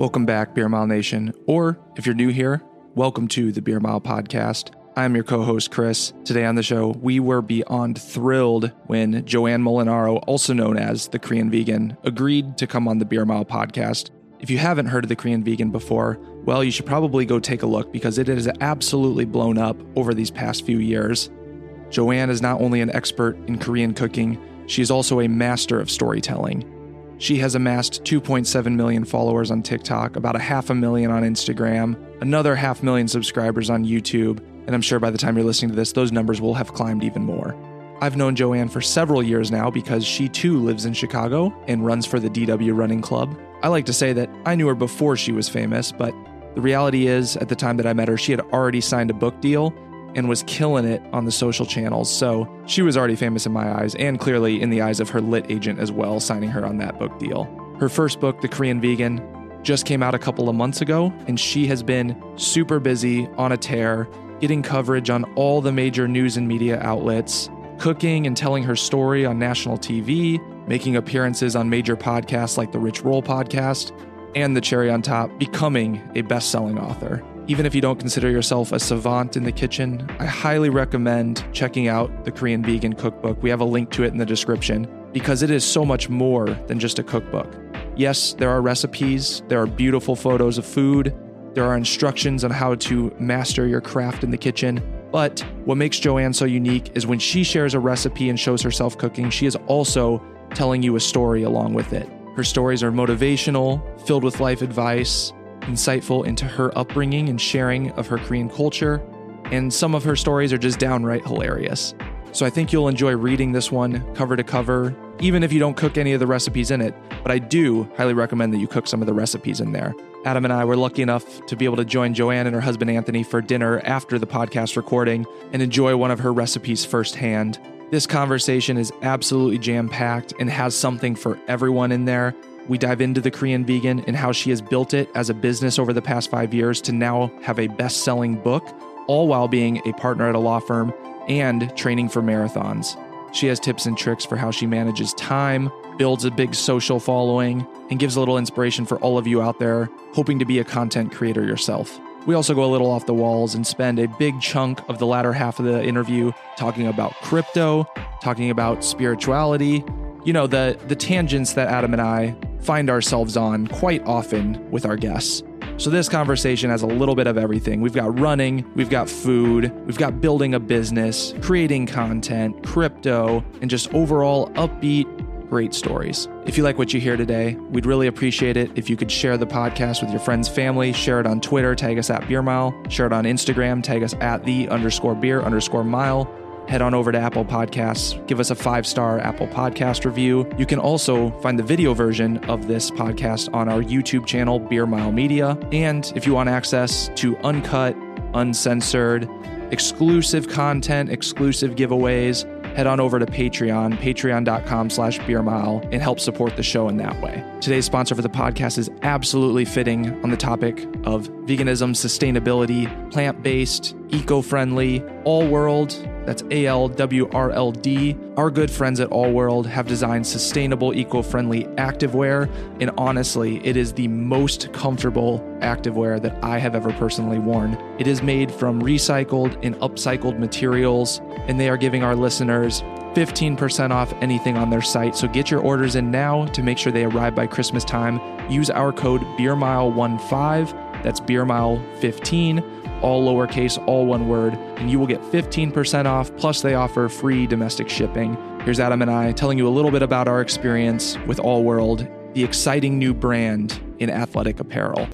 Welcome back, Beer Mile Nation. Or if you're new here, welcome to the Beer Mile Podcast. I'm your co host, Chris. Today on the show, we were beyond thrilled when Joanne Molinaro, also known as the Korean Vegan, agreed to come on the Beer Mile Podcast. If you haven't heard of the Korean Vegan before, well, you should probably go take a look because it has absolutely blown up over these past few years. Joanne is not only an expert in Korean cooking, she is also a master of storytelling. She has amassed 2.7 million followers on TikTok, about a half a million on Instagram, another half million subscribers on YouTube, and I'm sure by the time you're listening to this, those numbers will have climbed even more. I've known Joanne for several years now because she too lives in Chicago and runs for the DW Running Club. I like to say that I knew her before she was famous, but the reality is, at the time that I met her, she had already signed a book deal and was killing it on the social channels. So she was already famous in my eyes and clearly in the eyes of her lit agent as well, signing her on that book deal. Her first book, The Korean Vegan, just came out a couple of months ago, and she has been super busy on a tear, getting coverage on all the major news and media outlets, cooking and telling her story on national TV, making appearances on major podcasts like the Rich Roll podcast, and the cherry on top, becoming a best selling author. Even if you don't consider yourself a savant in the kitchen, I highly recommend checking out the Korean Vegan Cookbook. We have a link to it in the description because it is so much more than just a cookbook. Yes, there are recipes, there are beautiful photos of food, there are instructions on how to master your craft in the kitchen. But what makes Joanne so unique is when she shares a recipe and shows herself cooking, she is also telling you a story along with it. Her stories are motivational, filled with life advice, insightful into her upbringing and sharing of her Korean culture, and some of her stories are just downright hilarious. So I think you'll enjoy reading this one cover to cover, even if you don't cook any of the recipes in it. But I do highly recommend that you cook some of the recipes in there. Adam and I were lucky enough to be able to join Joanne and her husband Anthony for dinner after the podcast recording and enjoy one of her recipes firsthand. This conversation is absolutely jam packed and has something for everyone in there. We dive into the Korean vegan and how she has built it as a business over the past five years to now have a best selling book, all while being a partner at a law firm and training for marathons. She has tips and tricks for how she manages time, builds a big social following, and gives a little inspiration for all of you out there hoping to be a content creator yourself. We also go a little off the walls and spend a big chunk of the latter half of the interview talking about crypto, talking about spirituality, you know, the the tangents that Adam and I find ourselves on quite often with our guests. So, this conversation has a little bit of everything. We've got running, we've got food, we've got building a business, creating content, crypto, and just overall upbeat, great stories. If you like what you hear today, we'd really appreciate it if you could share the podcast with your friends, family, share it on Twitter, tag us at Beer Mile, share it on Instagram, tag us at the underscore beer underscore mile head on over to Apple Podcasts, give us a five star Apple Podcast review. You can also find the video version of this podcast on our YouTube channel, Beer Mile Media. And if you want access to uncut, uncensored, exclusive content, exclusive giveaways, head on over to Patreon, patreon.com slash beer mile, and help support the show in that way. Today's sponsor for the podcast is absolutely fitting on the topic of veganism, sustainability, plant based, eco friendly, all world that's A L W R L D. Our good friends at All World have designed sustainable, eco friendly activewear. And honestly, it is the most comfortable activewear that I have ever personally worn. It is made from recycled and upcycled materials, and they are giving our listeners 15% off anything on their site. So get your orders in now to make sure they arrive by Christmas time. Use our code BeerMile15. That's BeerMile15 all lowercase, all one word, and you will get 15% off. Plus, they offer free domestic shipping. Here's Adam and I telling you a little bit about our experience with All World, the exciting new brand in athletic apparel.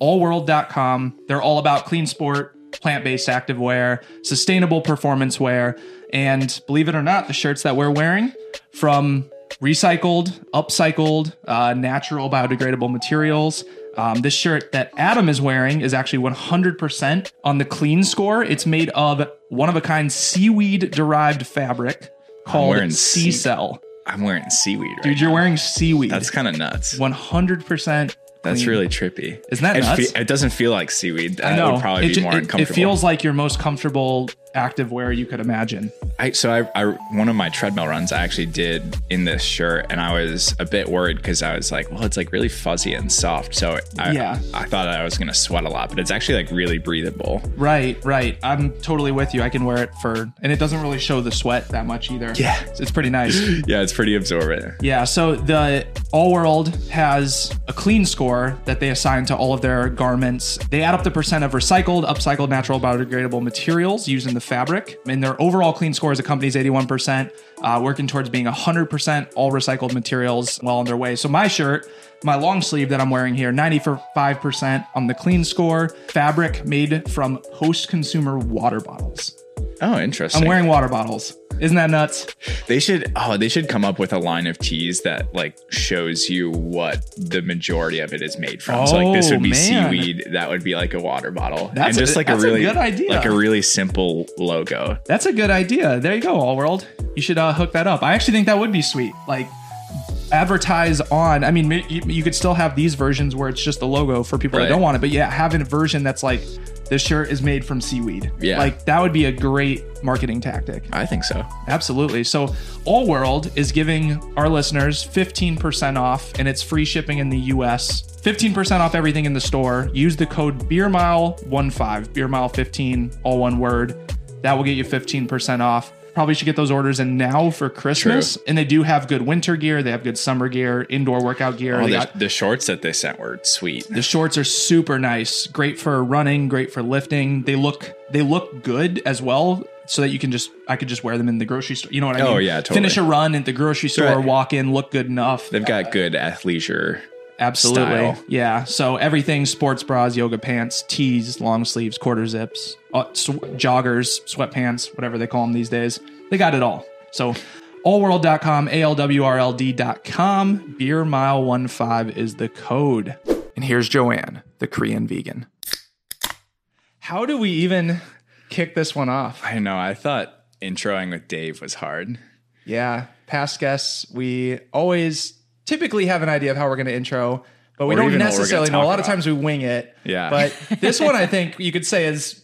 Allworld.com, they're all about clean sport, plant based activewear, sustainable performance wear, and believe it or not, the shirts that we're wearing from recycled, upcycled, uh, natural, biodegradable materials um, this shirt that Adam is wearing is actually 100% on the clean score. It's made of one of a kind seaweed derived fabric called Sea Cell. I'm wearing seaweed, right dude. You're now. wearing seaweed. That's kind of nuts. 100%. That's really trippy. Isn't that it nuts? Fe- it doesn't feel like seaweed. That I know. would probably it, be more it, uncomfortable. It feels like your most comfortable active wear you could imagine. I so I, I one of my treadmill runs I actually did in this shirt, and I was a bit worried because I was like, well, it's like really fuzzy and soft. So I, Yeah. I thought I was gonna sweat a lot, but it's actually like really breathable. Right, right. I'm totally with you. I can wear it for, and it doesn't really show the sweat that much either. Yeah. It's, it's pretty nice. Yeah, it's pretty absorbent. Yeah, so the All World has a clean score that they assign to all of their garments. They add up the percent of recycled, upcycled, natural, biodegradable materials used in the fabric. And their overall clean score as a company is 81%, uh, working towards being 100% all recycled materials well on their way. So my shirt, my long sleeve that I'm wearing here, 95% on the clean score, fabric made from post-consumer water bottles. Oh, interesting. I'm wearing water bottles. Isn't that nuts? They should oh they should come up with a line of tees that like shows you what the majority of it is made from. Oh, so like this Oh, would be man. seaweed, that would be like a water bottle, That's and a- just like a a really good idea. like a really simple logo. That's a good idea. There you go, All World. You should uh, hook that up. I actually think that would be sweet. Like advertise on. I mean, you, you could still have these versions where it's just the logo for people Right. that don't want it, but yeah, having a version that's like this shirt is made from seaweed. Yeah. like that would be a great marketing tactic. I think so. Absolutely. So, All World is giving our listeners 15% off and it's free shipping in the US. 15% off everything in the store. Use the code BeerMile15, BeerMile15, all one word. That will get you 15% off. Probably should get those orders in now for Christmas. And they do have good winter gear, they have good summer gear, indoor workout gear. Oh, They the, got- the shorts that they sent were sweet. the shorts are super nice, great for running, great for lifting. They look they look good as well, so that you can just I could just wear them in the grocery store. You know what I oh, mean? Oh, yeah, totally. Finish a run at the grocery store, Right. walk in, look good enough. They've got good athleisure. Absolutely, style. yeah. So everything: sports bras, yoga pants, tees, long sleeves, quarter zips, uh, sw- joggers, sweatpants, whatever they call them these days. They got it all. So. Allworld.com, ALWRLD.com, Beer Mile 15 is the code. And here's Joanne, the Korean vegan. How do we even kick this one off? I know. I thought introing with Dave was hard. Yeah, past guests, we always typically have an idea of how we're going to intro, but we Or don't even what we're gonna necessarily know. A talk lot of times we wing it. Yeah. But this one, I think you could say is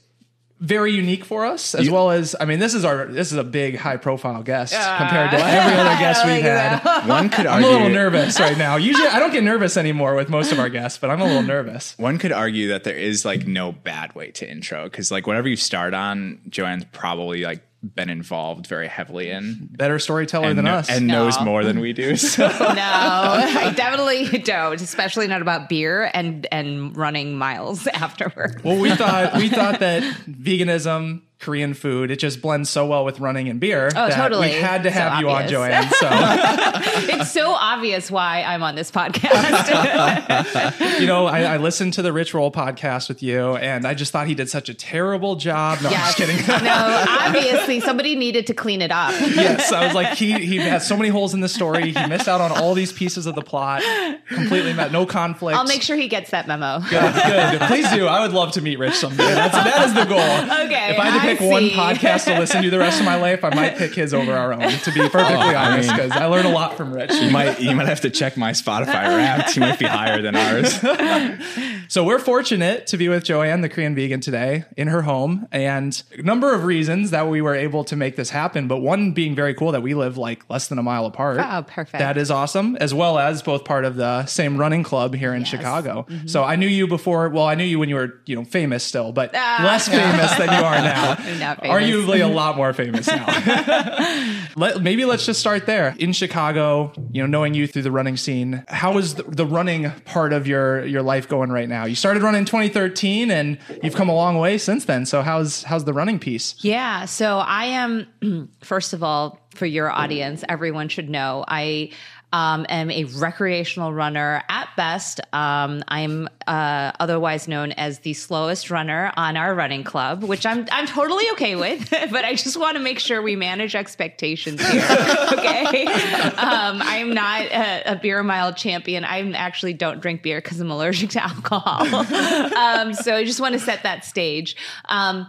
very unique for us, as well as I mean, this is our this is a big high profile guest compared to every other guest we've had. One could argue, I'm a little nervous right now. Usually, I don't get nervous anymore with most of our guests, but I'm a little nervous. One could argue that there is like no bad way to intro because like whatever you start on, Joanne's probably like been involved very heavily in Better storyteller than kno- us. and knows more than we do. So No, I definitely don't, especially not about beer and and running miles afterward. Well, we thought we thought that veganism, Korean food, it just blends so well with running and beer. Oh, that totally. We had to So have you on, obvious. Joanne. So it's so obvious why I'm on this podcast. you know, I, I listened to the Rich Roll podcast with you, and I just thought he did such a terrible job. No, I'm just kidding. no, obviously somebody needed to clean it up. yes, I was like, he he has so many holes in the story. He missed out on all these pieces of the plot. Completely met, no conflict. I'll make sure he gets that memo. Good, good. Please do. I would love to meet Rich someday. That's that is the goal. Okay, If I had to I pick one podcast to listen to the rest of my life, I might pick his over our own. To be perfectly Oh, honest, because I learn a lot from Rich. you might you might have to check my Spotify Wrapped. He might be higher than ours. So we're fortunate to be with Joanne, the Korean vegan, today in her home, and a number of reasons that we were able to make this happen. But one being very cool that we live like less than a mile apart. Oh, perfect. That is awesome, as well as both part of the same running club here in Chicago. Mm-hmm. So I knew you before. Well, I knew you when you were, you know, famous still, but Ah. less famous than you are now. Arguably a lot more famous now. Let, maybe let's just start there in Chicago. You know, knowing you through the running scene, how is the, the running part of your your life going right now? You started running in 2013, and you've come a long way since then. So how's how's the running piece? Yeah. So I am, first of all, for your audience, everyone should know I um, am a recreational runner at best. Um, I'm uh, otherwise known as the slowest runner on our running club, which I'm I'm totally okay with. but I just want to make sure we manage expectations here. okay. Um, I'm not a, a beer mile champion. I actually don't drink beer because I'm allergic to alcohol. um, so I just want to set that stage. Um,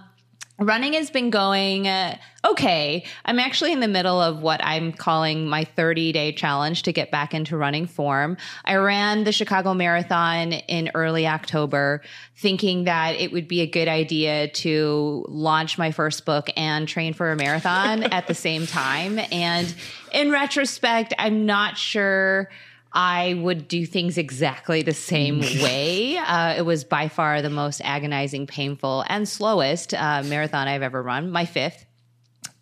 running has been going uh, okay. I'm actually in the middle of what I'm calling my 30 day challenge to get back into running form. I ran the Chicago Marathon in early October, thinking that it would be a good idea to launch my first book and train for a marathon at the same time. And in retrospect, I'm not sure I would do things exactly the same way. Uh, it was by far the most agonizing, painful, and slowest uh, marathon I've ever run, my fifth.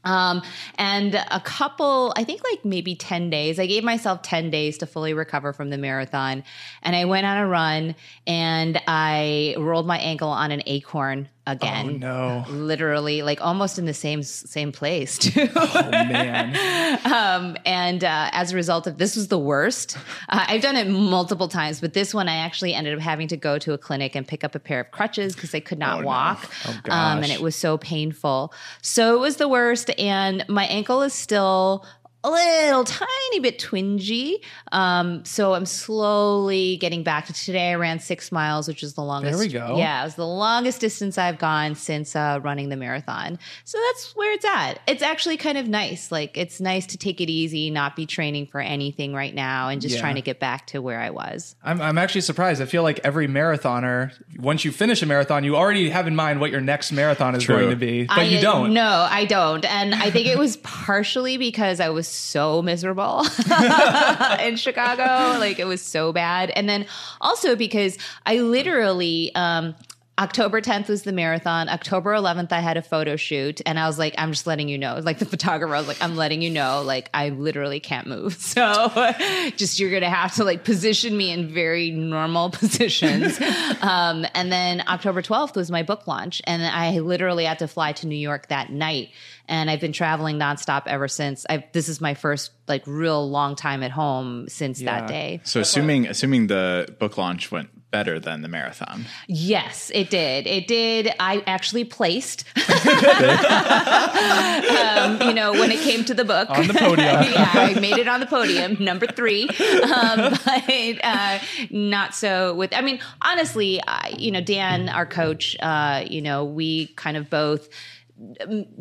Um, and a couple, I think like maybe 10 days. I gave myself 10 days to fully recover from the marathon. And I went on a run and I rolled my ankle on an acorn again. Oh, no. Literally, like almost in the same same place too. Oh man. um, and uh, as a result of this was the worst. Uh, I've done it multiple times, but this one I actually ended up having to go to a clinic and pick up a pair of crutches because I could not Oh, no. walk, Oh, um, and it was so painful. So it was the worst, and my ankle is still. A little tiny bit twingy. Um, so I'm slowly getting back to today. I ran six miles, which is the longest. There we go. Yeah, it was the longest distance I've gone since uh, running the marathon. So that's where it's at. It's actually kind of nice. Like it's nice to take it easy, not be training for anything right now, and just Yeah. trying to get back to where I was. I'm, I'm actually surprised. I feel like every marathoner, once you finish a marathon, you already have in mind what your next marathon is True. going to be, but I, you don't. No, I don't. And I think it was partially because I was so miserable in Chicago. Like it was so bad. And then also because I literally, um, October 10th was the marathon. October 11th, I had a photo shoot, and I was like, I'm just letting you know. Like the photographer, I was like, I'm letting you know, like I literally can't move. So just you're gonna have to like position me in very normal positions. um, and then October 12th was my book launch, and I literally had to fly to New York that night. And I've been traveling nonstop ever since. I this is my first like real long time at home since Yeah. that day. So assuming assuming the book launch went better than the marathon. Yes, it did. It did. I actually placed. um, you know, when it came to the book On the podium. yeah, I made it on the podium, number three. Um, but uh, not so with. I mean, honestly, I, you know, Dan, our coach, uh, you know, we kind of both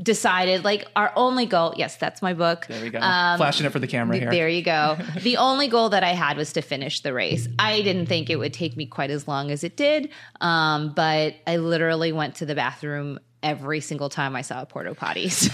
decided like our only goal yes that's my book There we go. Um, Flashing it for the camera here. there you go. the only goal that I had was to finish the race. I didn't think it would take me quite as long as it did, um, but I literally went to the bathroom every single time I saw a porta potty. So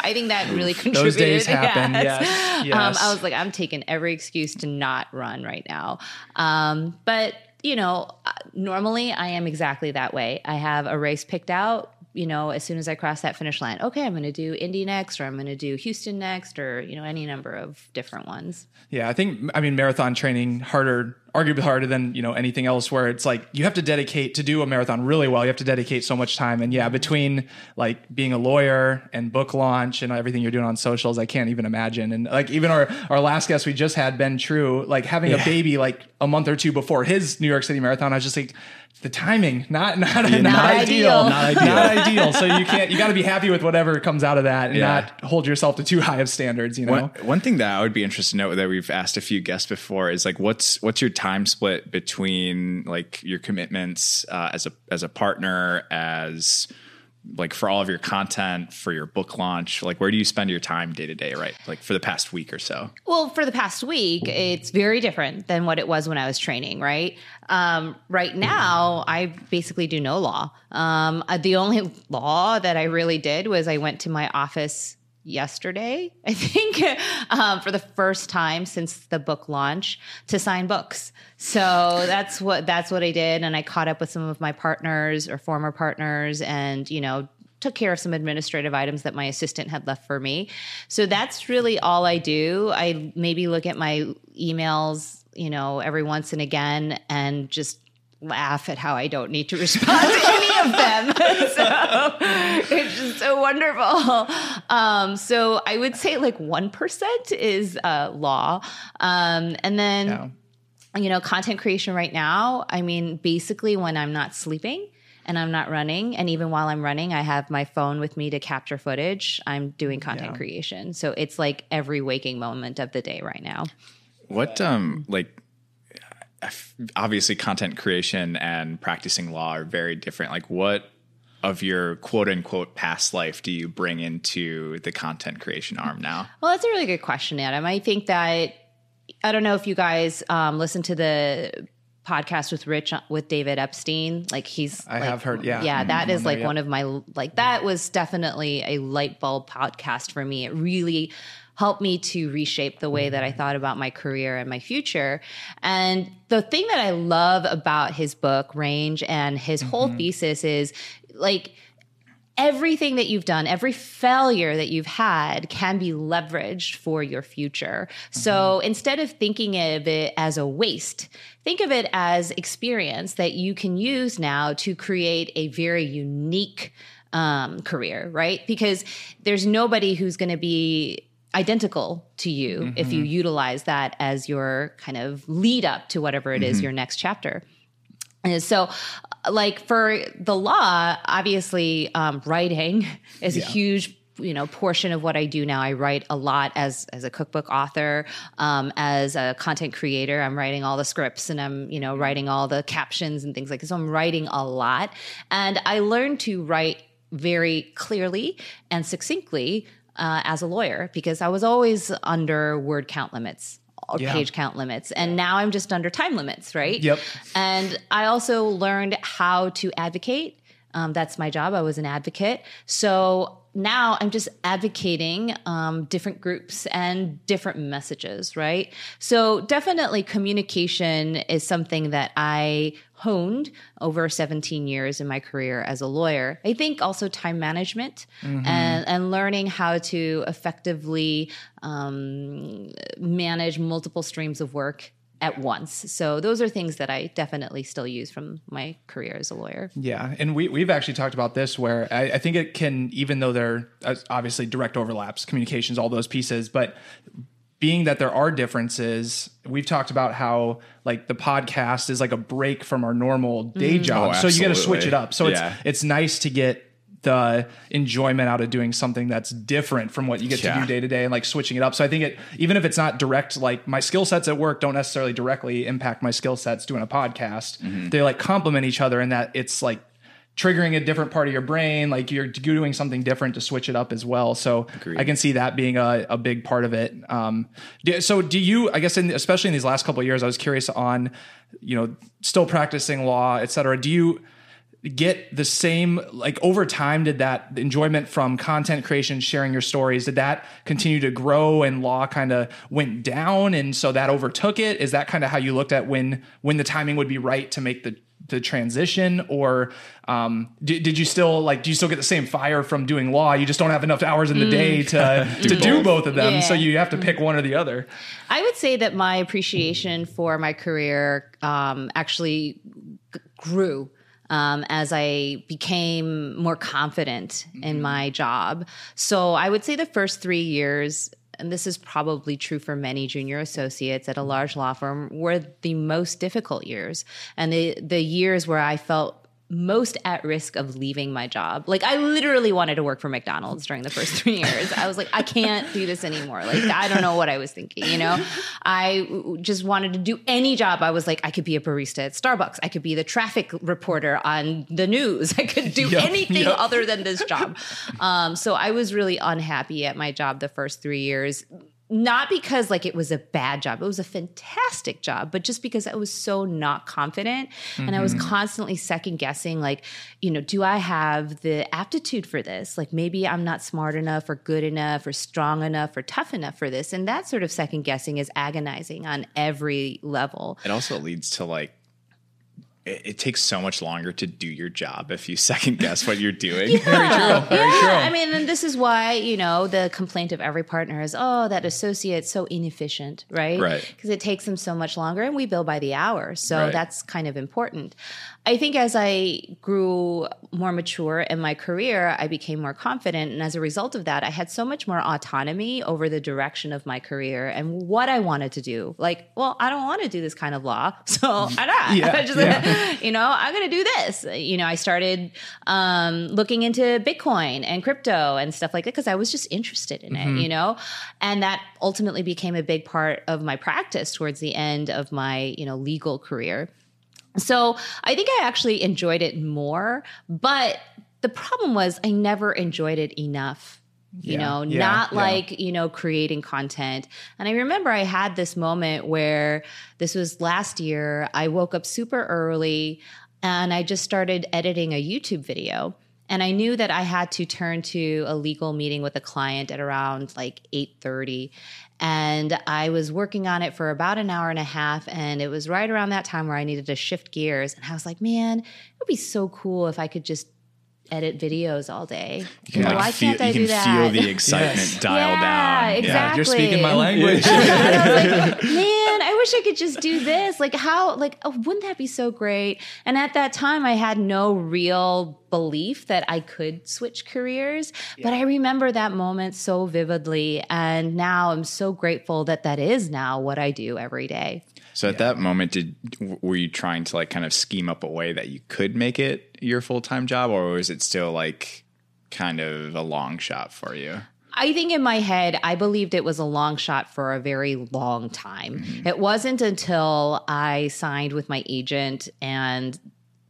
I think that really contributed. Those days happen. Yes. Um, Yes. I was like, I'm taking every excuse to not run right now. Um, but you know, uh, normally I am exactly that way. I have a race picked out. You know, as soon as I cross that finish line, okay, I'm going to do Indy next, or I'm going to do Houston next, or you know, any number of different ones. Yeah, I think I mean marathon training harder, arguably harder than you know anything else. Where it's like you have to dedicate to do a marathon really well. You have to dedicate so much time, and yeah, between like being a lawyer and book launch and everything you're doing on socials, I can't even imagine. And like even our our last guest we just had, Ben True, like having a baby like a month or two before his New York City marathon, I was just like. The timing, not not, not, not ideal, ideal. not ideal, not ideal. So you can't, you got to be happy with whatever comes out of that, and Yeah. not hold yourself to too high of standards. You know, One, one thing that I would be interested to know that we've asked a few guests before is like what's what's your time split between like your commitments uh, as a as a partner as like for all of your content for your book launch like where do you spend your time day to day right like for the past week or so Well, for the past week, it's very different than what it was when I was training, right? Um, right now, I basically do no law. Um, uh, the only law that I really did was I went to my office yesterday, I think, um, for the first time since the book launch to sign books. So that's what that's what I did, and I caught up with some of my partners or former partners, and you know took care of some administrative items that my assistant had left for me. So that's really all I do. I maybe look at my emails, you know, every once and again and just laugh at how I don't need to respond to any of them. so it's just so wonderful. Um, so I would say like 1% is uh, law. Um, and then Yeah. you know, content creation right now, I mean, basically when I'm not sleeping and I'm not running, and even while I'm running, I have my phone with me to capture footage. I'm doing content Yeah. creation. So it's like every waking moment of the day right now. what um like obviously content creation and practicing law are very different like what of your quote unquote past life do you bring into the content creation arm now? Well, that's a really good question, Adam. I think that I don't know if you guys um, listen to the podcast with Rich with David Epstein. Like he's I like, have heard, yeah. Yeah, that is Mm-hmm. like Yeah. one of my like that was definitely a light bulb podcast for me. It really helped me to reshape the way that I thought about my career and my future. And the thing that I love about his book, Range, and his whole Mm-hmm. thesis is like everything that you've done, every failure that you've had can be leveraged for your future. So instead of thinking of it as a waste, think of it as experience that you can use now to create a very unique um, career, right? Because there's nobody who's going to be identical to you if you utilize that as your kind of lead up to whatever it is your next chapter. And so, like for the law, obviously, um, writing is a huge you know portion of what I do now. I write a lot as as a cookbook author, um, as a content creator. I'm writing all the scripts and I'm you know writing all the captions and things like this. So I'm writing a lot, and I learned to write very clearly and succinctly uh, as a lawyer because I was always under word count limits or Yeah. page count limits, and now I'm just under time limits, right? Yep. And I also learned how to advocate. Um, that's my job. I was an advocate. So now I'm just advocating um, different groups and different messages, right? So definitely communication is something that I honed over 17 years in my career as a lawyer. I think also time management and, and learning how to effectively um, manage multiple streams of work at once. So those are things that I definitely still use from my career as a lawyer. Yeah, and we we've actually talked about this where I, I think it can, even though there are obviously direct overlaps, communications, all those pieces, but being that there are differences, we've talked about how like the podcast is like a break from our normal day job, Oh, so you got to switch it up. So Yeah. it's it's nice to get the enjoyment out of doing something that's different from what you get to do day to day and like switching it up. So I think it even if it's not direct, like my skill sets at work don't necessarily directly impact my skill sets doing a podcast. Mm-hmm. They like complement each other in that it's like triggering a different part of your brain, like you're doing something different to switch it up as well. So Agreed. I can see that being a, a big part of it. Um, do- so do you, I guess, in, especially in these last couple of years, I was curious on, you know, still practicing law, et cetera. Do you, get the same like over time did that enjoyment from content creation sharing your stories did that continue to grow and law kind of went down and so that overtook it is that kind of how you looked at when when the timing would be right to make the the transition or um did, did you still like do you still get the same fire from doing law? You just don't have enough hours in the day to to do both. of them so you have to pick one or the other. I would say that my appreciation for my career um, actually g- grew um, as I became more confident in my job. So I would say the first three years, and this is probably true for many junior associates at a large law firm, were the most difficult years, and the the years where I felt most at risk of leaving my job. Like I literally wanted to work for McDonald's during the first three years. I was like, I can't do this anymore. Like I don't know what I was thinking. You know, I just wanted to do any job. I was like, I could be a barista at Starbucks. I could be the traffic reporter on the news. I could do Yep, anything yep. other than this job. Um, so I was really unhappy at my job the first three years not because like it was a bad job. It was a fantastic job but just because i was so not confident and i was mm-hmm. constantly second guessing like you know do i have the aptitude for this? Like maybe i'm not smart enough or good enough or strong enough or tough enough for this. And that sort of second guessing is agonizing on every level. It also leads to like it, it takes so much longer to do your job if you second guess what you're doing. very true very yeah, true I mean, and this is why you know the complaint of every partner is, oh, that associate's so inefficient, right? Right. Because it takes them so much longer, and we bill by the hour, so Right. that's kind of important. I think as I grew more mature in my career, I became more confident, and as a result of that, I had so much more autonomy over the direction of my career and what I wanted to do. Like, well, I don't want to do this kind of law, so I'm not. Yeah, just, yeah. you know, I'm going to do this. You know, I started um, looking into Bitcoin and crypto and stuff like that because I was just interested in Mm-hmm. it, you know, and that ultimately became a big part of my practice towards the end of my, you know, legal career. So I think I actually enjoyed it more, but the problem was I never enjoyed it enough. You Yeah, know, yeah, not yeah. like, you know, creating content. And I remember I had this moment where this was last year. I woke up super early and I just started editing a YouTube video. And I knew that I had to turn to a legal meeting with a client at around like 8:30. And I was working on it for about an hour and a half. And it was right around that time where I needed to shift gears. And I was like, man, it would be so cool if I could just edit videos all day. You can, like, Why feel, can't I you do that? feel the excitement Yes. dial Yeah, down. exactly. You're speaking my language. I was like, man, I wish I could just do this. Like, how, like, oh, wouldn't that be so great? And at that time, I had no real belief that I could switch careers. But I remember that moment so vividly. And now I'm so grateful that that is now what I do every day. So at that moment, did were you trying to like kind of scheme up a way that you could make it your full time job, or was it still like kind of a long shot for you? I think in my head, I believed it was a long shot for a very long time. It wasn't until I signed with my agent and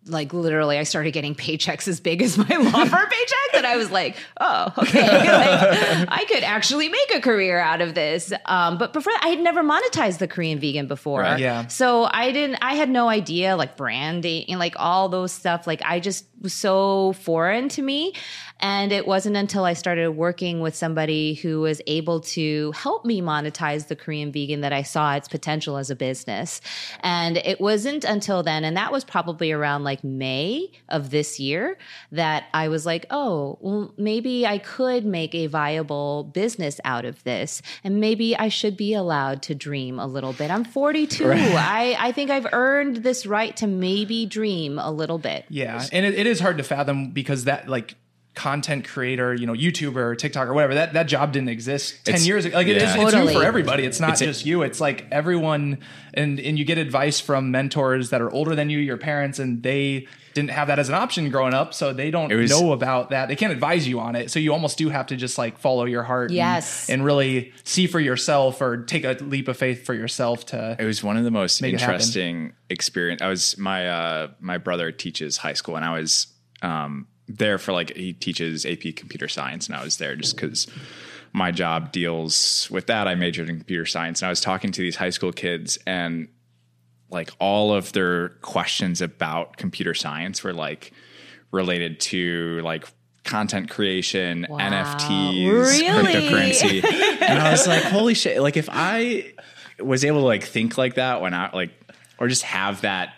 like literally I started getting paychecks as big as my law firm paycheck that I was like, oh, okay. like, I could actually make a career out of this. Um, but before I had never monetized the Korean vegan before. Right. Yeah. So I didn't, I had no idea like branding and like all those stuff. Like I just was so foreign to me. And it wasn't until I started working with somebody who was able to help me monetize the Korean vegan that I saw its potential as a business. And it wasn't until then, and that was probably around like May of this year, that I was like, oh, well, maybe I could make a viable business out of this. And maybe I should be allowed to dream a little bit. I'm 42. I, I think I've earned this right to maybe dream a little bit. Yeah, and it, it is hard to fathom because that like content creator, you know, YouTuber, or TikTok or whatever, that that job didn't exist ten It's- years ago. Like it is, yeah. it's you for everybody. It's not It's a- just you. It's like everyone, and and you get advice from mentors that are older than you, your parents, and they didn't have that as an option growing up, so they don't was- know about that. They can't advise you on it. So you almost do have to just like follow your heart. and- Yes. and, really see for yourself or take a leap of faith for yourself to. It was one of the most Make it happen. interesting experience. I was my uh, my brother teaches high school, and I was um, there for like he teaches AP computer science, and I was there just because my job deals with that. I majored in computer science, and I was talking to these high school kids, and like all of their questions about computer science were like related to like content creation, Wow. NFTs, Really? cryptocurrency. and I was like, holy shit. Like if I was able to like think like that when I like or just have that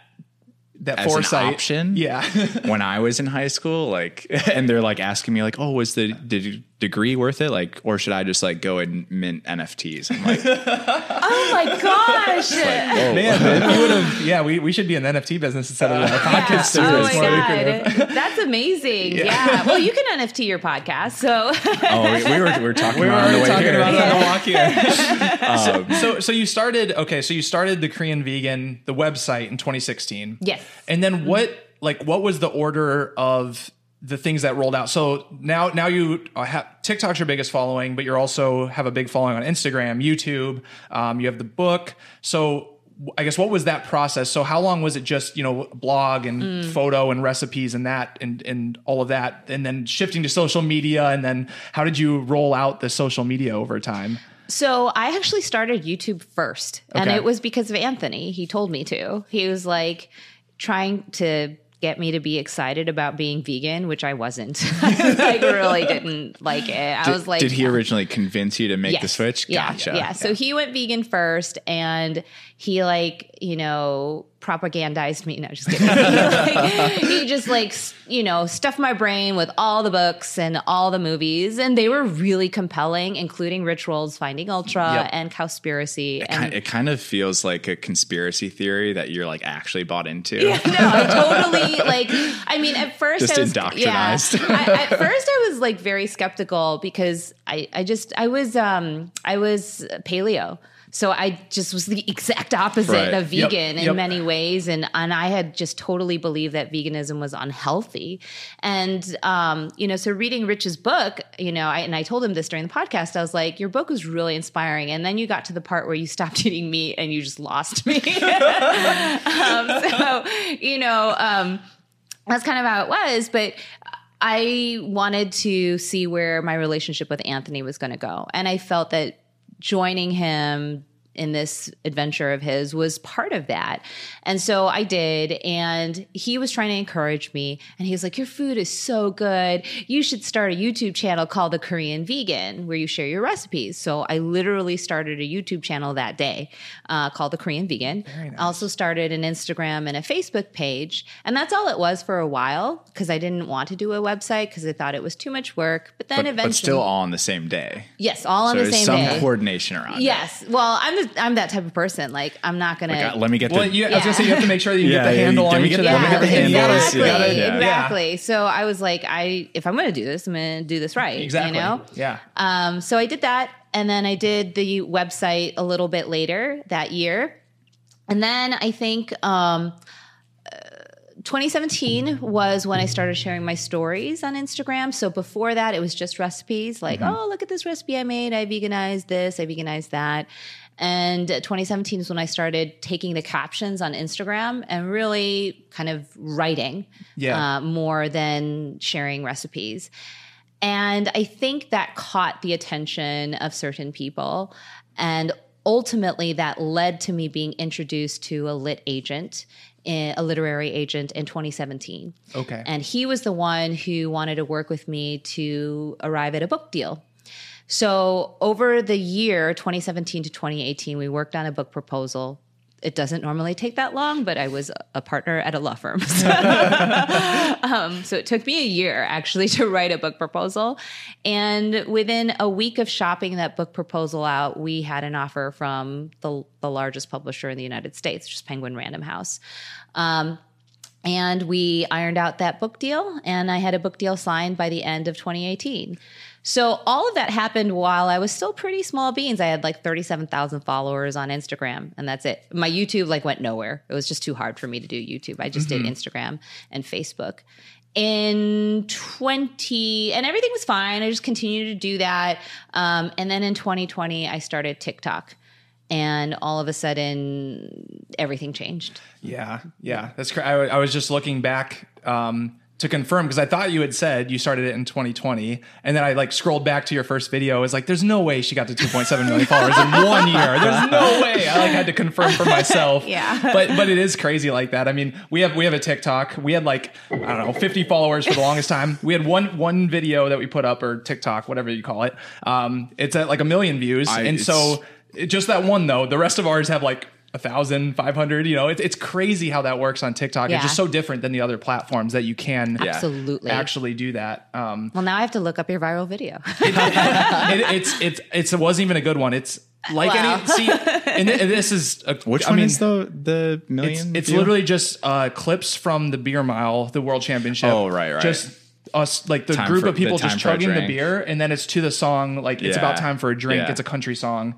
That as foresight an option. Yeah. when I was in high school, like, and they're like asking me, like, "Oh, was the, the degree worth it? Like, or should I just like go and mint NFTs?" I'm like, Oh my gosh. "Whoa." Man, if you would have, yeah, we, we should be in the NFT business instead of a podcast. Yeah. Oh my More god, that's amazing! Yeah. Well, you can NFT your podcast, so oh, we, we were we were talking We were about it the talking here. about that on the walk here. Um, so, so you started okay. So you started the Korean Vegan the website in 2016. Yes. And then what? Like, what was the order of the things that rolled out? So now, now you have TikTok's your biggest following, but you also have a big following on Instagram, YouTube. Um, you have the book. So. I guess what was that process? So how long was it just, you know, blog and photo and recipes and that and and all of that and then shifting to social media and then how did you roll out the social media over time? So I actually started YouTube first, and it was because of Anthony. He told me to. He was like trying to get me to be excited about being vegan, which I wasn't. I like really didn't like it. I was like, did he originally convince you to make the switch? Yeah, Gotcha. Yeah. So he went vegan first, and he like you know propagandized me. No, just kidding. he, like, he just like you know stuffed my brain with all the books and all the movies, and they were really compelling, including Rich Roll's Finding Ultra Yep. and Cowspiracy. Ki- And It kind of feels like a conspiracy theory that you're like actually bought into. Yeah, no, I totally like. I mean, at first, Just I was, indoctrinized. Yeah, I, at first, I was like very skeptical because I, I just, I was, um, I was paleo. So I just was the exact opposite Right. of Yep, vegan in yep. many ways, and and I had just totally believed that veganism was unhealthy, and um, you know, so reading Rich's book, you know, I, and I told him this during the podcast. I was like, your book was really inspiring, and then you got to the part where you stopped eating meat and you just lost me. um, so you know, um, that's kind of how it was. But I wanted to see where my relationship with Anthony was going to go. And I felt that joining him in this adventure of his was part of that. And so I did. And he was trying to encourage me. And he was like, Your food is so good. You should start a YouTube channel called The Korean Vegan, where you share your recipes. So I literally started a YouTube channel that day uh, called The Korean Vegan. Nice. Also started an Instagram and a Facebook page. And that's all it was for a while because I didn't want to do a website because I thought it was too much work. But then but, eventually. But still all on the same day. Yes, all so on the same some day. some coordination around Yes. It. Well, I'm the I'm that type of person. Like I'm not gonna. Like, uh, let me get. Well, the, you, I was gonna say you have to make sure that you Yeah, get the yeah, handle let on me each of them. let me get the exactly, handles. exactly, Yeah. exactly. So I was like, I if I'm gonna do this, I'm gonna do this right. Exactly. You know. Yeah. Um, so I did that, and then I did the website a little bit later that year, and then I think um, uh, 2017 was when I started sharing my stories on Instagram. So before that, it was just recipes, like, oh, look at this recipe I made. I veganized this. I veganized that. And 2017 is when I started taking the captions on Instagram and really kind of writing Yeah. uh, more than sharing recipes. And I think that caught the attention of certain people. And ultimately, that led to me being introduced to a lit agent, eh, a literary agent in 2017. Okay. And he was the one who wanted to work with me to arrive at a book deal. So over the year 2017 to 2018, we worked on a book proposal. It doesn't normally take that long, but I was a partner at a law firm. So, um, so it took me a year actually to write a book proposal. And within a week of shopping that book proposal out, we had an offer from the, the largest publisher in the United States, is Penguin Random House. Um, and we ironed out that book deal, and I had a book deal signed by the end of 2018. So all of that happened while I was still pretty small beans. I had like 37,000 followers on Instagram, and that's it. My YouTube like went nowhere. It was just too hard for me to do YouTube. I just did Instagram and Facebook. In 20, and everything was fine. I just continued to do that. Um, and then in 2020, I started TikTok. And all of a sudden, everything changed. Yeah, yeah, that's cra- I, w- I was just looking back um, to confirm because I thought you had said you started it in 2020, and then I like scrolled back to your first video. I was like, "There's no way she got to 2.7 million followers in one year. There's no way." I like had to confirm for myself. Yeah. but but it is crazy like that. I mean, we have we have a TikTok. We had like I don't know 50 followers for the longest time. We had one one video that we put up or TikTok, whatever you call it. Um, it's at like a million views, I- and so just that one though. The rest of ours have like a thousand, five hundred. You know, it, it's crazy how that works on TikTok. Yeah. It's just so different than the other platforms that you can Absolutely. actually do that. Um, Well, now I have to look up your viral video. it, it's it's it's it wasn't even a good one. It's like Wow. any see, and, thi- and this is a, Which I one mean, is the the It's, million? it's view? literally just uh, clips from the beer mile, the world championship. Oh, right, right. Just us, like the Time group for- of people just chugging the beer, and then it's to the song like it's about time for a drink. Yeah. It's a country song.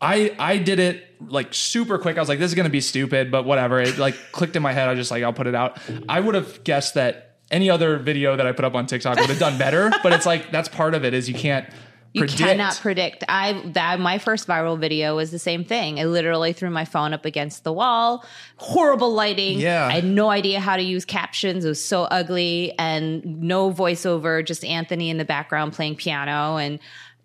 I I did it like super quick. I was like, this is gonna be stupid, but whatever. It like clicked in my head. I was just like, I'll put it out. I would have guessed that any other video that I put up on TikTok would have done better, but it's like that's part of it is you can't. You predict. cannot predict. I that my first viral video was the same thing. I literally threw my phone up against the wall, horrible lighting. Yeah. I had no idea how to use captions. It was so ugly and no voiceover, just Anthony in the background playing piano and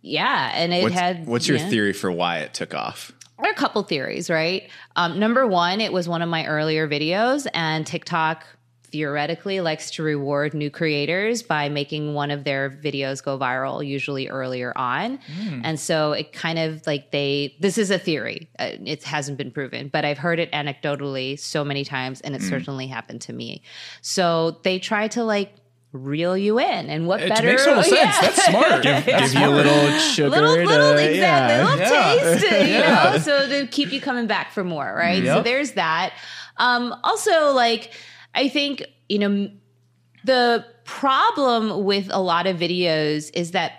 yeah, and it What's, had what's your yeah. theory for why it took off? There are a couple theories, right? Um, number one, it was one of my earlier videos, and TikTok theoretically likes to reward new creators by making one of their videos go viral, usually earlier on. And so it kind of like they, this is a theory, uh, it hasn't been proven, but I've heard it anecdotally so many times, and it certainly happened to me. So they try to like, Reel you in, and what It better? makes total sense. Yeah. That's smart. Give you a little sugar. little, to, little, exactly, yeah. little Yeah. taste, you Yeah. know, so to keep you coming back for more, right? So there's that. Um, also, like, I think, you know, the problem with a lot of videos is that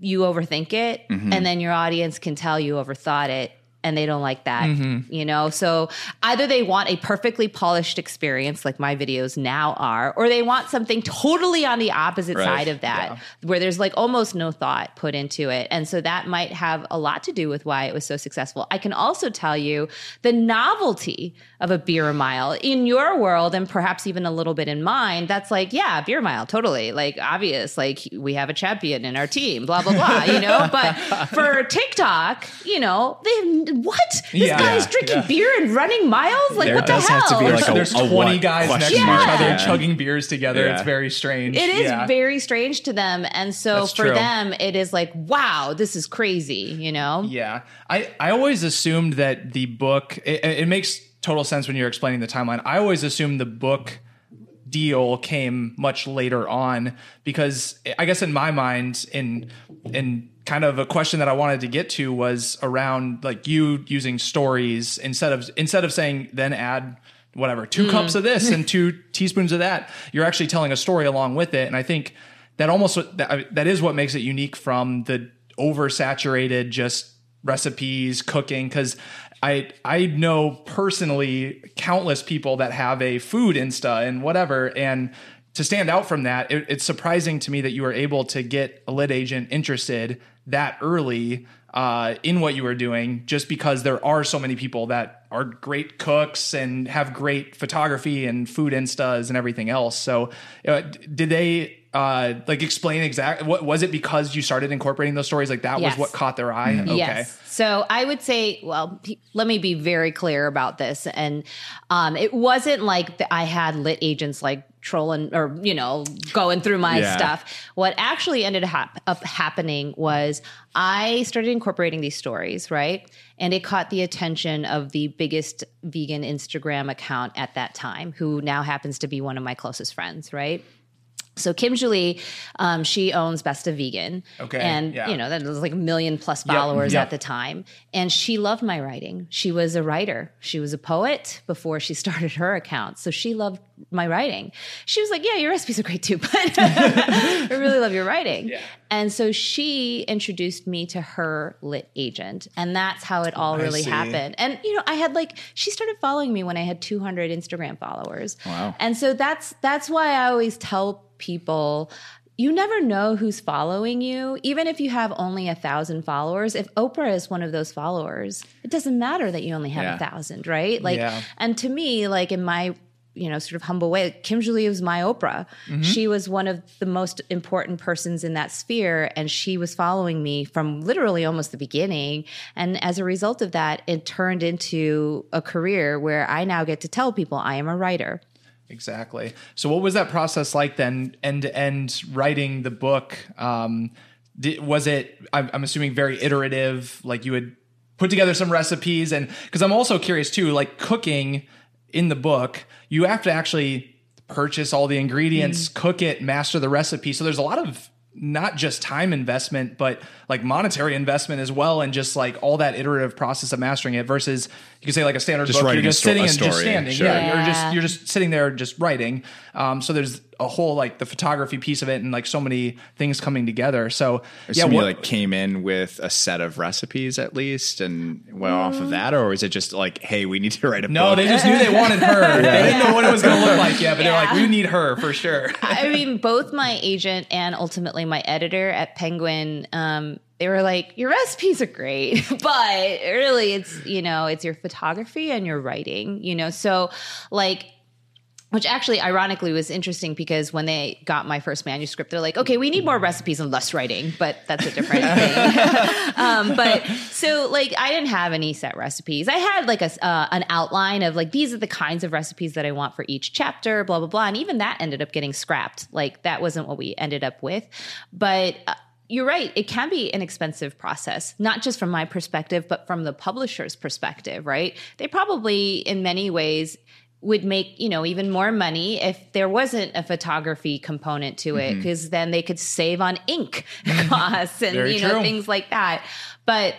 you overthink it Mm-hmm. and then your audience can tell you overthought it and they don't like that, mm-hmm. you know? So either they want a perfectly polished experience like my videos now are, or they want something totally on the opposite Right. side of that, where there's like almost no thought put into it. And so that might have a lot to do with why it was so successful. I can also tell you the novelty of a beer mile in your world, and perhaps even a little bit in mine, that's like, yeah, beer mile, totally. Like obvious, like we have a champion in our team, blah, blah, blah, you know? But for TikTok, you know, they what? This Yeah. guy's Yeah. drinking Yeah. beer and running miles? Like There what the hell? have to be, There's, like, a- there's a 20 what guys next to question each other chugging beers together. Yeah. It's very strange. It is Yeah. very strange to them. And so That's for true. them, it is like, wow, this is crazy, you know? Yeah, I I always assumed that the book. It, it makes total sense when you're explaining the timeline. I always assumed the book deal came much later on because I guess in my mind, in in kind of a question that I wanted to get to was around like you using stories instead of instead of saying then add whatever two mm-hmm. cups of this and two teaspoons of that. You're actually telling a story along with it, and I think that almost that, that is what makes it unique from the oversaturated just recipes cooking. Because I I know personally countless people that have a food insta and whatever. And to stand out from that it, it's surprising to me that you were able to get a lit agent interested that early uh, in what you were doing just because there are so many people that are great cooks and have great photography and food instas and everything else. So uh, did they uh, like explain exactly what was it because you started incorporating those stories like that Yes. was what caught their eye okay Yes. So I would say, well, p- let me be very clear about this. And um, it wasn't like that I had lit agents like trolling or, you know, going through my Yeah. stuff. What actually ended hap- up happening was I started incorporating these stories, right? And it caught the attention of the biggest vegan Instagram account at that time, who now happens to be one of my closest friends, right? So Kim Julie, um, she owns Best of Vegan, Okay, and yeah. you know that was like a million plus followers yep. at the time. And she loved my writing. She was a writer. She was a poet before she started her account, so she loved my writing. She was like, "Yeah, your recipes are great too, but I really love your writing." Yeah. And so she introduced me to her lit agent, and that's how it all I really see. happened. And you know, I had like she started following me when I had 200 Instagram followers. Wow. And so that's that's why I always tell people you never know who's following you. Even if you have only a thousand followers if oprah is one of those followers it doesn't matter that you only have Yeah. a thousand right? Like Yeah. and to me like in my you know sort of humble way kim julie was my oprah. Mm-hmm. She was one of the most important persons in that sphere and she was following me from literally almost the beginning. And as a result of that it turned into a career where i now get to tell people i am a writer Exactly. So, what was that process like then, end to end writing the book? Um, did, was it? I'm, I'm assuming very iterative. Like you would put together some recipes, and because I'm also curious too, like cooking in the book, you have to actually purchase all the ingredients, cook it, master the recipe. So there's a lot of not just time investment, but like monetary investment as well, and just like all that iterative process of mastering it. Versus you could say like a standard Just book, you're just sto- sitting a and just standing. sure. Yeah, you're just you're just sitting there just writing. Um, so there's a whole like the photography piece of it, and like so many things coming together. So yeah, Somebody what, like came in with a set of recipes at least and went off of that, or was it just like, hey, we need to write a no, book? No, they just knew they wanted her. They didn't know what it was going to look like yet, but they're like, we need her for sure. I mean, both my agent and ultimately my editor at Penguin, um, they were like, "Your recipes are great, but really, it's you know, it's your photography and your writing, you know." So, like. Which actually, ironically, was interesting because when they got my first manuscript, they're like, "Okay, we need more recipes and less writing," but that's a different thing. um, but so, like, I didn't have any set recipes. I had like a uh, an outline of like these are the kinds of recipes that I want for each chapter, blah blah blah, and even that ended up getting scrapped. Like that wasn't what we ended up with, but. Uh, you're right. It can be an expensive process, not just from my perspective, but from the publisher's perspective, right? They probably, in many ways, would make you know even more money if there wasn't a photography component to it mm-hmm. because then they could save on ink mm-hmm. costs and you know true. things like that but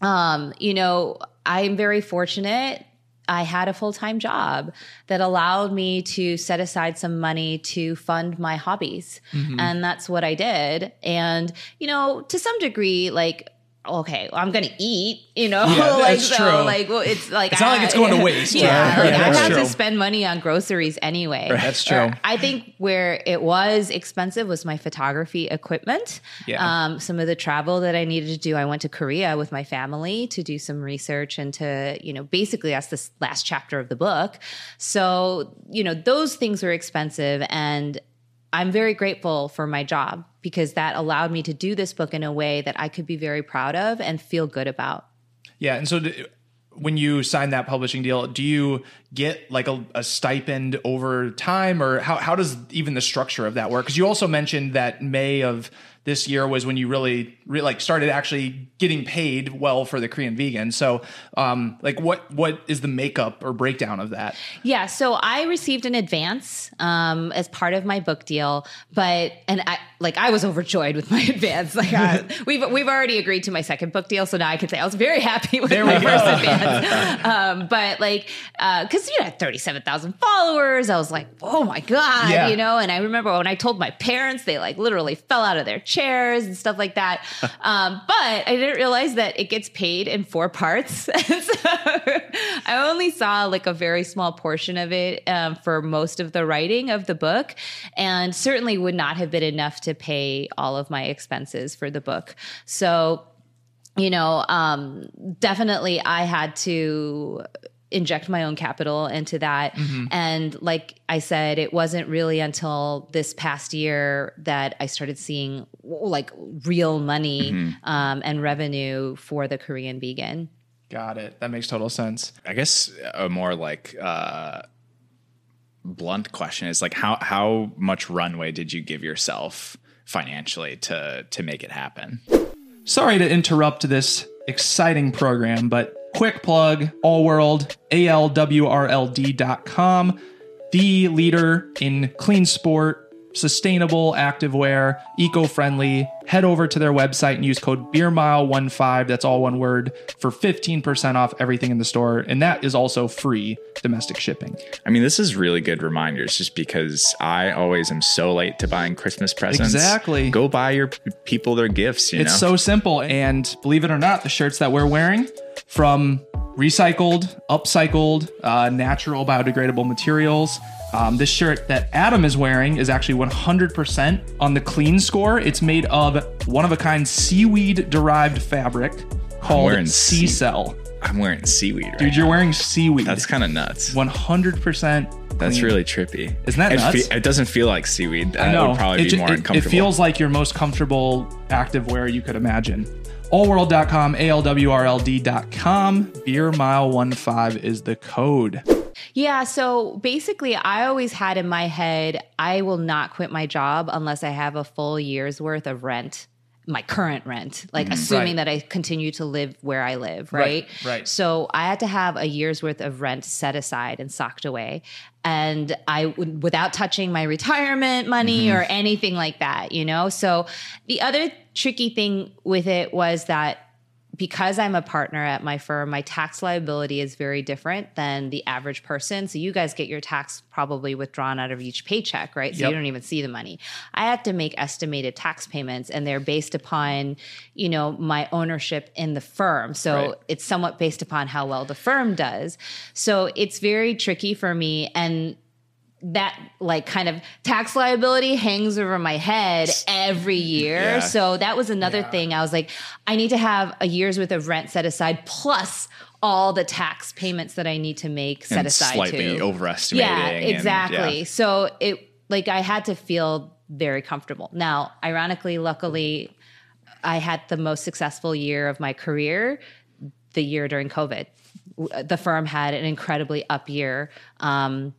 um you know i'm very fortunate I had a full time job that allowed me to set aside some money to fund my hobbies. Mm-hmm. And that's what I did. And, you know, to some degree, like, okay, I'm gonna eat, you know, Yeah, like so, true. like well, it's like It's not like it's going to waste, Yeah, right? like, Yeah, I have true. to spend money on groceries anyway. That's true. Or I think where it was expensive was my photography equipment. Yeah. Um, some of the travel that I needed to do, I went to Korea with my family to do some research and to, you know, basically that's the last chapter of the book. So, you know, those things were expensive and I'm very grateful for my job because that allowed me to do this book in a way that I could be very proud of and feel good about. Yeah, and so when you sign that publishing deal, do you get like a, a stipend over time, or how how does even the structure of that work? Because you also mentioned that May of this year was when you really, really like started actually getting paid well for the Korean vegan. So, um, like, what what is the makeup or breakdown of that? Yeah, so I received an advance um, as part of my book deal, but and I like I was overjoyed with my advance. Like I, we've we've already agreed to my second book deal, so now I can say I was very happy with There my first advance. Um, but like, because you had thirty seven thousand followers, I was like, oh my god, Yeah. you know. And I remember when I told my parents, they like literally fell out of their chairs and stuff like that. Um, but I didn't realize that it gets paid in four parts. So I only saw like a very small portion of it um, for most of the writing of the book, and certainly would not have been enough to pay all of my expenses for the book. So, you know, um, definitely I had to inject my own capital into that. And like I said, it wasn't really until this past year that I started seeing like real money um, and revenue for the Korean vegan. Got it. That makes total sense. I guess a more like uh, blunt question is like how how much runway did you give yourself financially to to make it happen? Sorry to interrupt this exciting program, but quick plug All World, ALWRLD.com, the leader in clean sport, sustainable activewear, eco friendly. Head over to their website and use code BeerMile15, that's all one word, for 15% off everything in the store. And that is also free domestic shipping. I mean, this is really good reminders just because I always am so late to buying Christmas presents. Exactly. Go buy your people their gifts, you It's know. so simple. And believe it or not, the shirts that we're wearing from recycled, upcycled, uh, natural, biodegradable materials. Um, this shirt that Adam is wearing is actually 100% on the clean score. It's made of one of a kind seaweed derived fabric called Sea Cell. I'm wearing seaweed right Dude, you're now. wearing seaweed. That's kind of nuts. 100%. That's really trippy. Isn't that it, nuts? it doesn't feel like seaweed. That I know. would probably it, be more it- uncomfortable. It feels like your most comfortable active wear you could imagine. Allworld.com, ALWRLD.com. Beer Mile 15 is the code. Yeah, so basically, I always had in my head, I will not quit my job unless I have a full year's worth of rent, my current rent, like mm-hmm. assuming Right. that I continue to live where I live, Right, right? right. So I had to have a year's worth of rent set aside and socked away. And I would, without touching my retirement money mm-hmm. or anything like that, you know? So the other tricky thing with it was that because I'm a partner at my firm, my tax liability is very different than the average person. So you guys get your tax probably withdrawn out of each paycheck, right? So Yep. you don't even see the money. I have to make estimated tax payments and they're based upon, you know, my ownership in the firm. So Right. it's somewhat based upon how well the firm does. So it's very tricky for me and that like kind of tax liability hangs over my head every year. Yeah. So that was another thing. I was like, I need to have a year's worth of rent set aside plus all the tax payments that I need to make set and aside slightly too. overestimating. Yeah, and- exactly. yeah. So it like I had to feel very comfortable. Now, ironically, luckily, I had the most successful year of my career the year during COVID. The firm had an incredibly up year. Um,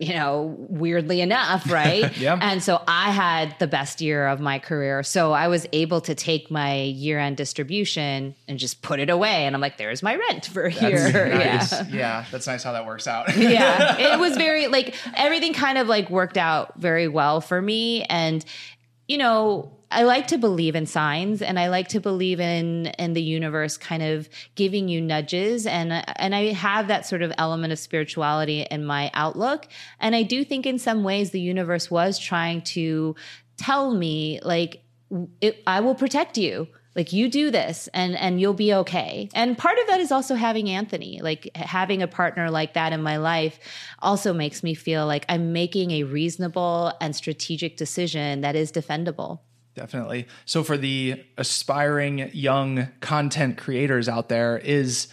you know, weirdly enough, right? Yeah. And so I had the best year of my career. So I was able to take my year end distribution and just put it away. And I'm like, there's my rent for a year. Nice. Yeah Yeah, that's nice how that works out. yeah it was very like everything kind of like worked out very well for me and you know i like to believe in signs and i like to believe in in the universe kind of giving you nudges and and i have that sort of element of spirituality in my outlook and i do think in some ways the universe was trying to tell me like it, I will protect you. Like you do this and and you'll be okay. And part of that is also having Anthony. Like having a partner like that in my life also makes me feel like I'm making a reasonable and strategic decision that is defendable. Definitely. So for the aspiring young content creators out there is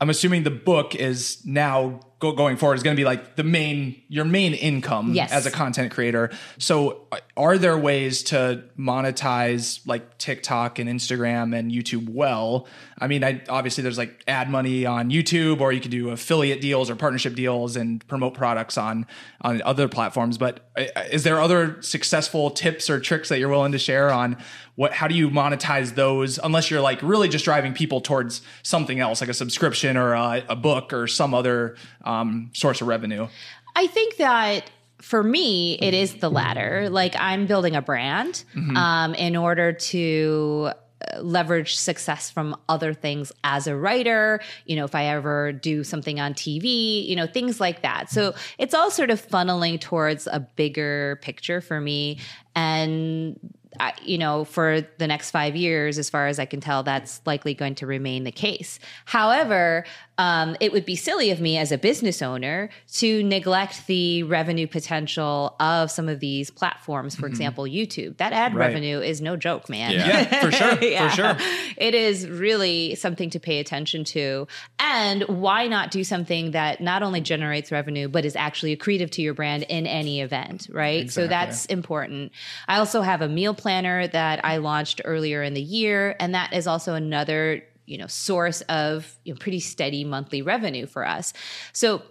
I'm assuming the book is now go, going forward is going to be like the main your main income Yes. as a content creator. So uh, are there ways to monetize like TikTok and Instagram and YouTube well? I mean, I obviously there's like ad money on YouTube or you can do affiliate deals or partnership deals and promote products on on other platforms, but uh, is there other successful tips or tricks that you're willing to share on what how do you monetize those unless you're like really just driving people towards something else like a subscription or a, a book or some other um, source of revenue? I think that for me, it is the latter. Like I'm building a brand um, in order to uh, leverage success from other things as a writer. You know if i ever do something on tv you know things like that. So it's all sort of funneling towards a bigger picture for me. And I, you know, for the next five years, as far as I can tell, that's likely going to remain the case. However, um, it would be silly of me as a business owner to neglect the revenue potential of some of these platforms. For example, YouTube. That ad Right. revenue is no joke, man. Yeah. yeah for sure Yeah. for sure It is really something to pay attention to. And why not do something that not only generates revenue, but is actually accretive to your brand in any event, right? So that's important. I also have a meal planner that I launched earlier in the year, and that is also another you know source of you know, pretty steady monthly revenue for us. So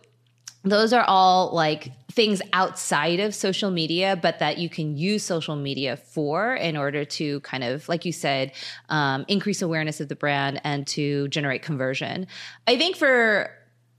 those are all like things outside of social media, but that you can use social media for in order to kind of, like you said, um, increase awareness of the brand and to generate conversion. I think for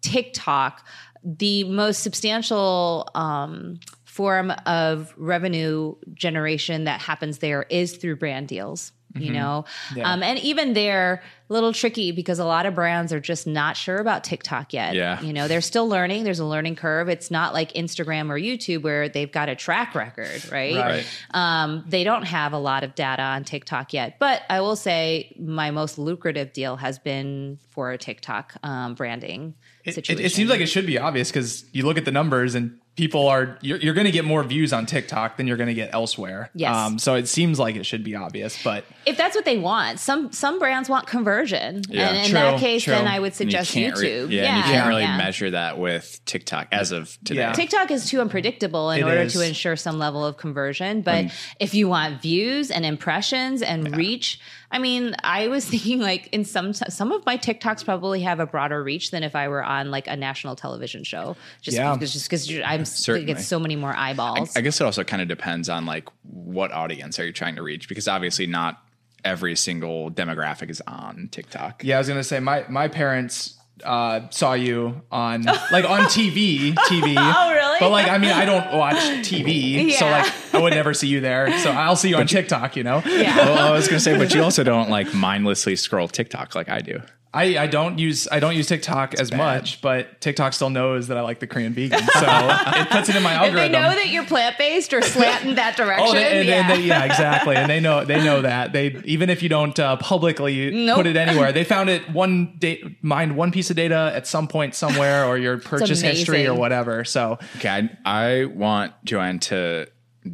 TikTok, the most substantial um, form of revenue generation that happens there is through brand deals. You know, um, and even they're a little tricky because a lot of brands are just not sure about TikTok yet. Yeah. You know, they're still learning. There's a learning curve. It's not like Instagram or YouTube where they've got a track record, right? Right. Um, they don't have a lot of data on TikTok yet. But I will say my most lucrative deal has been for a TikTok um, branding It, situation. it, it seems like it should be obvious because you look at the numbers and people are you're, you're going to get more views on TikTok than you're going to get elsewhere. Um, Yes. so it seems like it should be obvious, but if that's what they want, some some brands want conversion, Yeah. and in True, that case, true. then I would And you suggest re- YouTube. yeah, and you can't really yeah. measure that with TikTok as of today. Yeah. TikTok is too unpredictable in It order is. to ensure some level of conversion. But if you want views and impressions and reach, I mean, I was thinking like in some some of my TikToks probably have a broader reach than if I were on like a national television show. Just Yeah. because just because I'm Certainly. get so many more eyeballs. I guess it also kind of depends on like what audience are you trying to reach because obviously not every single demographic is on TikTok. yeah, I was going to say my my parents uh, saw you on like on TV, TV. Oh, really? But like, I mean, I don't watch TV, so like, I would never see you there. So I'll see you on TikTok. You know, yeah. Well, I was going to say, but you also don't like mindlessly scroll TikTok like I do. I, I don't use I don't use TikTok as much, but TikTok still knows that I like the Korean vegan, so it puts it in my algorithm. If they know that you're plant based or slant in that direction, Oh, they, and, yeah. and they, yeah, exactly. And they know they know that they even if you don't uh, publicly Nope. put it anywhere, they found it one date mind one piece of data at some point somewhere or your purchase history or whatever. So Okay, I, I want Joanne to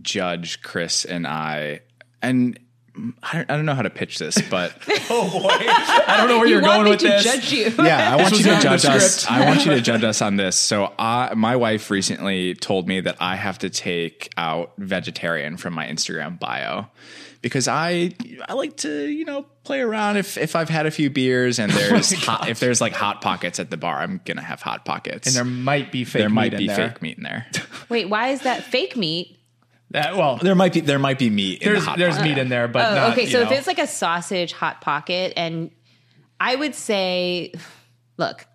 judge Chris and I, and I don't, I don't know how to pitch this, but oh boy, I don't know where you you're want going me with to this. judge you. yeah, I want you to not in the judge us. I want you to judge us on this. So, I, my wife recently told me that I have to take out vegetarian from my Instagram bio because I I like to you know play around. If if I've had a few beers and oh there's hot, if there's like hot pockets at the bar, I'm gonna have hot pockets. And there might be fake there might be in there. fake meat in there. Wait, why is that fake meat? That, well, there might be there might be meat in the there's hot there's pocket. meat in there, but Oh, not, okay. you So if it's like a sausage hot pocket, and I would say, look,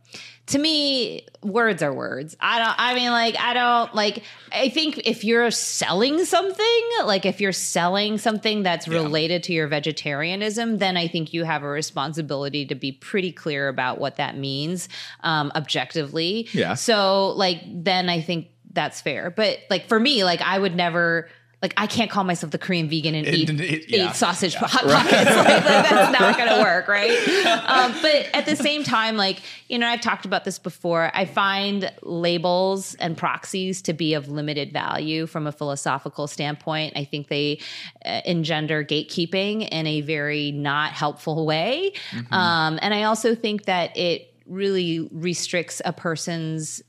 to me, words are words. I don't. I mean, like, I don't like. I think if you're selling something, like if you're selling something that's related to your vegetarianism, then I think you have a responsibility to be pretty clear about what that means um, objectively. Yeah. So, like, then I think that's fair. But like for me, like I would never like I can't call myself the Korean vegan and eat, it- eat yeah. sausage hot pockets. like, that- that's not going to work, right? Um, but at the same time, like you know, I've talked about this before. I find labels and proxies to be of limited value from a philosophical standpoint. I think they uh, engender gatekeeping in a very not helpful way, um, and I also think that it really restricts a person's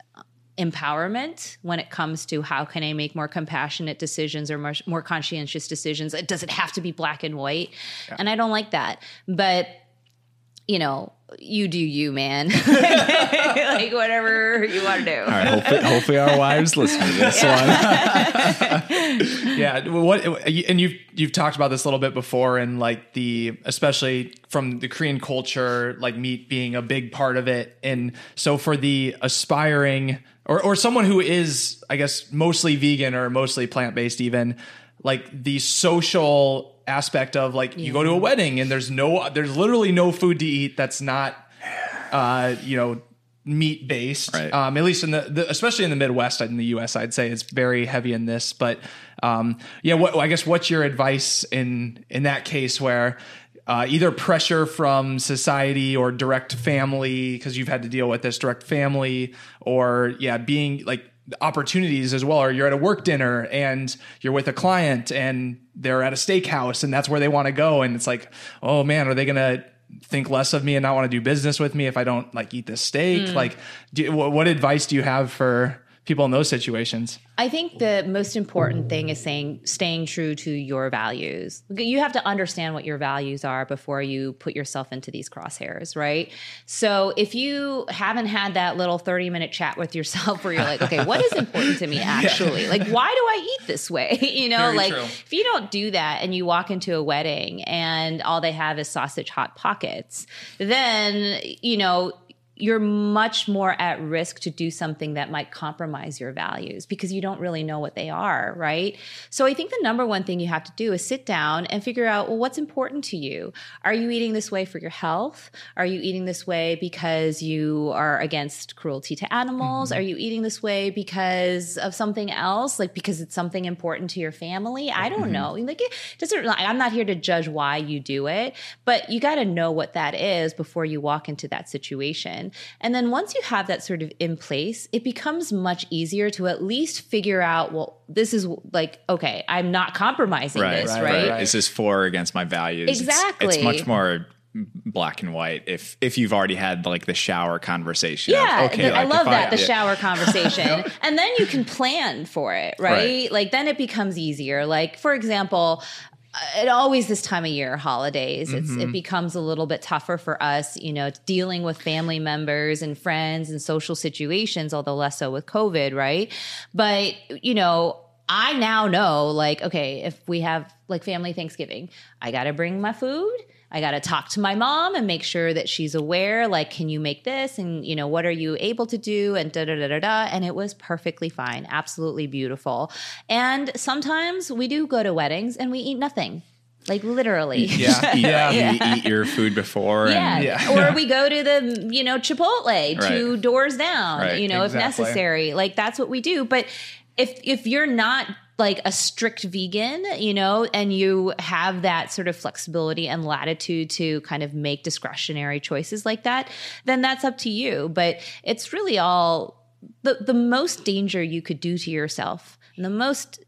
empowerment when it comes to how can I make more compassionate decisions or more, more conscientious decisions. Does it have to be black and white? And I don't like that. But you know, you do you, man. like whatever you want to do. All right, hopefully, hopefully our wives listen to this one. yeah what and you've you've talked about this a little bit before and like the especially from the korean culture like meat being a big part of it and so for the aspiring or or someone who is i guess mostly vegan or mostly plant-based even like the social aspect of like you go to a wedding and there's no there's literally no food to eat that's not uh you know meat based Right. um at least in the, the especially in the midwest in the us i'd say it's very heavy in this but um yeah what i guess what's your advice in in that case where uh, either pressure from society or direct family because you've had to deal with this direct family or yeah being like opportunities as well or you're at a work dinner and you're with a client and they're at a steakhouse and that's where they want to go and it's like oh man are they gonna think less of me and not want to do business with me if I don't like eat this steak. Like, do, what, what advice do you have for people in those situations? I think the most important thing is saying staying true to your values. You have to understand what your values are before you put yourself into these crosshairs, right? So if you haven't had that little 30 minute chat with yourself where you're like, okay, what is important to me actually? Like why do I eat this way? you know, Very like true. if you don't do that and you walk into a wedding and all they have is sausage hot pockets, then, you know, you're much more at risk to do something that might compromise your values because you don't really know what they are, right? So I think the number one thing you have to do is sit down and figure out, well, what's important to you? Are you eating this way for your health? Are you eating this way because you are against cruelty to animals? Mm-hmm. Are you eating this way because of something else? Like because it's something important to your family? I don't mm-hmm. know. Like it doesn't I'm not here to judge why you do it, but you got to know what that is before you walk into that situation. And then once you have that sort of in place, it becomes much easier to at least figure out, well, this is like, okay, I'm not compromising right, this, right, right? right. Is this for or against my values? Exactly. It's, much more black and white if if you've already had like the shower conversation. of, Yeah, okay, the- I love that the yeah. shower conversation, and then you can plan for it, right? Right. Like then it becomes easier. Like for example, it always this time of year, holidays, it's Mm-hmm. it becomes a little bit tougher for us, you know, dealing with family members and friends and social situations, although less so with COVID, right? But you know. I now know, like, okay, if we have like family Thanksgiving, I got to bring my food. I got to talk to my mom and make sure that she's aware. Like, can you make this? And, you know, what are you able to do? And da da da da da. And it was perfectly fine, absolutely beautiful. And sometimes we do go to weddings and we eat nothing, like literally. Yeah, Eat, yeah. you eat your food before. Yeah. And, Yeah. Or we go to the, you know, Chipotle two doors down, Right. you know, if necessary. Like that's what we do. But if if you're not like a strict vegan, you know, and you have that sort of flexibility and latitude to kind of make discretionary choices like that, then that's up to you. But it's really all the the most danger you could do to yourself and the most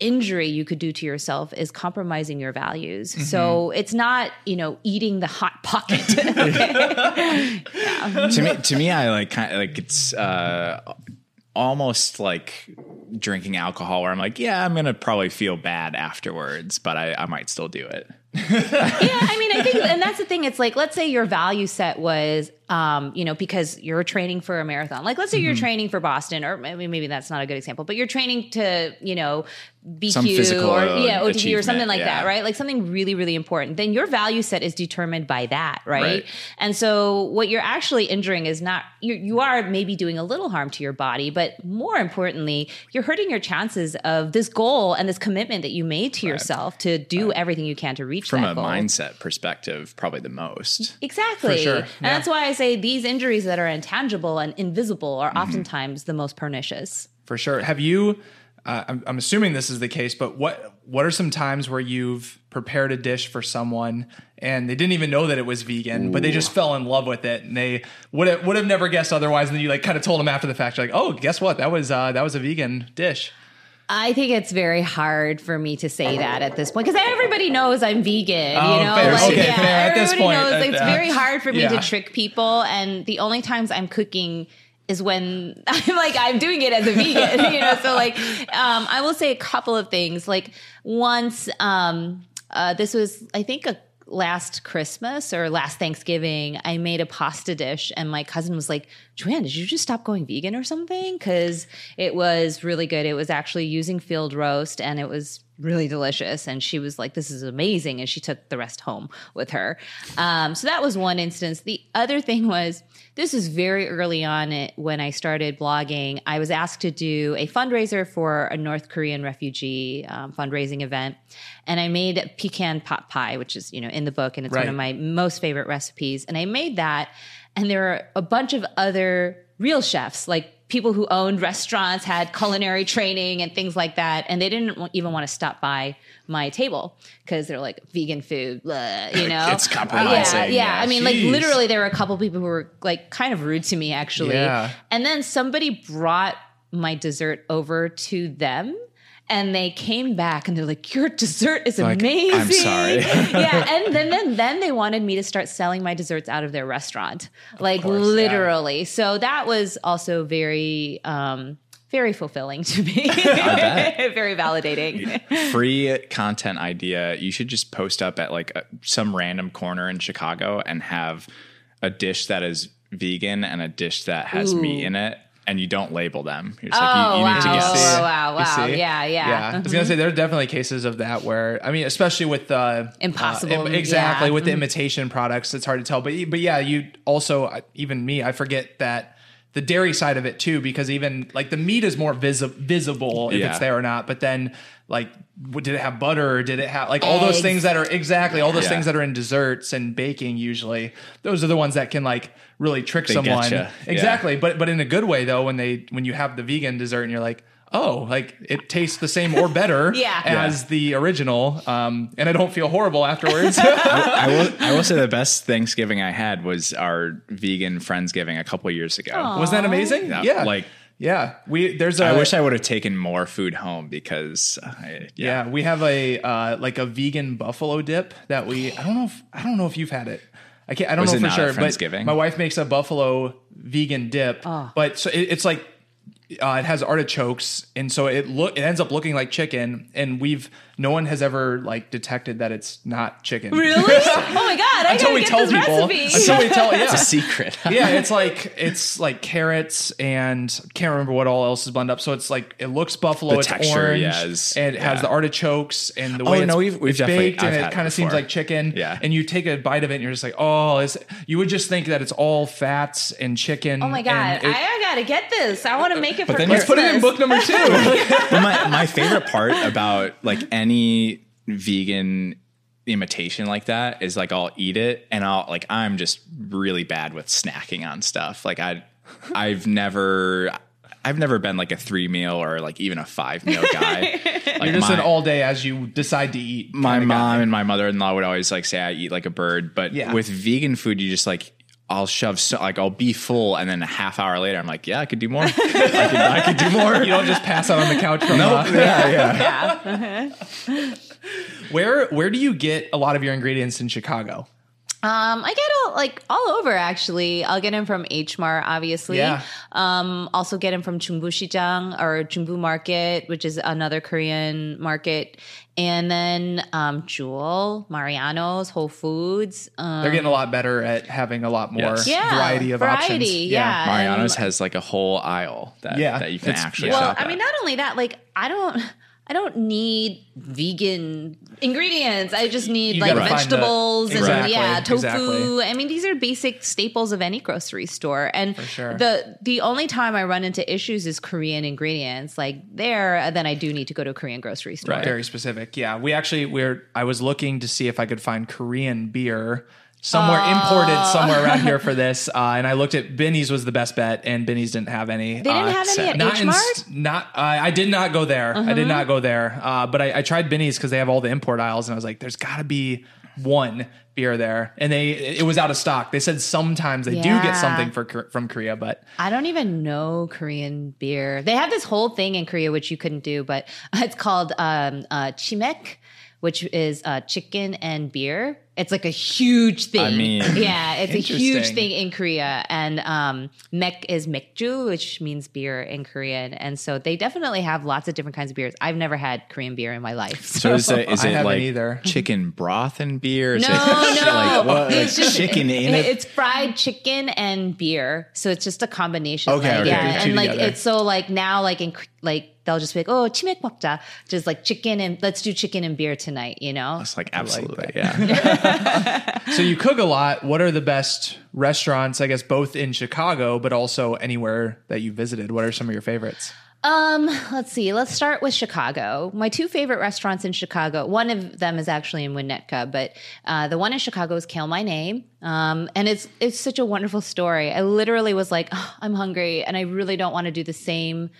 injury you could do to yourself is compromising your values. So it's not, you know, eating the hot pocket. Yeah. to me, to me, I like kind of like it's uh, almost like drinking alcohol, where I'm like, yeah, I'm gonna probably feel bad afterwards, but I, I might still do it. yeah, I mean, I think, and that's the thing. It's like, let's say your value set was, um, you know, because you're training for a marathon. Like, let's say you're training for Boston, or maybe, maybe that's not a good example, but you're training to, you know, BQ Some physical, or uh, yeah, OTP or something like that, right? Like something really, really important. Then your value set is determined by that, right? Right. And so what you're actually injuring is not you. You are maybe doing a little harm to your body, but more importantly, you're hurting your chances of this goal and this commitment that you made to yourself to do everything you can to reach From a goal. mindset perspective, probably the most. Exactly. For sure, And yeah. that's why I say these injuries that are intangible and invisible Mm-hmm. are oftentimes the most pernicious. for sure. Have you? uh, I'm, I'm assuming this is the case, but what what are some times where you've prepared a dish for someone and they didn't even know that it was vegan, but they just fell in love with it and they would have, would have never guessed otherwise. And then you like kind of told them after the fact, you're like, oh, guess what? That was uh, that was a vegan dish. I think it's very hard for me to say that at this point because everybody knows I'm vegan. Oh, you know, fair. like Okay, yeah, fair. At this everybody point, knows it's uh, very hard for me yeah. to trick people, and the only times I'm cooking is when I'm like I'm doing it as a vegan. you know, so like um, I will say a couple of things. Like once, um, uh, this was I think a last Christmas or last Thanksgiving, I made a pasta dish, and my cousin was like, Joanne, did you just stop going vegan or something? Because it was really good. It was actually using field roast, and it was really delicious. And she was like, This is amazing. And she took the rest home with her. Um, so that was one instance. The other thing was, this was very early on it, when I started blogging. I was asked to do a fundraiser for a North Korean refugee um, fundraising event, and I made pecan pot pie, which is you know in the book, and it's one of my most favorite recipes. And I made that, and there were a bunch of other real chefs, like people who owned restaurants, had culinary training and things like that, and they didn't even want to stop by my table because they're like vegan food, blah, you know. It's compromising, Yeah, yeah. yeah. I mean, like literally, there were a couple people who were like kind of rude to me actually. Yeah. And then somebody brought my dessert over to them. And they came back and they're like, "Your dessert is Like, amazing." "I'm sorry." yeah, and then, then then they wanted me to start selling my desserts out of their restaurant, like course, yeah. literally. So that was also very, um, very fulfilling to me. very validating. free content idea you should just post up at like a, some random corner in chicago and have a dish that is vegan and a dish that has meat in it and you don't label them you're just Oh, like you, you wow. need to Oh, guess wow, You wow. see? Yeah, yeah. Yeah, I was gonna say there are definitely cases of that where I mean, especially with the uh, Impossible, im- exactly yeah. with the imitation products, it's hard to tell. But but yeah, you also uh, even me, I forget that the dairy side of it too, because even like the meat is more visi- visible if Yeah. it's there or not. But then like, did it have butter? Or did it have like all those things that are exactly all those Yeah. things that are in desserts and baking? Usually, those are the ones that can like really trick They someone. getcha. Yeah. Exactly, but but in a good way though. When they when you have the vegan dessert and you're like. Oh, like it tastes the same or better Yeah. as the original, um, and I don't feel horrible afterwards. I will, I will say the best Thanksgiving I had was our vegan Friendsgiving a couple years ago. Was that amazing? Yeah, Yeah, like- yeah. We there's a I wish I would have taken more food home because I, yeah. yeah we have a uh, like a vegan buffalo dip that we I don't know if I don't know if you've had it. I can't I don't Was know it for not sure. at But Friendsgiving? my wife makes a buffalo vegan dip, Oh. but so it, it's like. Uh, it has artichokes, and so it look it ends up looking like chicken. And we've no one has ever like detected that it's not chicken. Really? Oh my god! I Until we get tell this people. recipe. Until we tell, yeah. It's a secret. yeah, it's like it's like carrots and can't remember what all else is blended up. So it's like it looks buffalo, The it's texture, orange, yeah, is- and it has yeah. the artichokes and the Oh, way it's, no, we've- we've it's baked I've and it it kind of seems like chicken. Yeah. and you take a bite of it and you're just like, oh, is you would just think that it's all fats and chicken. Oh my god! it- I, I gotta get this. I want to make it for then Christmas. let's put it in book number two. but my, my favorite part about like any vegan imitation like that is like I'll eat it and I'll like I'm just really bad with snacking on stuff. Like I I've never I've never been like a three meal or like even a five meal guy. Like you're just my, an all day as you decide to eat. my kinda guy. mom and my mother in law would always like say I eat like a bird, but Yeah. with vegan food you just like I'll shove so like I'll be full and then a half hour later I'm like, yeah, I could do more. I could I could do more. You don't just pass out on the couch from uh, yeah, yeah. Yeah. where where do you get a lot of your ingredients in Chicago? Um, I get all, like all over actually. I'll get them from H Mart, obviously. Yeah. Um, also get them from Chungbu Shijang or Joong Boo Market, which is another Korean market. And then um, Jewel, Mariano's, Whole Foods. Um, They're getting a lot better at having a lot more Yes. Yeah, variety of variety, options. yeah. Mariano's And- has like a whole aisle that, Yeah, that you can actually. Well, shop I at. mean, not only that, like I don't, I don't need vegan ingredients. I just need You like gotta the- vegetables and yeah, tofu. exactly. I mean, these are basic staples of any grocery store. And sure. the the only time I run into issues is Korean ingredients. Like there, uh, then I do need to go to a Korean grocery store. Very specific. Yeah. We actually we're I was looking to see if I could find Korean beer somewhere imported somewhere around here for this. Uh, and I looked at Binny's was the best bet, and Binny's didn't have any. They didn't Uh, have any at not H-Mart? Uh-huh. not I I did not go there. I did not go there. Uh, but I, I tried Binny's because they have all the import aisles, and I was like, "There's got to be one beer there." And they it was out of stock. They said sometimes they do get something for from Korea, but I don't even know Korean beer. They have this whole thing in Korea which you couldn't do, but it's called um, uh, chimek, which is uh, chicken and beer. It's like a huge thing. I mean, yeah, it's a huge thing in Korea. And um, mek is mekju, which means beer in Korean. And so they definitely have lots of different kinds of beers. I've never had Korean beer in my life. So is it, is it like either. chicken broth and beer? Is No, it no, like what? it's just chicken in it? It's fried chicken and beer, so it's just a combination. Okay, like, okay. yeah, Two and like together. it's so like now like in like they'll just be like, oh, chimek 먹자, just like chicken and let's do chicken and beer tonight, you know. It's like absolutely, that. yeah. so you cook a lot. What are the best restaurants? I guess both in Chicago, but also anywhere that you visited. What are some of your favorites? Um, let's see. Let's start with Chicago. My two favorite restaurants in Chicago. One of them is actually in Winnetka, but uh, the one in Chicago is Kale My Name. Um, and it's it's such a wonderful story. I literally was like, "Oh, I'm hungry, and I really don't want to do the same.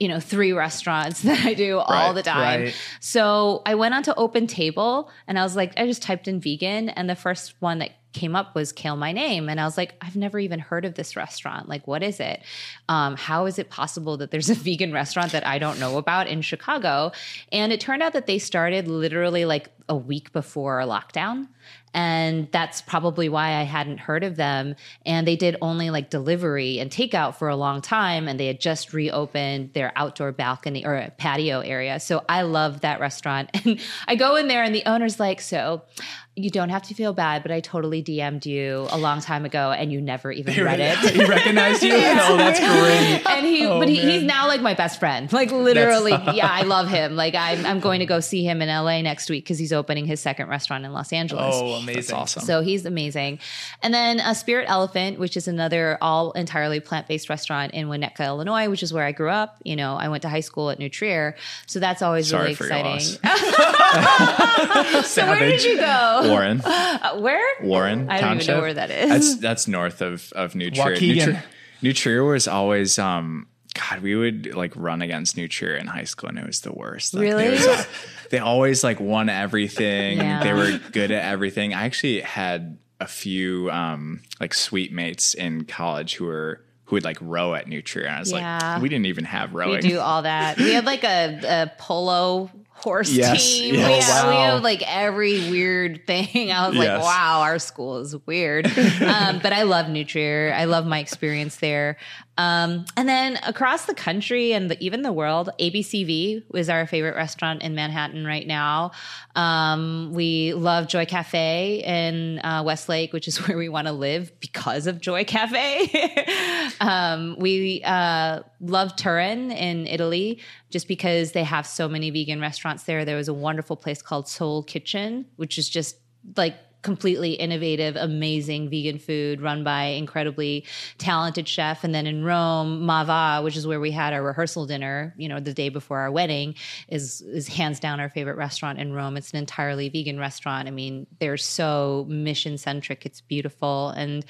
You know, three restaurants that I do all the time. right. So I went onto Open Table and I was like, I just typed in vegan, and the first one that came up was Kale My Name. And I was like, I've never even heard of this restaurant. Like, what is it? Um, how is it possible that there's a vegan restaurant that I don't know about in Chicago? And it turned out that they started literally like a week before lockdown. And that's probably why I hadn't heard of them. And they did only like delivery and takeout for a long time. And they had just reopened their outdoor balcony or patio area. So I love that restaurant. And I go in there, and the owner's like, So you don't have to feel bad, but I totally DM'd you a long time ago and you never even read it. he recognized you. Oh, that's great. and he Oh, but he, he's now like my best friend like literally yeah i love him like I'm, I'm going to go see him in la next week because he's opening his second restaurant in los angeles Oh, amazing. That's awesome. so he's amazing. And then a Spirit Elephant, which is another all entirely plant based restaurant in Winnetka, Illinois, which is where I grew up. You know, I went to high school at New Trier. So that's always Sorry really exciting. so where did you go? Warren, Uh, where? Warren I don't Township. even know where that is. That's that's north of of New Trier. Waukegan. Trier. New Trier was always um. God, we would like run against New Trier in high school, and it was the worst. Like, Really? They, was they always like won everything. Yeah. They were good at everything. I actually had a few um like sweet mates in college who were who would like row at New Trier, and I was Yeah. like, we didn't even have rowing. we do all that. We had like a, a polo horse Yes, team. yes. We, had, we wow. had like every weird thing. I was like, wow, our school is weird. um, but I love New Trier. I love my experience there. Um, and then across the country and the, even the world, ABCV is our favorite restaurant in Manhattan right now. Um, we love Joy Cafe in uh, Westlake, which is where we want to live because of Joy Cafe. um, we uh, love Turin in Italy just because they have so many vegan restaurants there. There was a wonderful place called Soul Kitchen, which is just like completely innovative, amazing vegan food run by incredibly talented chef. And then in Rome, Mava, which is where we had our rehearsal dinner, you know, the day before our wedding, is is hands down our favorite restaurant in Rome. It's an entirely vegan restaurant. I mean, they're so mission centric. It's beautiful. And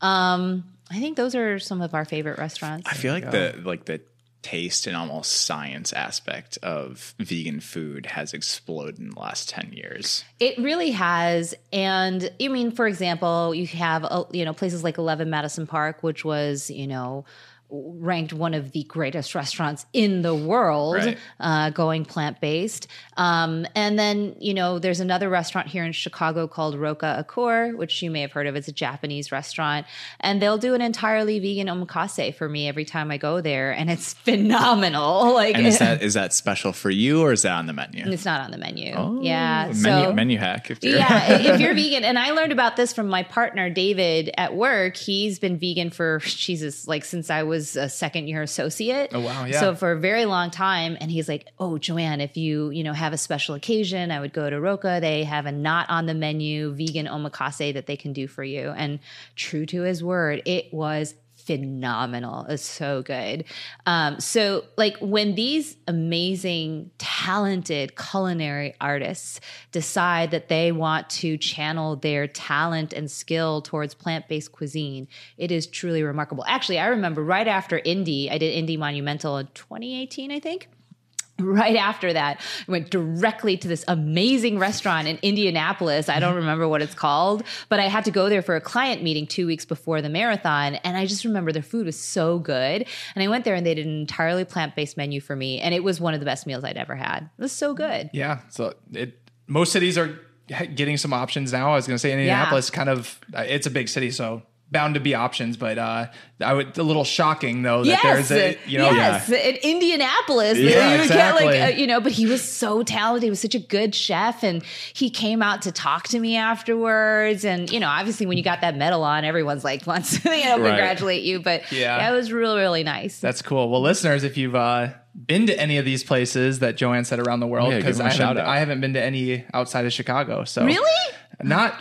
um, I think those are some of our favorite restaurants. I feel like the like the taste and almost science aspect of vegan food has exploded in the last 10 years. It really has, and you mean, for example, you have uh, you know places like Eleven Madison Park, which was you know ranked one of the greatest restaurants in the world, Right. uh, going plant based. Um, and then you know there's another restaurant here in Chicago called Roka Akor, which you may have heard of. It's a Japanese restaurant, and they'll do an entirely vegan omakase for me every time I go there, and it's phenomenal. Like And is that is that special for you or is that on the menu? it's not on the menu. Oh, yeah, menu, so menu hack. If you're yeah, if you're vegan, and I learned about this from my partner David at work. He's been vegan for Jesus, like since I was a second year associate. Oh, wow, yeah. So for a very long time, and he's like, "Oh, Joanne, if you you know have a special occasion, I would go to Roka. They have a not on the menu vegan omakase that they can do for you." And true to his word, it was phenomenal. It's so good. Um, so, like, when these amazing, talented culinary artists decide that they want to channel their talent and skill towards plant based cuisine, it is truly remarkable. Actually, I remember right after Indy, I did Indy Monumental in 2018, I think right after that I went directly to this amazing restaurant in indianapolis. I don't remember what it's called but i had to go there for a client meeting two weeks before the marathon and i just remember their food was so good. And i went there and they did an entirely plant-based menu for me and it was one of the best meals i'd ever had. It was so good. Yeah. So it most cities are getting some options now. I was going to say Indianapolis kind of uh, it's a big city, so bound to be options. But uh, I would a little shocking though that Yes, there's a you know yes, in Indianapolis, Yeah, you would get like exactly. uh, you know. But he was so talented; he was such a good chef, and he came out to talk to me afterwards. And you know, obviously, when you got that medal on, everyone's like wants to you know Right. congratulate you. But Yeah. yeah, it was really really nice. That's cool. Well, listeners, if you've uh, been to any of these places that Joanne said around the world, because them a I, shout haven't- I haven't been to any outside of Chicago. So Really? not.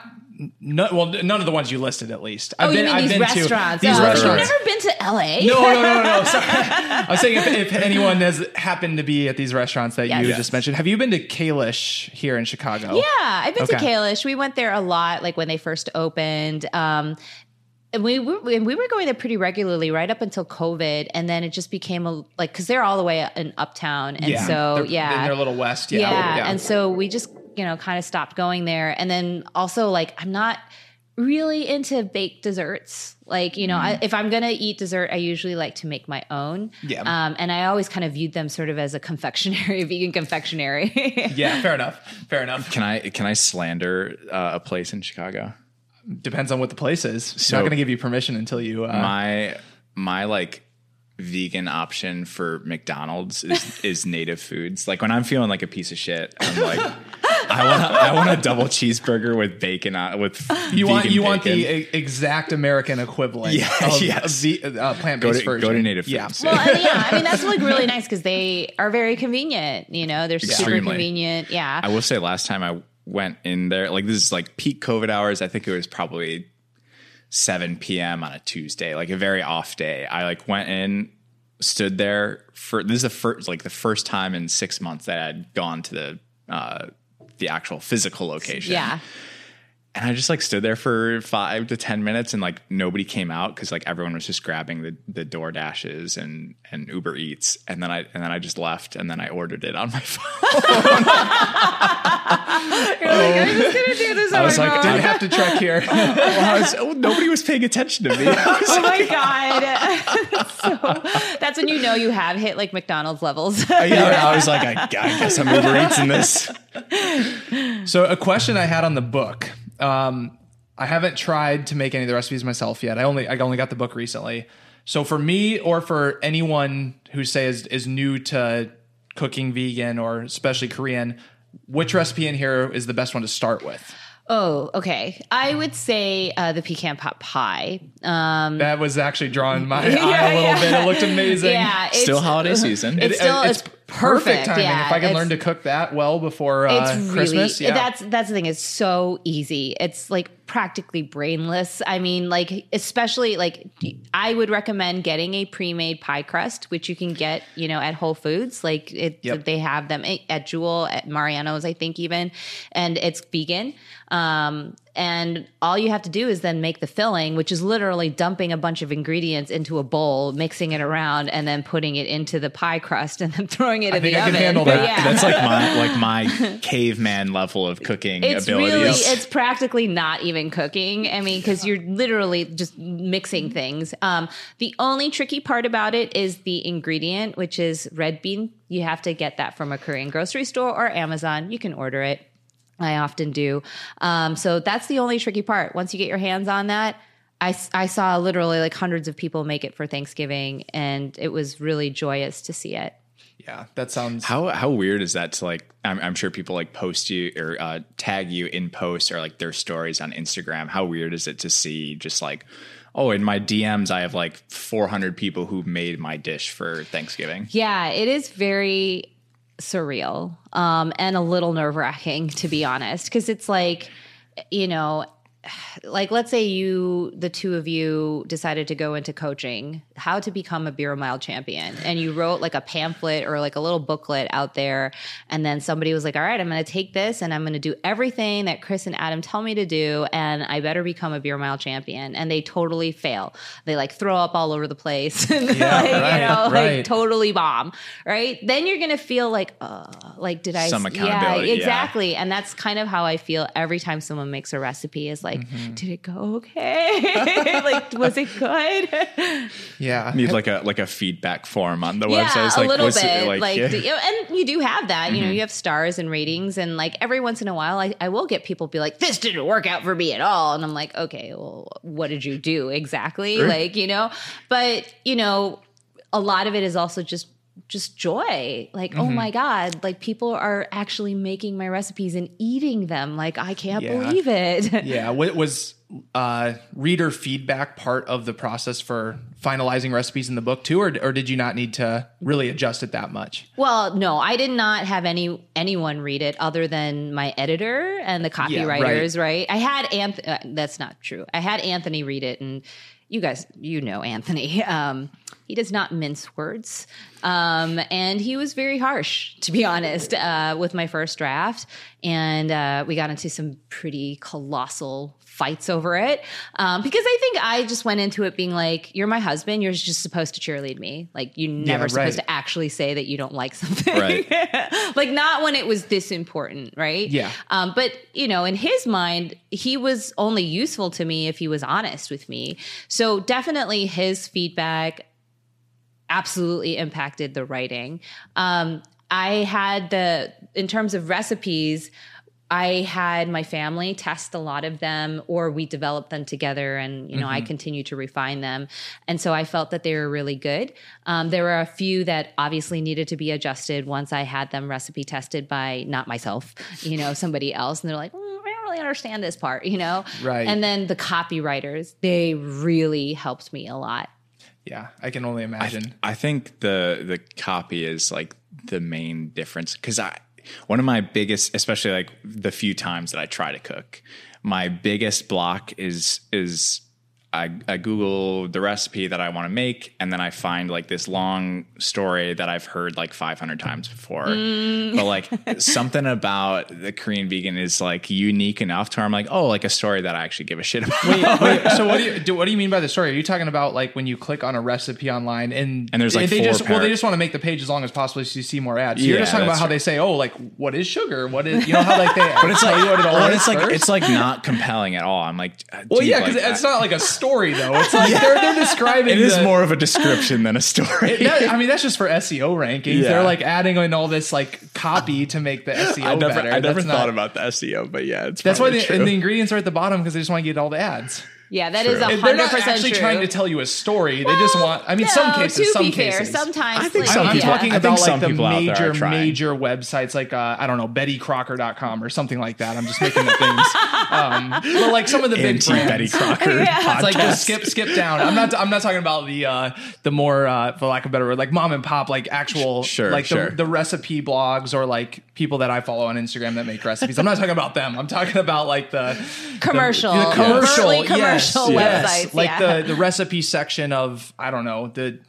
No, well, none of the ones you listed, at least. I've Oh, you mean these to restaurants? these oh, restaurants. You've never been to LA? No, no, no, no, no. Sorry. I was saying if, if anyone has happened to be at these restaurants that Yes. you Yes. just mentioned, have you been to Kalish here in Chicago? Yeah, I've been to Kalish. We went there a lot, like when they first opened. Um, and we were and we were going there pretty regularly right up until COVID, and then it just became a like because they're all the way in Uptown, and so They're- yeah, they're a little west. Yeah, yeah, and so we just you know kind of stopped going there, and then also like I'm not really into baked desserts. Like you know, I, if I'm gonna eat dessert, I usually like to make my own. Yeah. um, and I always kind of viewed them sort of as a confectionery, vegan confectionery. yeah, fair enough. Fair enough. Can I can I slander uh, a place in Chicago? Depends on what the place is. It's So- not going to give you permission until you. Uh, my my like vegan option for McDonald's is is native foods. Like when I'm feeling like a piece of shit, I'm like I want I want a double cheeseburger with bacon on with you want vegan you want the exact American equivalent Yeah, of yes. the uh, plant based to, version. go to native Yeah. foods. Well, and yeah, I mean that's like really nice because they are very convenient. You know, they're super convenient. Yeah, I will say last time I went in there, like this is like peak COVID hours. I think it was probably 7 p.m. on a Tuesday, like a very off day. I like went in, stood there for this is the first like the first time in six months that I'd gone to the uh the actual physical location. yeah. And I just like stood there for five to ten minutes and like nobody came out because like everyone was just grabbing the the door dashes and and Uber Eats. And then I and then I just left and then I ordered it on my phone. You're like, I'm just gonna do this. I was like, phone. Didn't have to check here. Well, was- oh, nobody was paying attention to me. Was Oh my god! so that's when you know you have hit like McDonald's levels. Uh, yeah, I was like, I, I guess I'm Uber Eats in this. So a question I had on the book. Um, I haven't tried to make any of the recipes myself yet. I only I only got the book recently. So for me or for anyone who says is, is new to cooking vegan or especially Korean, which recipe in here is the best one to start with? oh, okay. I would say uh, the pecan pot pie. Um, That was actually drawing my Yeah, eye a little yeah. bit. It looked amazing. yeah, it's, Still holiday season. It's still it's, perfect. timing. Yeah, if I can learn to cook that well before uh, it's really Christmas, yeah. that's that's the thing it's so easy it's like practically brainless i mean like especially like i would recommend getting a pre-made pie crust which you can get you know at whole foods like it Yep. they have them at- at jewel at mariano's i think even and it's vegan um and all you have to do is then make the filling which is literally dumping a bunch of ingredients into a bowl mixing it around and then putting it into the pie crust and then throwing it I in the I can oven handle that. yeah. That's like my like my caveman level of cooking it's abilities. really it's practically not even cooking i mean because you're literally just mixing things um, the only tricky part about it is the ingredient which is red bean you have to get that from a korean grocery store or amazon you can order it i often do um, so that's the only tricky part once you get your hands on that I, I saw literally like hundreds of people make it for thanksgiving and it was really joyous to see it yeah, that sounds. How how weird is that to like? I'm, I'm sure people like post you or uh, tag you in posts or like their stories on Instagram. How weird is it to see just like, oh, in my DMs I have like 400 people who made my dish for Thanksgiving. Yeah, it is very surreal um, and a little nerve wracking, to be honest, because it's like, you know, like let's say you the two of you decided to go into coaching how to become a beer mile champion. And you wrote like a pamphlet or like a little booklet out there. And then somebody was like all right i'm going to take this and i'm going to do everything that chris and adam tell me to do and i better become a beer mile champion. And they totally fail. They like throw up all over the place. And Yeah, like, right, you know right. like totally bomb right? Then you're going to feel like uh like did i Some accountability, yeah. exactly. And that's kind of how i feel every time someone makes a recipe is like Mm-hmm. did it go okay like was it good Yeah. Need like a like a feedback form on the yeah website. It's a like, little was bit it, like, yeah. the- you know, and you do have that you know Mm-hmm. you have stars and ratings and like every once in a while I, I will get people be like this didn't work out for me at all and i'm like okay well what did you do exactly like you know but you know a lot of it is also just just joy like oh Mm-hmm. my god like people are actually making my recipes and eating them like i can't Yeah. believe it Yeah. wa- Was uh, reader feedback part of the process for finalizing recipes in the book too, or, or did you not need to really adjust it that much? Well, no, I did not have any anyone read it other than my editor and the Yeah, copywriters. right. I had Anthony. Uh, that's not true. I had Anthony read it, and you guys, you know Anthony. Um, he does not mince words, um, and he was very harsh, to be honest, uh, with my first draft, and uh, we got into some pretty colossal fights over it um, because I think I just went into it being like, "You're my husband. You're just supposed to cheerlead me. Like you're never right. supposed to actually say that you don't like something. Right. like not when it was this important, right? Yeah. Um, but you know, in his mind, he was only useful to me if he was honest with me. So definitely his feedback absolutely impacted the writing. Um, I had the in terms of recipes. I had my family test a lot of them, or we developed them together, and you know I continue to refine them. And so I felt that they were really good. Um, there were a few that obviously needed to be adjusted once I had them recipe tested by not myself, you know, somebody else, and they're like, "Mm, I don't really understand this part, you know. Right. And then the copywriters, they really helped me a lot. Yeah. I can only imagine. I think the the copy is like the main difference because I one of my biggest, especially like the few times that I try to cook, my biggest block is is I, I Google the recipe that I want to make, and then I find like this long story that I've heard like 500 times before. Mm. But like something about the Korean vegan is like unique enough to where I'm like, oh, like a story that I actually give a shit about. Wait, wait, so what do you do? What do you mean by the story? Are you talking about like when you click on a recipe online and And there's, like, they four just well they just want to make the page as long as possible so you see more ads. So you're Yeah, just talking about how right. they say, oh, like what is sugar? What is you know how like they but It's like, you what it all well, is it's like it's like not compelling at all. I'm like, well, dude, yeah, like, because it's not like a story though. It's like they're they're describing. It is the- more of a description than a story. That- I mean, that's just for SEO rankings. Yeah. They're like adding in all this like copy to make the SEO I never, better. I never That's thought not- about the SEO, but yeah, it's That's why the, the ingredients are at the bottom because they just want to get all the ads. Yeah, that is True. a They're hundred not percent actually true. trying to tell you a story. They just want. I mean, some cases, To some be cases. fair, sometimes I think like, some I'm yeah. people- talking I think about some like the people out there major, are trying. major websites like, uh, I don't know, BettyCrocker.com or something like that. I'm just making the things. Um, but like some of the big Anti Betty. Crocker Yeah. It's like just skip, skip down. I'm not. I'm not talking about the uh, the more, uh, for lack of a better word, like mom and pop, like actual, Sure, like sure. The, the recipe blogs or like people that I follow on Instagram that make recipes. I'm not talking about them. I'm talking about like the Commercial. the, the commercial, Overtly yes, commercial yes. websites, like yeah. the the recipe section of I don't know the.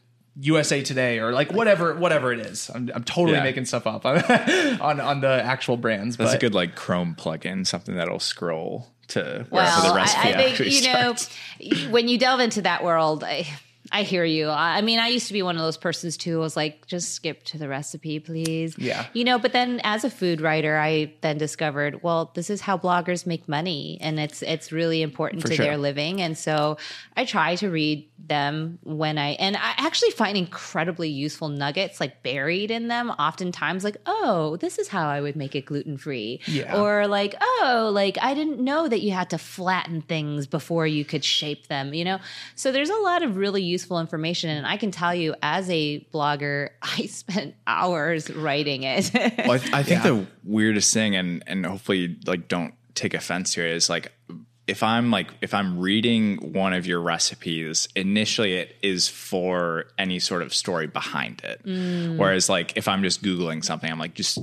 USA Today or like whatever whatever it is. I'm, I'm totally Yeah. making stuff up on on the actual brands. That's but a good like Chrome plugin, something that'll scroll to wherever Well, the recipe I, I think actually you know when you delve into that world, I, I hear you. I I mean, I used to be one of those persons too. I was like, just skip to the recipe, please. Yeah. You know, but then as a food writer, I then discovered, well, this is how bloggers make money, and it's it's really important For to sure. their living. And so I try to read them when I and I actually find incredibly useful nuggets like buried in them. Oftentimes, like, oh, this is how I would make it gluten free. Yeah. Or like, oh, like I didn't know that you had to flatten things before you could shape them, you know? So there's a lot of really useful information. And I can tell you, as a blogger, I spent hours writing it. Well, I, I think the weirdest thing, and and hopefully like don't take offense here, is like if I'm like if I'm reading one of your recipes, initially it is for any sort of story behind it. Mm. Whereas like if I'm just googling something, I'm like just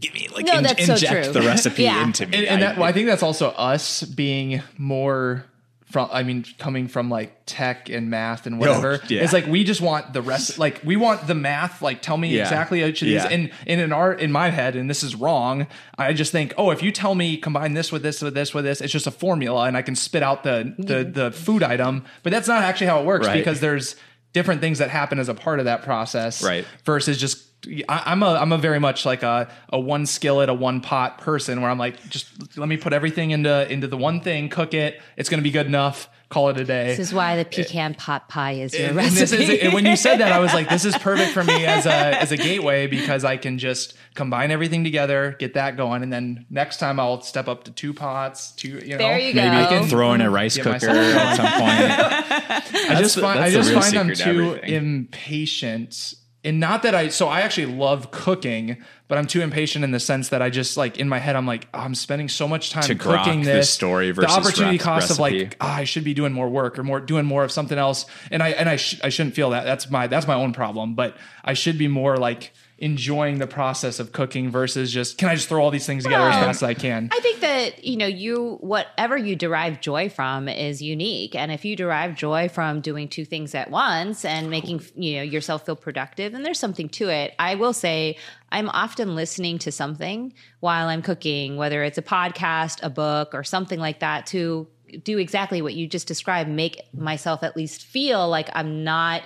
give me like No, in- that's so inject the recipe Yeah. into me. and, and I- that, well, I think that's also us being more from I mean coming from like tech and math and whatever. yeah. It's like we just want the rest like we want the math like tell me Yeah. exactly each of these Yeah. and, and in our in my head and this is wrong. I just think oh if you tell me combine this with this with this with this it's just a formula and I can spit out the the the food item but that's not actually how it works Right. because there's different things that happen as a part of that process Right. versus just I, I'm a I'm a very much like a a one skillet a one pot person where I'm like just let me put everything into into the one thing cook it it's gonna be good enough call it a day This is why the eh, pecan pot pie is your and, and recipe. this is and when you said that I was like this is perfect for me as a as a gateway because I can just combine everything together get that going and then next time I'll step up to two pots two you know There you maybe go. you can throw in a rice cooker at some point. I just find I just find I'm secret to too everything. impatient. And not that I so I actually love cooking, but I'm too impatient in the sense that I just like in my head I'm like oh, I'm spending so much time To cooking this. story the opportunity rep- cost of like oh, I should be doing more work or more doing more of something else. And I and I sh- I shouldn't feel that. That's my that's my own problem. But I should be more like enjoying the process of cooking versus just can I just throw all these things together as Well, fast as I can I think that you know you whatever you derive joy from is unique, and if you derive joy from doing two things at once and making you know yourself feel productive, then there's something to it. I will say I'm often listening to something while I'm cooking, whether it's a podcast, a book, or something like that, to do exactly what you just described. Make myself at least feel like I'm not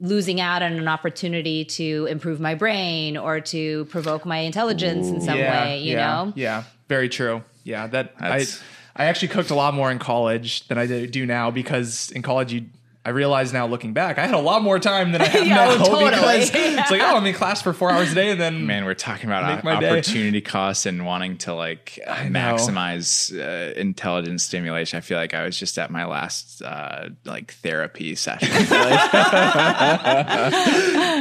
losing out on an opportunity to improve my brain or to provoke my intelligence in some way you yeah, know? Yeah, very true. Yeah, that I That's- I actually cooked a lot more in college than I do- do now because in college you I realize now looking back, I had a lot more time than I have Yeah, now totally. because it's like, oh, I'm in class for four hours a day and then Man, we're talking about Make o- my day. opportunity costs and wanting to like maximize uh, intelligence stimulation. I feel like I was just at my last uh, like therapy session.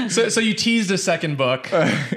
so, so you teased a second book.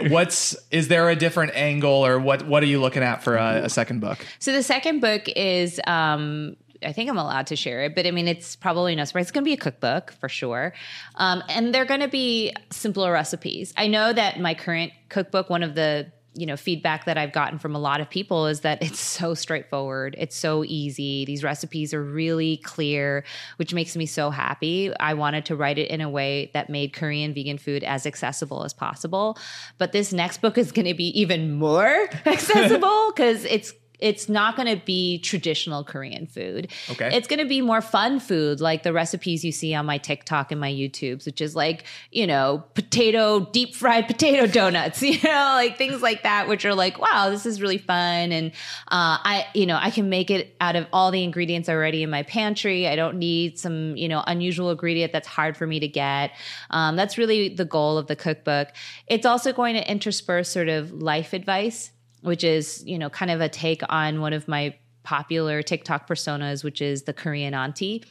What's is there a different angle or what what are you looking at for a, a second book? So the second book is um I think I'm allowed to share it, but I mean, it's probably no surprise. It's going to be a cookbook for sure. Um, and they're going to be simpler recipes. I know that my current cookbook, one of the you know feedback that I've gotten from a lot of people is that it's so straightforward. It's so easy. These recipes are really clear, which makes me so happy. I wanted to write it in a way that made Korean vegan food as accessible as possible. But this next book is going to be even more accessible because it's it's not going to be traditional Korean food. Okay. It's going to be more fun food, like the recipes you see on my TikTok and my YouTubes, which is like, you know, potato, deep fried potato donuts, you know, like things like that, which are like, wow, this is really fun. And uh, I, you know, I can make it out of all the ingredients already in my pantry. I don't need some, you know, unusual ingredient that's hard for me to get. Um, that's really the goal of the cookbook. It's also going to intersperse sort of life advice which is you know kind of a take on one of my popular TikTok personas, which is the Korean auntie.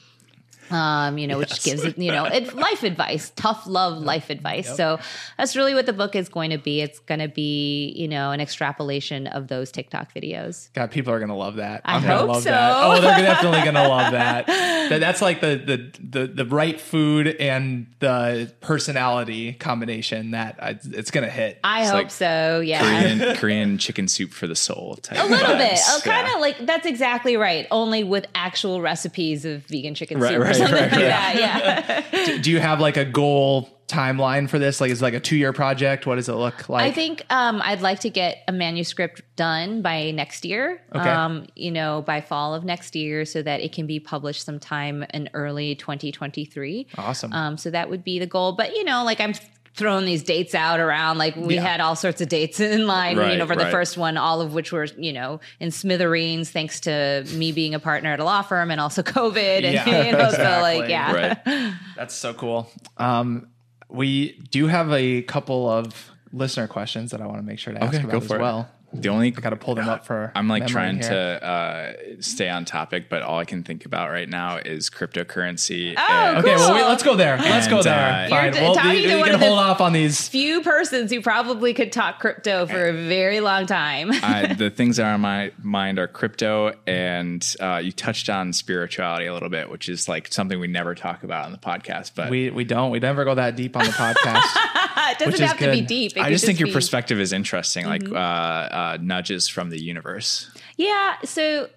Um, you know, which gives it, you know, it's life advice, tough love life advice. So that's really what the book is going to be. It's going to be, you know, an extrapolation of those TikTok videos. God, people are gonna love that. I I'm gonna hope love so. that. Oh, they're definitely gonna love that. that. That's like the, the the the right food and the personality combination that I, it's gonna hit. I It's hope like so. Yeah. Korean Korean chicken soup for the soul. Type A little bit, oh, kind of like that's exactly right. Only with actual recipes of vegan chicken Right, soup or right, something right, like right. that. Yeah. Do- Do you have like a goal timeline for this? Like, is it like a two year project? What does it look like? I think um, I'd like to get a manuscript done by next year. Okay. Um, you know, by fall of next year, so that it can be published sometime in early 2023. Awesome. Um, so that would be the goal. But you know, like I'm throwing these dates out around. Like we Yeah. had all sorts of dates in line. you know, for the first one, all of which were you know in smithereens, thanks to me being a partner at a law firm and also COVID. And Yeah, you know, so like yeah. Right. That's so cool. Um, we do have a couple of listener questions that I want to make sure to ask Okay, about go as well. it. Well. the only I got to pull them up for. I'm like trying here. to uh, stay on topic, but all I can think about right now is cryptocurrency. Oh, and- Okay, well, Cool. wait, let's go there. Let's go there. uh, Fine. You're Well, talking we, to we one can of the- hold off on these. Few persons who probably could talk crypto for a very long time. I, the things that are on my mind are crypto, and uh, you touched on spirituality a little bit, which is like something we never talk about on the podcast. But We we don't. We never go that deep on the podcast. it doesn't Which is have to be deep. It I could just think your be- perspective is interesting, like uh, uh, nudges from the universe. Yeah. So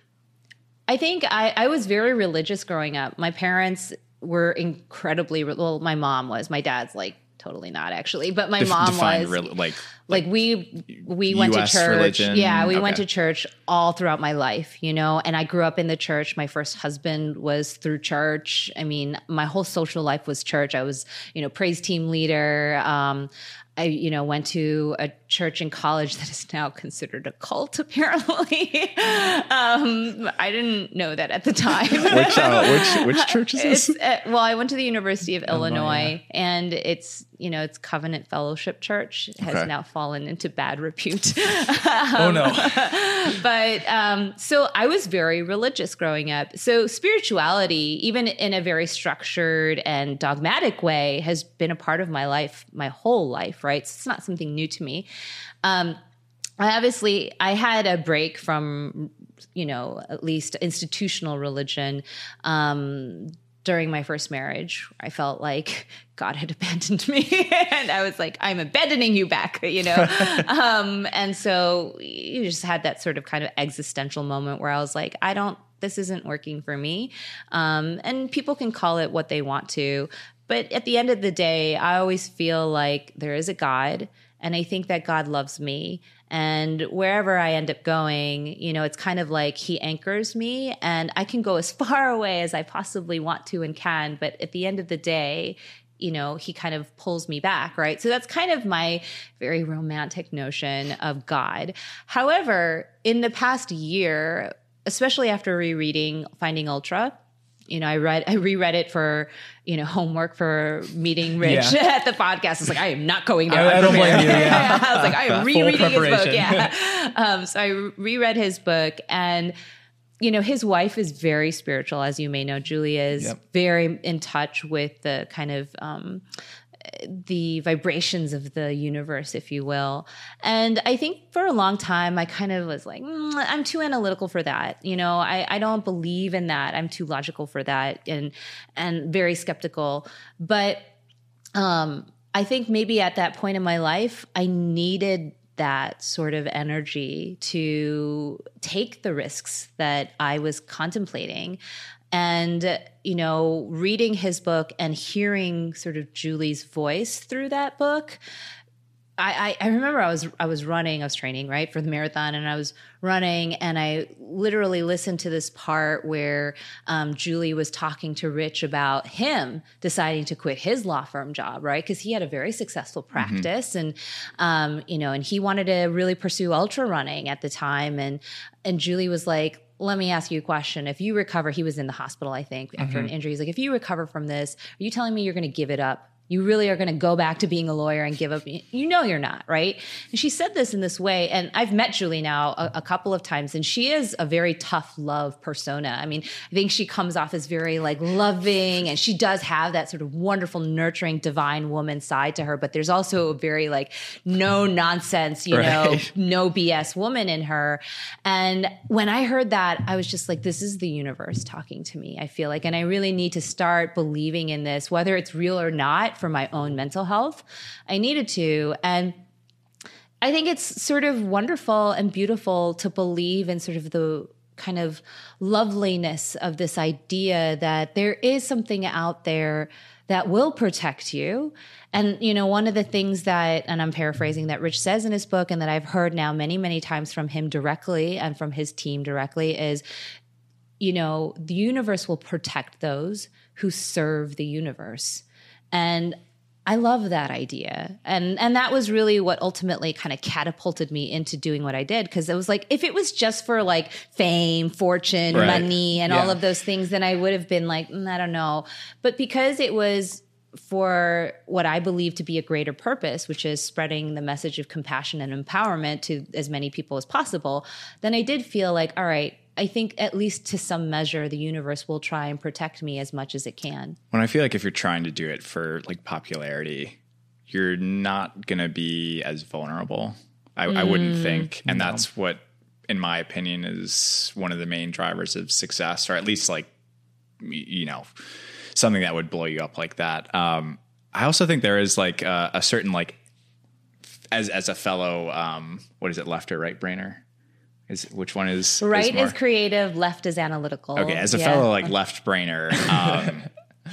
I think I, I was very religious growing up. My parents were incredibly, well, my mom was. My dad's like totally not actually, but my Def- mom was. real- like like we we went US to church religion? yeah we went to church all throughout my life you know and i grew up in the church my first husband was through church i mean my whole social life was church i was you know praise team leader um I, you know, went to a church in college that is now considered a cult. Apparently, um, I didn't know that at the time. which uh, which which church is this? It's uh, well, I went to the University of Illinois, Illinois, and it's you know it's Covenant Fellowship Church has Okay. now fallen into bad repute. oh no. but um, so I was very religious growing up. So spirituality, even in a very structured and dogmatic way, has been a part of my life, my whole life. Right, so it's not something new to me. Um, I obviously I had a break from you know at least institutional religion um, during my first marriage. I felt like God had abandoned me, and I was like, I'm abandoning you back, you know. um, and so you just had that sort of kind of existential moment where I was like, I don't. This isn't working for me. Um, and people can call it what they want to. But at the end of the day, I always feel like there is a God and I think that God loves me. And wherever I end up going, you know, it's kind of like He anchors me, and I can go as far away as I possibly want to and can. But at the end of the day, you know, He kind of pulls me back, right? So that's kind of my very romantic notion of God. However, in the past year, especially after rereading Finding Ultra, you know, I read, I reread it for, you know, homework for meeting Rich Yeah. at the podcast. It's like, I am not going there. I- I don't blame you, yeah. I was like, I am rereading his book. Yeah. Um, so I reread his book and, you know, his wife is very spiritual, as you may know. Julie is Yep. very in touch with the kind of, um, the vibrations of the universe, if you will. And I think for a long time, I kind of was like, "Mm, I'm too analytical for that. You know, I, I don't believe in that. I'm too logical for that and, and very skeptical. But, um, I think maybe at that point in my life, I needed that sort of energy to take the risks that I was contemplating. And, you know, reading his book and hearing sort of Julie's voice through that book, I, I, I remember I was I was running, I was training right for the marathon, and I was running, and I literally listened to this part where um, Julie was talking to Rich about him deciding to quit his law firm job, right? Because he had a very successful practice, and um, you know, and he wanted to really pursue ultra running at the time, and and Julie was like. Let me ask you a question. If you recover, he was in the hospital, I think, after an mm-hmm. injury. He's like, if you recover from this, are you telling me you're going to give it up? You really are going to go back to being a lawyer and give up. You know you're not, right? And she said this in this way. And I've met Julie now a, a couple of times, and she is a very tough love persona. I mean, I think she comes off as very like loving, and she does have that sort of wonderful, nurturing, divine woman side to her. But there's also a very like no nonsense, you know, no BS woman in her. And when I heard that, I was just like, this is the universe talking to me, I feel like. And I really need to start believing in this, whether it's real or not, for my own mental health. I needed to. And I think it's sort of wonderful and beautiful to believe in sort of the kind of loveliness of this idea that there is something out there that will protect you. And, you know, one of the things that, and I'm paraphrasing, that Rich says in his book and that I've heard now many, many times from him directly and from his team directly is, you know, the universe will protect those who serve the universe. And I love that idea. And and that was really what ultimately kind of catapulted me into doing what I did because it was like if it was just for like fame, fortune, Right. money and all of those things then I would have been like, "Mm, I don't know. But because it was for what I believe to be a greater purpose, which is spreading the message of compassion and empowerment to as many people as possible, then I did feel like, all right, I think at least to some measure, the universe will try and protect me as much as it can. When I feel like if you're trying to do it for like popularity, you're not going to be as vulnerable. I, I wouldn't think. And that's what, in my opinion, is one of the main drivers of success, or at least like, you know, something that would blow you up like that. Um, I also think there is like a, a certain like, as as a fellow, um, what is it, left or right brainer? Is which one is Right more- is creative, left is analytical. Okay, as a Yeah. fellow like left brainer, um,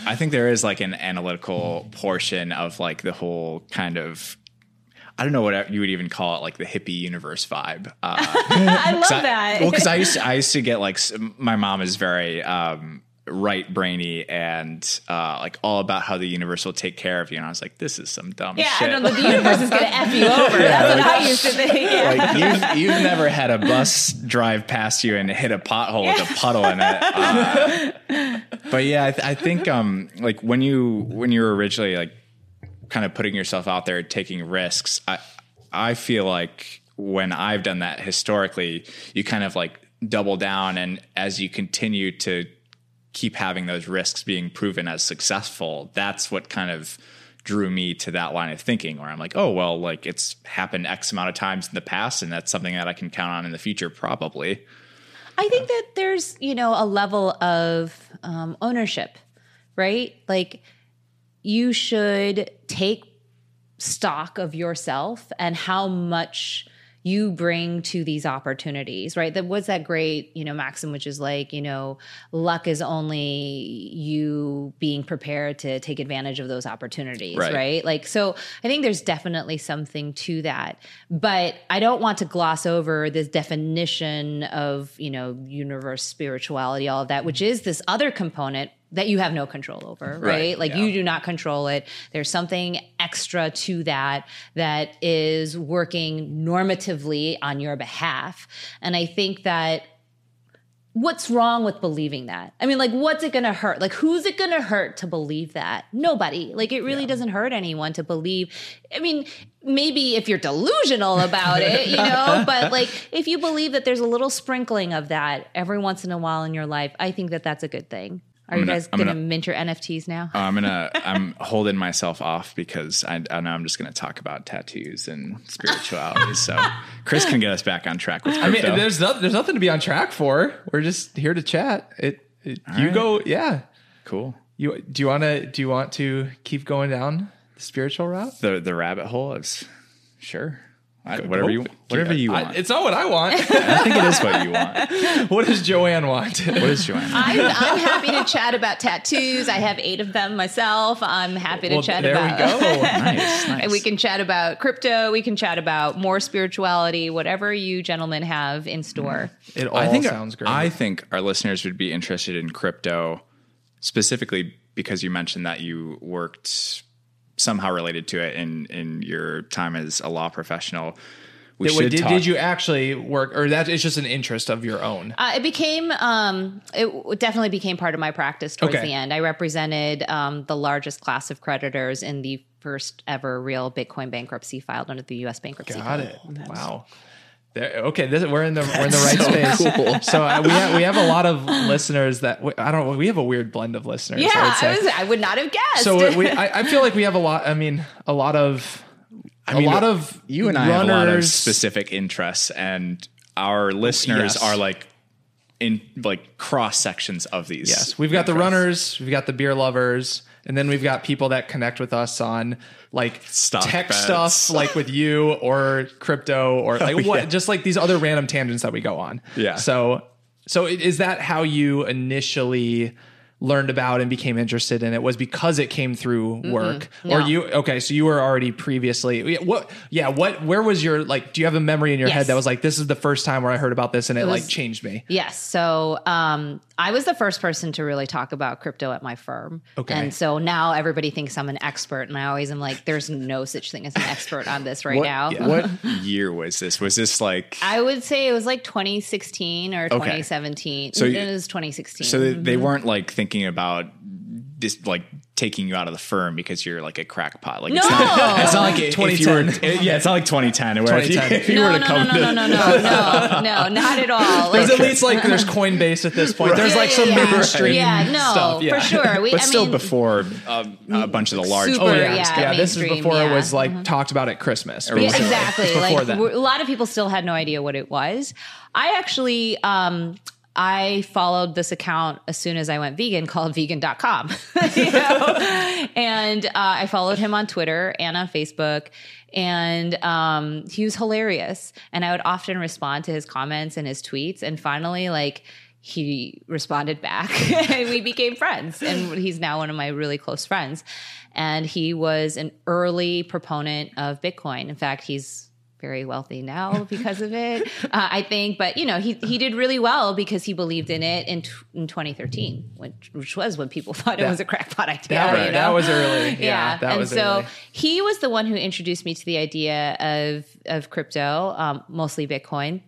I think there is like an analytical portion of like the whole kind of I don't know what you would even call it, like the hippie universe vibe. Uh, I love I- that. well, because I used to, I used to get like my mom is very um, right brainy and uh, like all about how the universe will take care of you, and I was like, this is some dumb yeah, shit. Yeah, I don't know. The universe is going to f you over. That's what I used to think. Yeah. like you've, you've never had a bus drive past you and hit a pothole with a puddle in it. Uh, but yeah, I, th- I think um, like when you when you were originally like kind of putting yourself out there, taking risks, I I feel like when I've done that historically, you kind of like double down, and as you continue to keep having those risks being proven as successful, that's what kind of drew me to that line of thinking where I'm like, oh, well, like it's happened X amount of times in the past, and that's something that I can count on in the future, probably. I think that there's, you know, a level of um, ownership, right? Like you should take stock of yourself and how much you bring to these opportunities, right? That was that great, you know, maxim, which is like, you know, luck is only you being prepared to take advantage of those opportunities, Right. right? Like, so I think there's definitely something to that. But I don't want to gloss over this definition of, you know, universe, spirituality, all of that, which is this other component that you have no control over, right? Right, Like yeah. you do not control it. There's something extra to that that is working normatively on your behalf. And I think that what's wrong with believing that? I mean, like, what's it going to hurt? Like, who's it going to hurt to believe that? Nobody. Like, it really doesn't hurt anyone to believe. I mean, maybe if you're delusional about it, you know, but like, if you believe that there's a little sprinkling of that every once in a while in your life, I think that that's a good thing. Are you gonna- guys going to gonna- mint your NFTs now? Uh, I'm gonna I'm holding myself off because I, I know I'm just gonna talk about tattoos and spirituality. so Chris can get us back on track with I mean, there's no, there's nothing to be on track for. We're just here to chat. It, it you right. go, yeah. cool. You do you want to do you want to keep going down the spiritual route? The the rabbit hole is sure. I, whatever you whatever you I- want. it's not what I want. I think it is what you want. what does Joanne want? What is Joanne? I'm, I'm happy to chat about tattoos. I have eight of them myself. I'm happy to well, chat there about. we go. nice, nice. And we can chat about crypto. We can chat about more spirituality, whatever you gentlemen have in store. Mm. It all I think sounds great. I think our listeners would be interested in crypto specifically because you mentioned that you worked somehow related to it in in your time as a law professional. We Did, should did, talk- did you actually work, or that is just an interest of your own? Uh, it became, um, it definitely became part of my practice towards Okay. the end. I represented um, the largest class of creditors in the first ever real Bitcoin bankruptcy filed under the U.S. bankruptcy Got code. it. Wow. There, okay, this, we're in the we're in the right space. Cool. So uh, we have we have a lot of listeners that I don't. We have a weird blend of listeners. Yeah, I would say. I, was, I would not have guessed. so we, I, I feel like we have a lot. I mean, a lot of. I mean, a lot of you and I have a lot of specific interests, and our listeners yes. are like in like cross sections of these. Yes, we've got the runners, we've got the beer lovers, and then we've got people that connect with us on like Stock tech bets. stuff, like with you or crypto or like oh, what, yeah. just like these other random tangents that we go on. Yeah. So, so is that how you initially learned about and became interested in it? Was because it came through work, or No. you? Okay, so you were already previously. yeah, What? Yeah. What? Where was your like? Do you have a memory in your Yes. head that was like, this is the first time where I heard about this and it, was- like changed me? Yes. So um, I was the first person to really talk about crypto at my firm. Okay. And so now everybody thinks I'm an expert. And I always am like, there's no such thing as an expert on this right What, now. what year was this? Was this like I would say it was like 2016 or 2017. So it was 2016. so they, they weren't like thinking about this like taking you out of the firm because you're like a crackpot. Like No. it's not, it's not like if, if you were, 2010. yeah, it's not like 2010 where if you, if you no, were no, to no, come no, to no, no, no, no, no, not at all. There's Like- at least like there's Coinbase at this point. There's Yeah, like yeah, some yeah. mainstream Yeah, no, stuff. Yeah. for sure. We, but I still mean, before um, a bunch of the large Super, Oh yeah, yeah, yeah. This is mainstream, before it was like talked about at Christmas. Yeah, Yeah, basically. exactly. It's before Like that. a lot of people still had no idea what it was. I actually, um, I followed this account as soon as I went vegan called vegan.com. you know? and uh, I followed him on Twitter and on Facebook. And um, he was hilarious. And I would often respond to his comments and his tweets. And finally, like, he responded back and we became friends. And he's now one of my really close friends. And he was an early proponent of Bitcoin. In fact, he's very wealthy now because of it, uh, I think. But you know, he he did really well because he believed in it in, t- in 2013, which, which was when people thought it was a crackpot idea. that, you know? that was early. Yeah, yeah, that and was so early. he was the one who introduced me to the idea of of crypto, um, mostly Bitcoin,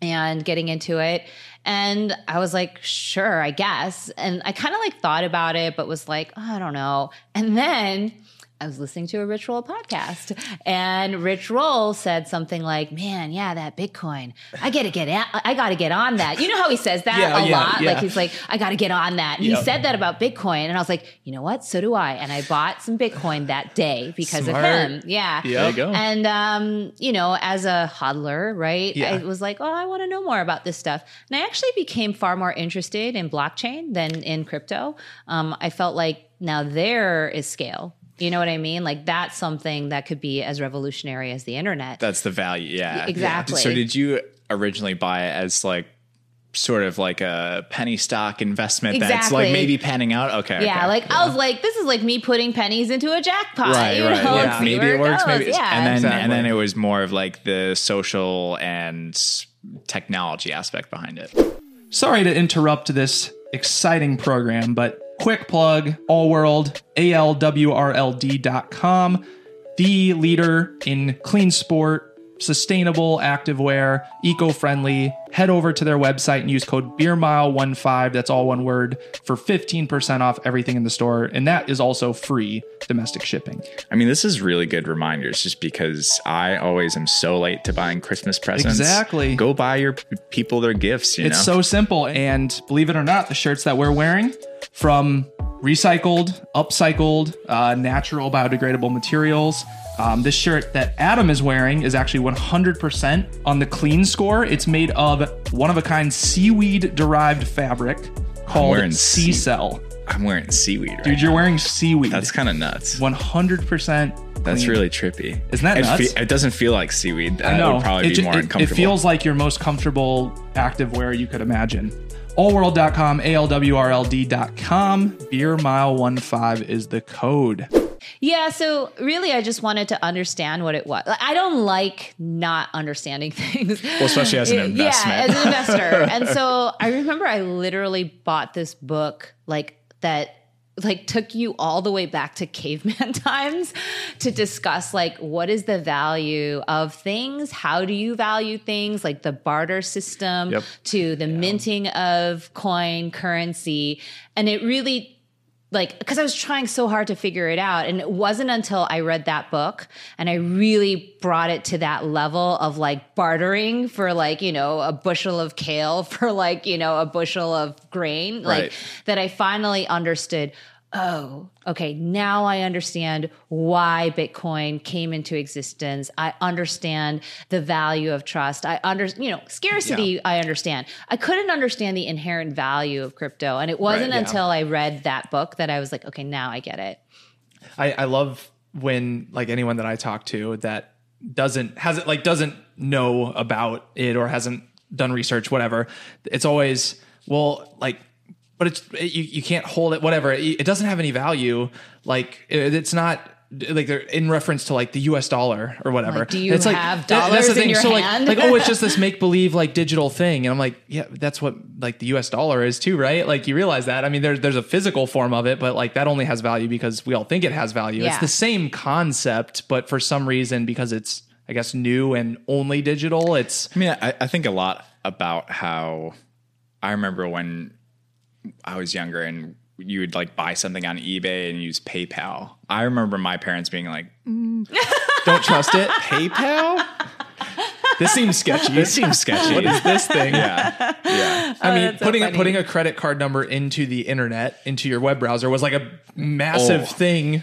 and getting into it. And I was like, sure, I guess. And I kind of like thought about it, but was like, oh, I don't know. And then I was listening to a Rich Roll podcast, and Rich Roll said something like, "Man, yeah, that Bitcoin, I gotta get, a- I gotta get on that." You know how he says that Yeah, a yeah, lot. yeah. Like he's like, "I gotta get on that." Yep. He said that about Bitcoin, and I was like, you know what? So do I. And I bought some Bitcoin that day because Smart. of him. Yeah, There you go. and um, you know, as a hodler, right? Yeah. I was like, oh, I want to know more about this stuff. And I actually became far more interested in blockchain than in crypto. Um, I felt like now there is scale. You know what I mean? Like that's something that could be as revolutionary as the internet. That's the value. Yeah. Exactly. So did you originally buy it as like sort of like a penny stock investment that's Exactly. like maybe panning out? Okay. yeah, okay. like I was like, this is like me putting pennies into a jackpot. right, you right. know, Yeah. Maybe it works, goes. maybe it's, yeah. and then Exactly. and then it was more of like the social and technology aspect behind it. Sorry to interrupt this exciting program, but quick plug All World, ALWRLD.com, the leader in clean sport, sustainable activewear, eco friendly. Head over to their website and use code BeerMile15, that's all one word, for 15% off everything in the store. And that is also free domestic shipping. I mean, this is really good reminders just because I always am so late to buying Christmas presents. Exactly. Go buy your people their gifts, you It's know. so simple. And believe it or not, the shirts that we're wearing from recycled, upcycled, uh, natural, biodegradable materials. Um, this shirt that Adam is wearing is actually 100% on the clean score. It's made of one of a kind seaweed derived fabric called Sea Cell. I'm wearing seaweed right Dude, you're now. wearing seaweed. That's kind of nuts. 100%. That's really trippy. Isn't that it, nuts? it doesn't feel like seaweed. That would probably it, be ju- more it- it feels like your most comfortable activewear you could imagine. Allworld.com, ALWRLD.com. Beer Mile 15 is the code. Yeah, so really, I just wanted to understand what it was. I don't like not understanding things. Well, especially as an investment. Yeah, as an investor. and so I remember I literally bought this book like that like took you all the way back to caveman times to discuss like what is the value of things how do you value things like the barter system Yep. to the minting of coin currency and it really like because I was trying so hard to figure it out. And it wasn't until I read that book and I really brought it to that level of like bartering for like, you know, a bushel of kale for like, you know, a bushel of grain, like Right. that I finally understood. Oh, okay. Now I understand why Bitcoin came into existence. I understand the value of trust. I under, you know, scarcity. I understand. I couldn't understand the inherent value of crypto, and it wasn't yeah. until I read that book that I was like, okay, now I get it. I, I love when like anyone that I talk to that doesn't hasn't like doesn't know about it or hasn't done research, whatever. It's always well, like, but it's it, you you can't hold it, whatever. It, it doesn't have any value. Like it, it's not. Like they're in reference to like the U.S. dollar or whatever. Like, do you it's like, have that- that's the dollars in your so hand? like, like oh, it's just this make believe like digital thing, and I'm like, yeah, that's what like the U.S. dollar is too, right? Like you realize that. I mean, there's there's a physical form of it, but like that only has value because we all think it has value. It's the same concept, but for some reason, because it's I guess new and only digital, it's I mean, I, I think a lot about how I remember when I was younger and you would like buy something on eBay and use PayPal. I remember my parents being like, mm. Don't trust it. PayPal? This seems sketchy. This seems sketchy. what is this thing? yeah. Yeah. Oh, I mean, that's so putting a, putting a credit card number into the internet, into your web browser, was like a massive Oh. thing.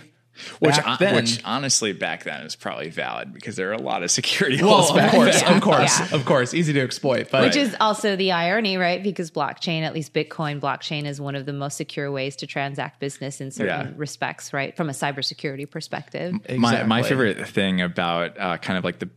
Which, back then. which honestly back then is probably valid because there are a lot of security well, holes of back course, then. of course, Yeah. of course, easy to exploit. But Which is also the irony, right? Because blockchain, at least Bitcoin blockchain, is one of the most secure ways to transact business in certain Yeah. respects, right? From a cybersecurity perspective. My my favorite thing about uh, kind of like the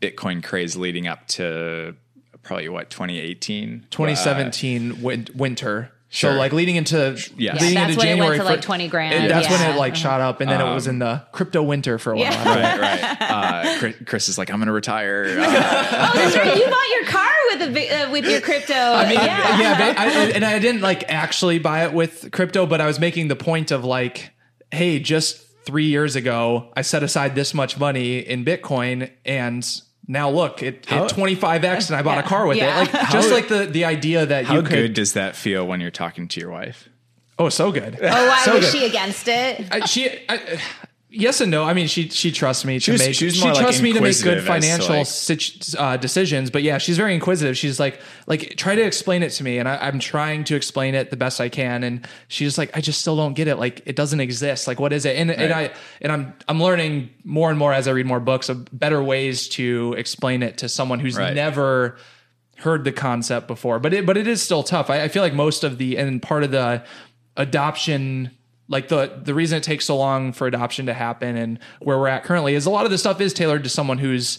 Bitcoin craze leading up to probably what 2018, 2017 win- winter. Sure. So like leading into Yes. Yeah, leading that's into when it went January to, like, 20 grand. and That's when it like shot up, and then it was in the crypto winter for a while. Yeah. Right, right. Uh, Chris, Chris is like, I'm going to retire. Uh, Oh, that's right. You bought your car with a bi- uh, with your crypto. I mean, yeah. yeah, but I, and I didn't like actually buy it with crypto, but I was making the point of like, hey, just three years ago, I set aside this much money in Bitcoin, and now look, it, How- it 25x, and I bought a car with Yeah. it. Like just like the the idea that how you could. How good does that feel when you're talking to your wife? Oh, so good. Oh, why so was good. she against it? I, she, I, yes and no. I mean, she she trusts me to was- make she she more, like, trusts me to make good to, financial like- uh, decisions. But yeah, she's very inquisitive. She's like like try to explain it to me, and I, I'm trying to explain it the best I can. And she's like, I just still don't get it. Like it doesn't exist. Like what is it? And and I and I'm I'm learning more and more as I read more books of better ways to explain it to someone who's Right. never heard the concept before. But it but it is still tough. I, I feel like most of the and part of the adoption like the the reason it takes so long for adoption to happen and where we're at currently is a lot of the stuff is tailored to someone who's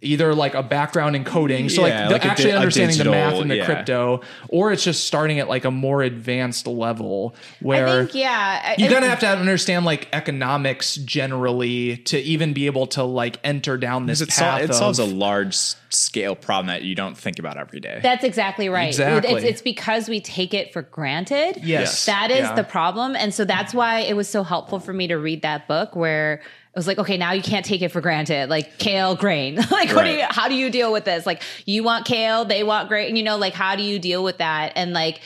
either like a background in coding so Yeah, like, like the, a actually di- understanding digital- the math and the yeah. crypto or it's just starting at like a more advanced level where I think, yeah. I- you I- kind of have to understand like economics generally to even be able to like enter down this It, sol- path it solves a large scale problem that you don't think about every day. That's exactly right. Exactly. It's, it's because we take it for granted. Yes. That is Yeah. the problem. And so that's why it was so helpful for me to read that book where it was like, okay, now you can't take it for granted. Like kale grain. like what do you how do you deal with this? Like you want kale, they want grain, you know, like how do you deal with that? And like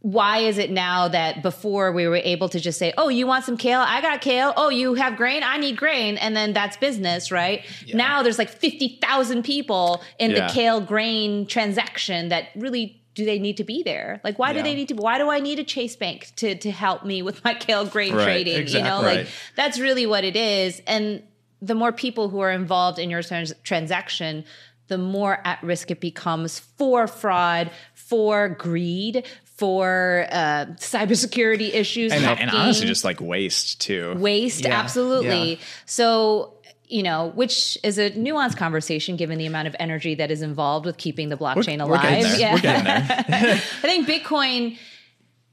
why is it now that before we were able to just say, "Oh, you want some kale? I got kale. Oh, you have grain? I need grain." And then that's business, right? Now there's like 50,000 people in Yeah. the kale grain transaction that really do they need to be there? Like why do they need to why do I need a Chase Bank to to help me with my kale grain Right, trading, you know? exactly. Like that's really what it is. And the more people who are involved in your trans- transaction, the more at risk it becomes for fraud, for greed, for uh, cybersecurity issues, and, and honestly, just like waste too. waste. Yeah, absolutely. yeah. So. You know, which is a nuanced conversation given the amount of energy that is involved with keeping the blockchain we're alive. We're getting there. I think Bitcoin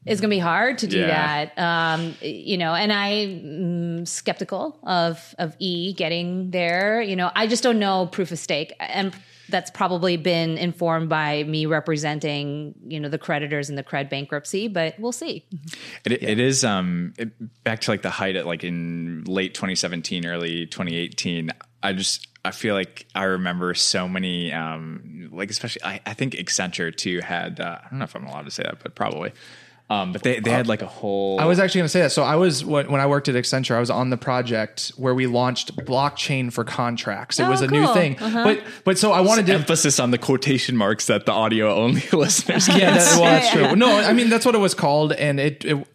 is going to be hard to do Yeah. that. Um, you know, and I'm skeptical of of E getting there. You know, I just don't know proof of stake, and that's probably been informed by me representing you know the creditors in the cred bankruptcy. But we'll see. It, it is um it, back to like the height at like in late 2017, early 2018. I just I feel like I remember so many um like especially I, I think Accenture too had uh, I don't know if I'm allowed to say that, but probably. Um, but they they had like a whole. I was actually going to say that. So I was when, when I worked at Accenture, I was on the project where we launched blockchain for contracts. It Oh, was a new cool. thing, but but so I wanted to emphasis on the quotation marks that the audio only listeners. Can yeah, that, well, that's true. No, I mean that's what it was called, and it, it,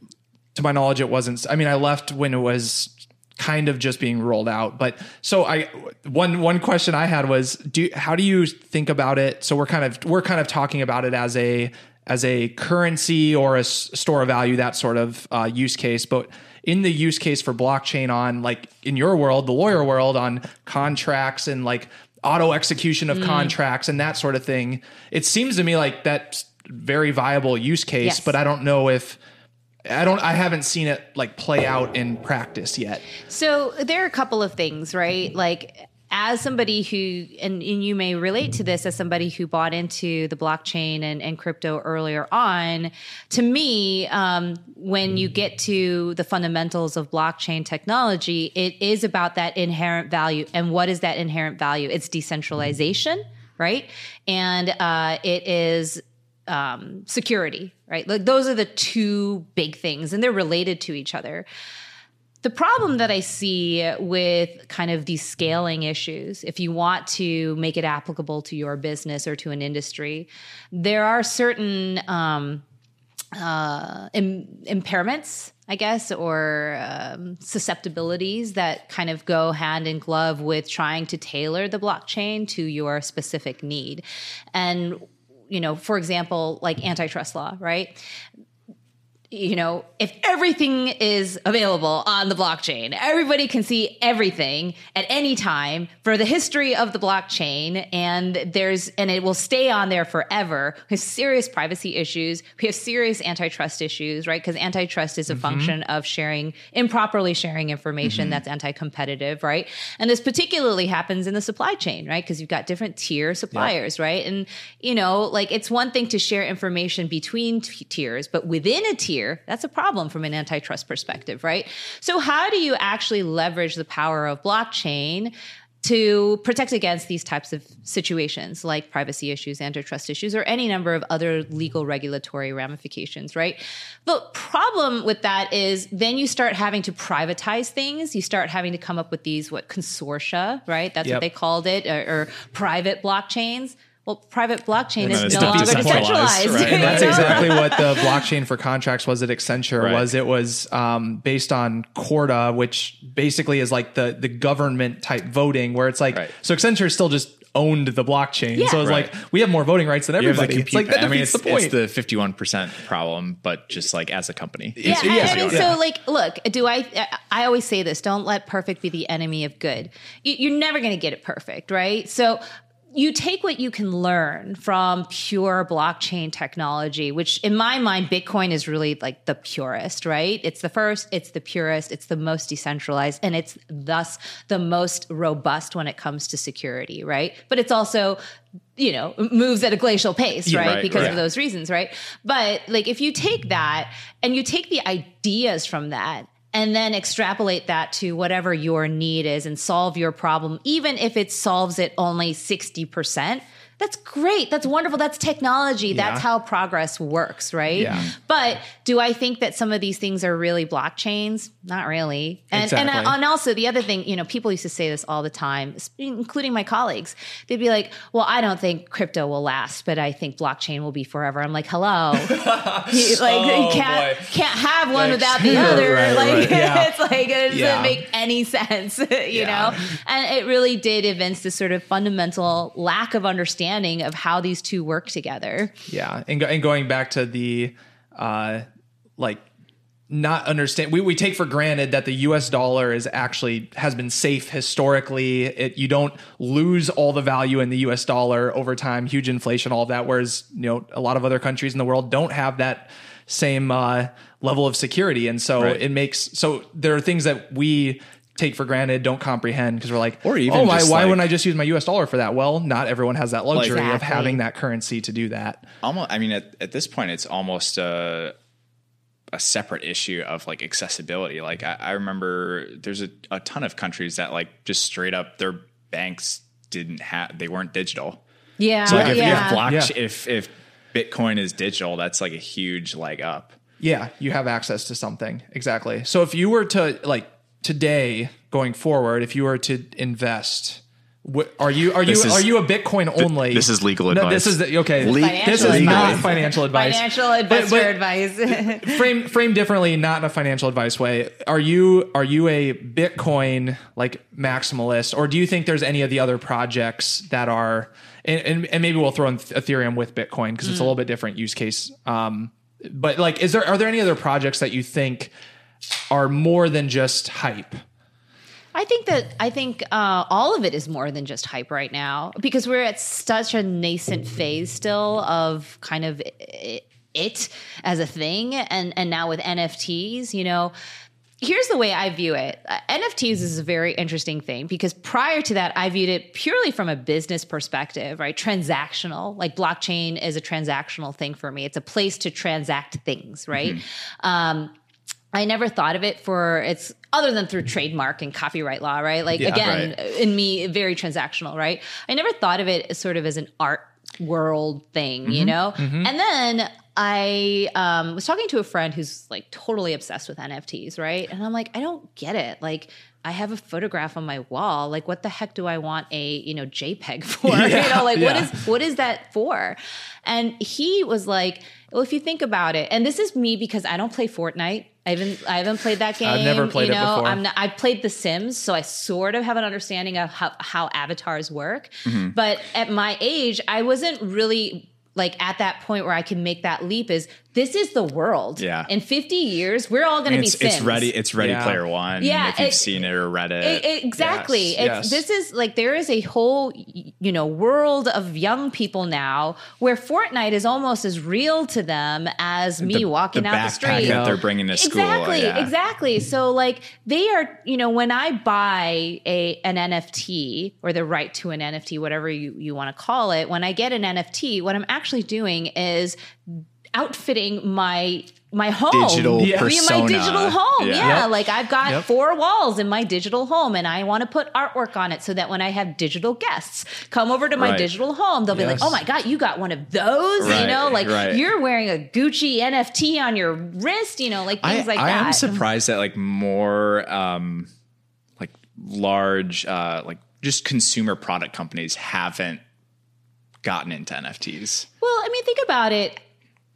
to my knowledge, it wasn't. I mean, I left when it was kind of just being rolled out. But so I one one question I had was, do how do you think about it? So we're kind of we're kind of talking about it as a as a currency or a store of value, that sort of uh, use case, but. In the use case for blockchain on like in your world, the lawyer world on contracts and like auto execution of contracts and that sort of thing. It seems to me like that's very viable use case, Yes. but I don't know if I don't I haven't seen it like play out in practice yet. So there are a couple of things, right? Like as somebody who and, and you may relate to this as somebody who bought into the blockchain and, and crypto earlier on to me um, when you get to the fundamentals of blockchain technology it is about that inherent value and what is that inherent value it's decentralization right and uh, it is um, security, right? Like those are the two big things, and they're related to each other. The problem that I see with kind of these scaling issues, if you want to make it applicable to your business or to an industry, there are certain um, uh, Im- impairments, I guess, or um, susceptibilities that kind of go hand in glove with trying to tailor the blockchain to your specific need. And you know, for example, like antitrust law, right? You know, if everything is available on the blockchain, everybody can see everything at any time for the history of the blockchain, and there's and it will stay on there forever. We have serious privacy issues. We have serious antitrust issues, right? Because antitrust is a mm-hmm. function of sharing improperly sharing information mm-hmm. that's anti-competitive, right? And this particularly happens in the supply chain, right? Because you've got different tier suppliers, right? And you know, like it's one thing to share information between t- tiers, but within a tier that's a problem from an antitrust perspective, right? So, how do you actually leverage the power of blockchain? to protect against these types of situations like privacy issues, antitrust issues, or any number of other legal regulatory ramifications, right? The problem with that is then you start having to privatize things. You start having to come up with these, what, consortia, right? That's yep. what they called it, or, or private blockchains well, private blockchain is no longer decentralized. Right. and that's exactly what the blockchain for contracts was at Accenture right. was. It was um, based on Corda, which basically is like the the government type voting, where it's like right. so Accenture still just owned the blockchain. Yeah. So it's right. like we have more voting rights than everybody. It's like that I mean, it's, the point. It's the fifty one percent problem, but just like as a company. Yeah, yeah. I mean, so like, look, do I? I always say this: don't let perfect be the enemy of good. You're never going to get it perfect, right? So you take what you can learn from pure blockchain technology, which in my mind, Bitcoin is really like the purest, right? It's the first, it's the purest, it's the most decentralized, and it's thus the most robust when it comes to security, right? But it's also you know moves at a glacial pace right, right because right. of those reasons right but like if you take that and you take the ideas from that and then extrapolate that to whatever your need is and solve your problem, even if it solves it only 60%. That's great. That's wonderful. That's technology. Yeah. That's how progress works, right? Yeah. But do I think that some of these things are really blockchains? Not really. And uh, exactly. and, and also the other thing, you know, people used to say this all the time, including my colleagues. They'd be like, "Well, I don't think crypto will last, but I think blockchain will be forever." I'm like, "Hello." you, like oh, you can't boy. can't have one That's without the other. Right, like right. Yeah. it's like it doesn't yeah. make any sense, you know? And it really did evince this sort of fundamental lack of understanding understanding of how these two work together. Yeah, and, go, and going back to the uh, like not understand we, we take for granted that the US dollar is actually has been safe historically it, you don't lose all the value in the US dollar over time huge inflation all of that whereas you know a lot of other countries in the world don't have that same uh, level of security and so right. it makes so there are things that we take for granted, don't comprehend because we're like, or even oh, why, why like, wouldn't I just use my US dollar for that? Well, not everyone has that luxury exactly. of having that currency to do that. Almost, I mean, at, at this point, it's almost a, a separate issue of like accessibility. Like I, I remember there's a, a ton of countries that like just straight up their banks didn't have, they weren't digital. Yeah. So like if yeah. you have blockchain, yeah. if, if Bitcoin is digital, that's like a huge leg up. Yeah, you have access to something. Exactly. So if you were to like today going forward, if you were to invest, are you are you is, are you a Bitcoin only? This is legal advice. No, this is the, okay. Le- this is not financial advice. Financial investor but, but advice. frame frame differently, not in a financial advice way. Are you are you a Bitcoin like maximalist, or do you think there's any of the other projects that are and, and, and maybe we'll throw in Ethereum with Bitcoin because mm. it's a mm. little bit different use case. Um, but like, is there are there any other projects that you think are more than just hype? I think that I think uh, all of it is more than just hype right now because we're at such a nascent phase still of kind of it, it as a thing, and and now with NFTs, you know here's the way I view it. Uh, NFTs is a very interesting thing because prior to that, I viewed it purely from a business perspective, right? Transactional, like blockchain is a transactional thing for me. It's a place to transact things, right? Mm-hmm. Um, I never thought of it for its other than through trademark and copyright law, right? Like yeah, again, right. in me, very transactional, right? I never thought of it as sort of as an art world thing, you know? And then I um, was talking to a friend who's like totally obsessed with NFTs, right? And I'm like, I don't get it. Like, I have a photograph on my wall. Like, what the heck do I want a you know JPEG for? you know, like what yeah. is what is that for? And he was like, well, if you think about it, and this is me because I don't play Fortnite. I haven't I haven't played that game. I've never played you it know, before. I'm not, I played The Sims, so I sort of have an understanding of how, how avatars work. Mm-hmm. But at my age, I wasn't really like at that point where I can make that leap. Is this is the world? Yeah. In 50 years, we're all going to be it's, Sims. it's ready. It's Ready Yeah. Player One. Yeah, if you've it- seen it or read it. It- it- exactly. Yes, It's, yes. This is like there is a whole you know world of young people now where Fortnite is almost as real to them as me The- walking the out the street. that they're bringing to school. Exactly, yeah. exactly. So like they are, you know, when I buy a an NFT or the right to an NFT, whatever you, you want to call it, when I get an NFT, what I'm actually doing is outfitting my my home Digital Yeah. persona. my digital home Yeah. yeah, Yep. like i've got Yep. four walls in my digital home and i want to put artwork on it so that when i have digital guests come over to my Right. digital home they'll be like oh my god you got one of those you know like right. you're wearing a gucci nft on your wrist you know like I, things like that. i'm surprised that like more um like large uh like just consumer product companies haven't gotten into NFTs. Well, I mean, think about it.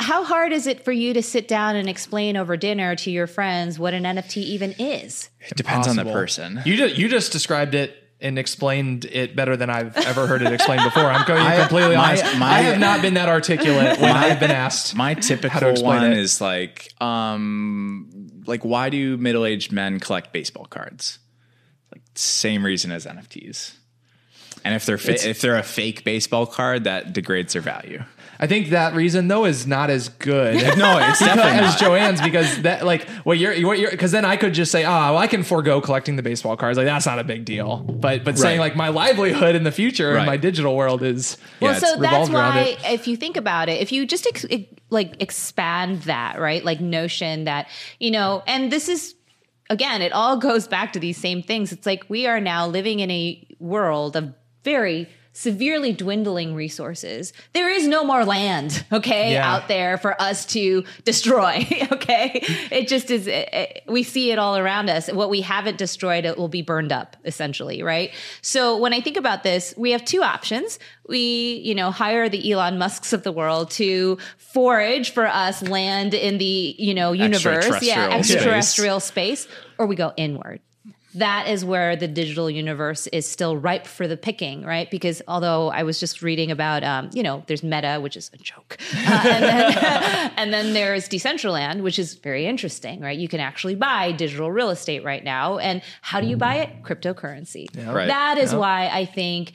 How hard is it for you to sit down and explain over dinner to your friends what an NFT even is? It depends on the person. You just, you just described it and explained it better than I've ever heard it explained before. I'm going to I- completely my- honest. my- I have not been that articulate when I've been asked. My to typical explain one it. is like, um, like why do middle-aged men collect baseball cards? Like same reason as NFTs. And if they're fa- if they're a fake baseball card, that degrades their value. I think that reason though is not as good. No, it's definitely as. Joanne's because that like what you're what you're because then I could just say ah well I can forego collecting the baseball cards like that's not a big deal but but saying like my livelihood in the future in my digital world is Well, Yeah, so that's why, it. if you think about it, if you just ex- ex- like expand that, right? Like notion that you know, and this is again, it all goes back to these same things. It's like we are now living in a world of very severely dwindling resources. There is no more land, okay, Yeah. out there for us to destroy, okay? It just is it, it- we see it all around us. What we haven't destroyed it will be burned up essentially, right? So when I think about this, we have two options. We, you know, hire the Elon Musks of the world to forage for us land in the, you know, universe, yeah, Extraterrestrial space. extraterrestrial space, or we go inward that is where the digital universe is still ripe for the picking, right? Because although I was just reading about, um, you know, there's Meta, which is a joke, uh, and, then, and then there's Decentraland, which is very interesting, right? You can actually buy digital real estate right now, and how do you buy it? Cryptocurrency. Right. That is why I think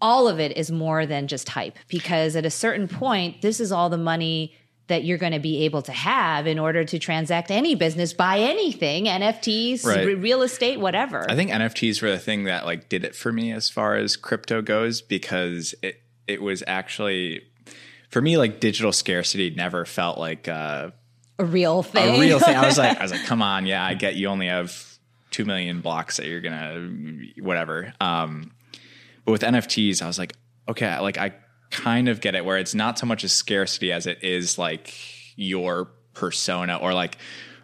all of it is more than just hype, because at a certain point, this is all the money that you're going to be able to have in order to transact any business, buy anything, NFTs, Right. re- real estate, whatever. I think NFTs were the thing that like did it for me as far as crypto goes because it it was actually for me like digital scarcity never felt like uh, a real thing. a real thing. I was like I was like come on, yeah, I get you only have 2 million blocks that you're going to whatever. Um but with NFTs I was like okay, like I kind of get it where it's not so much a scarcity as it is like your persona or like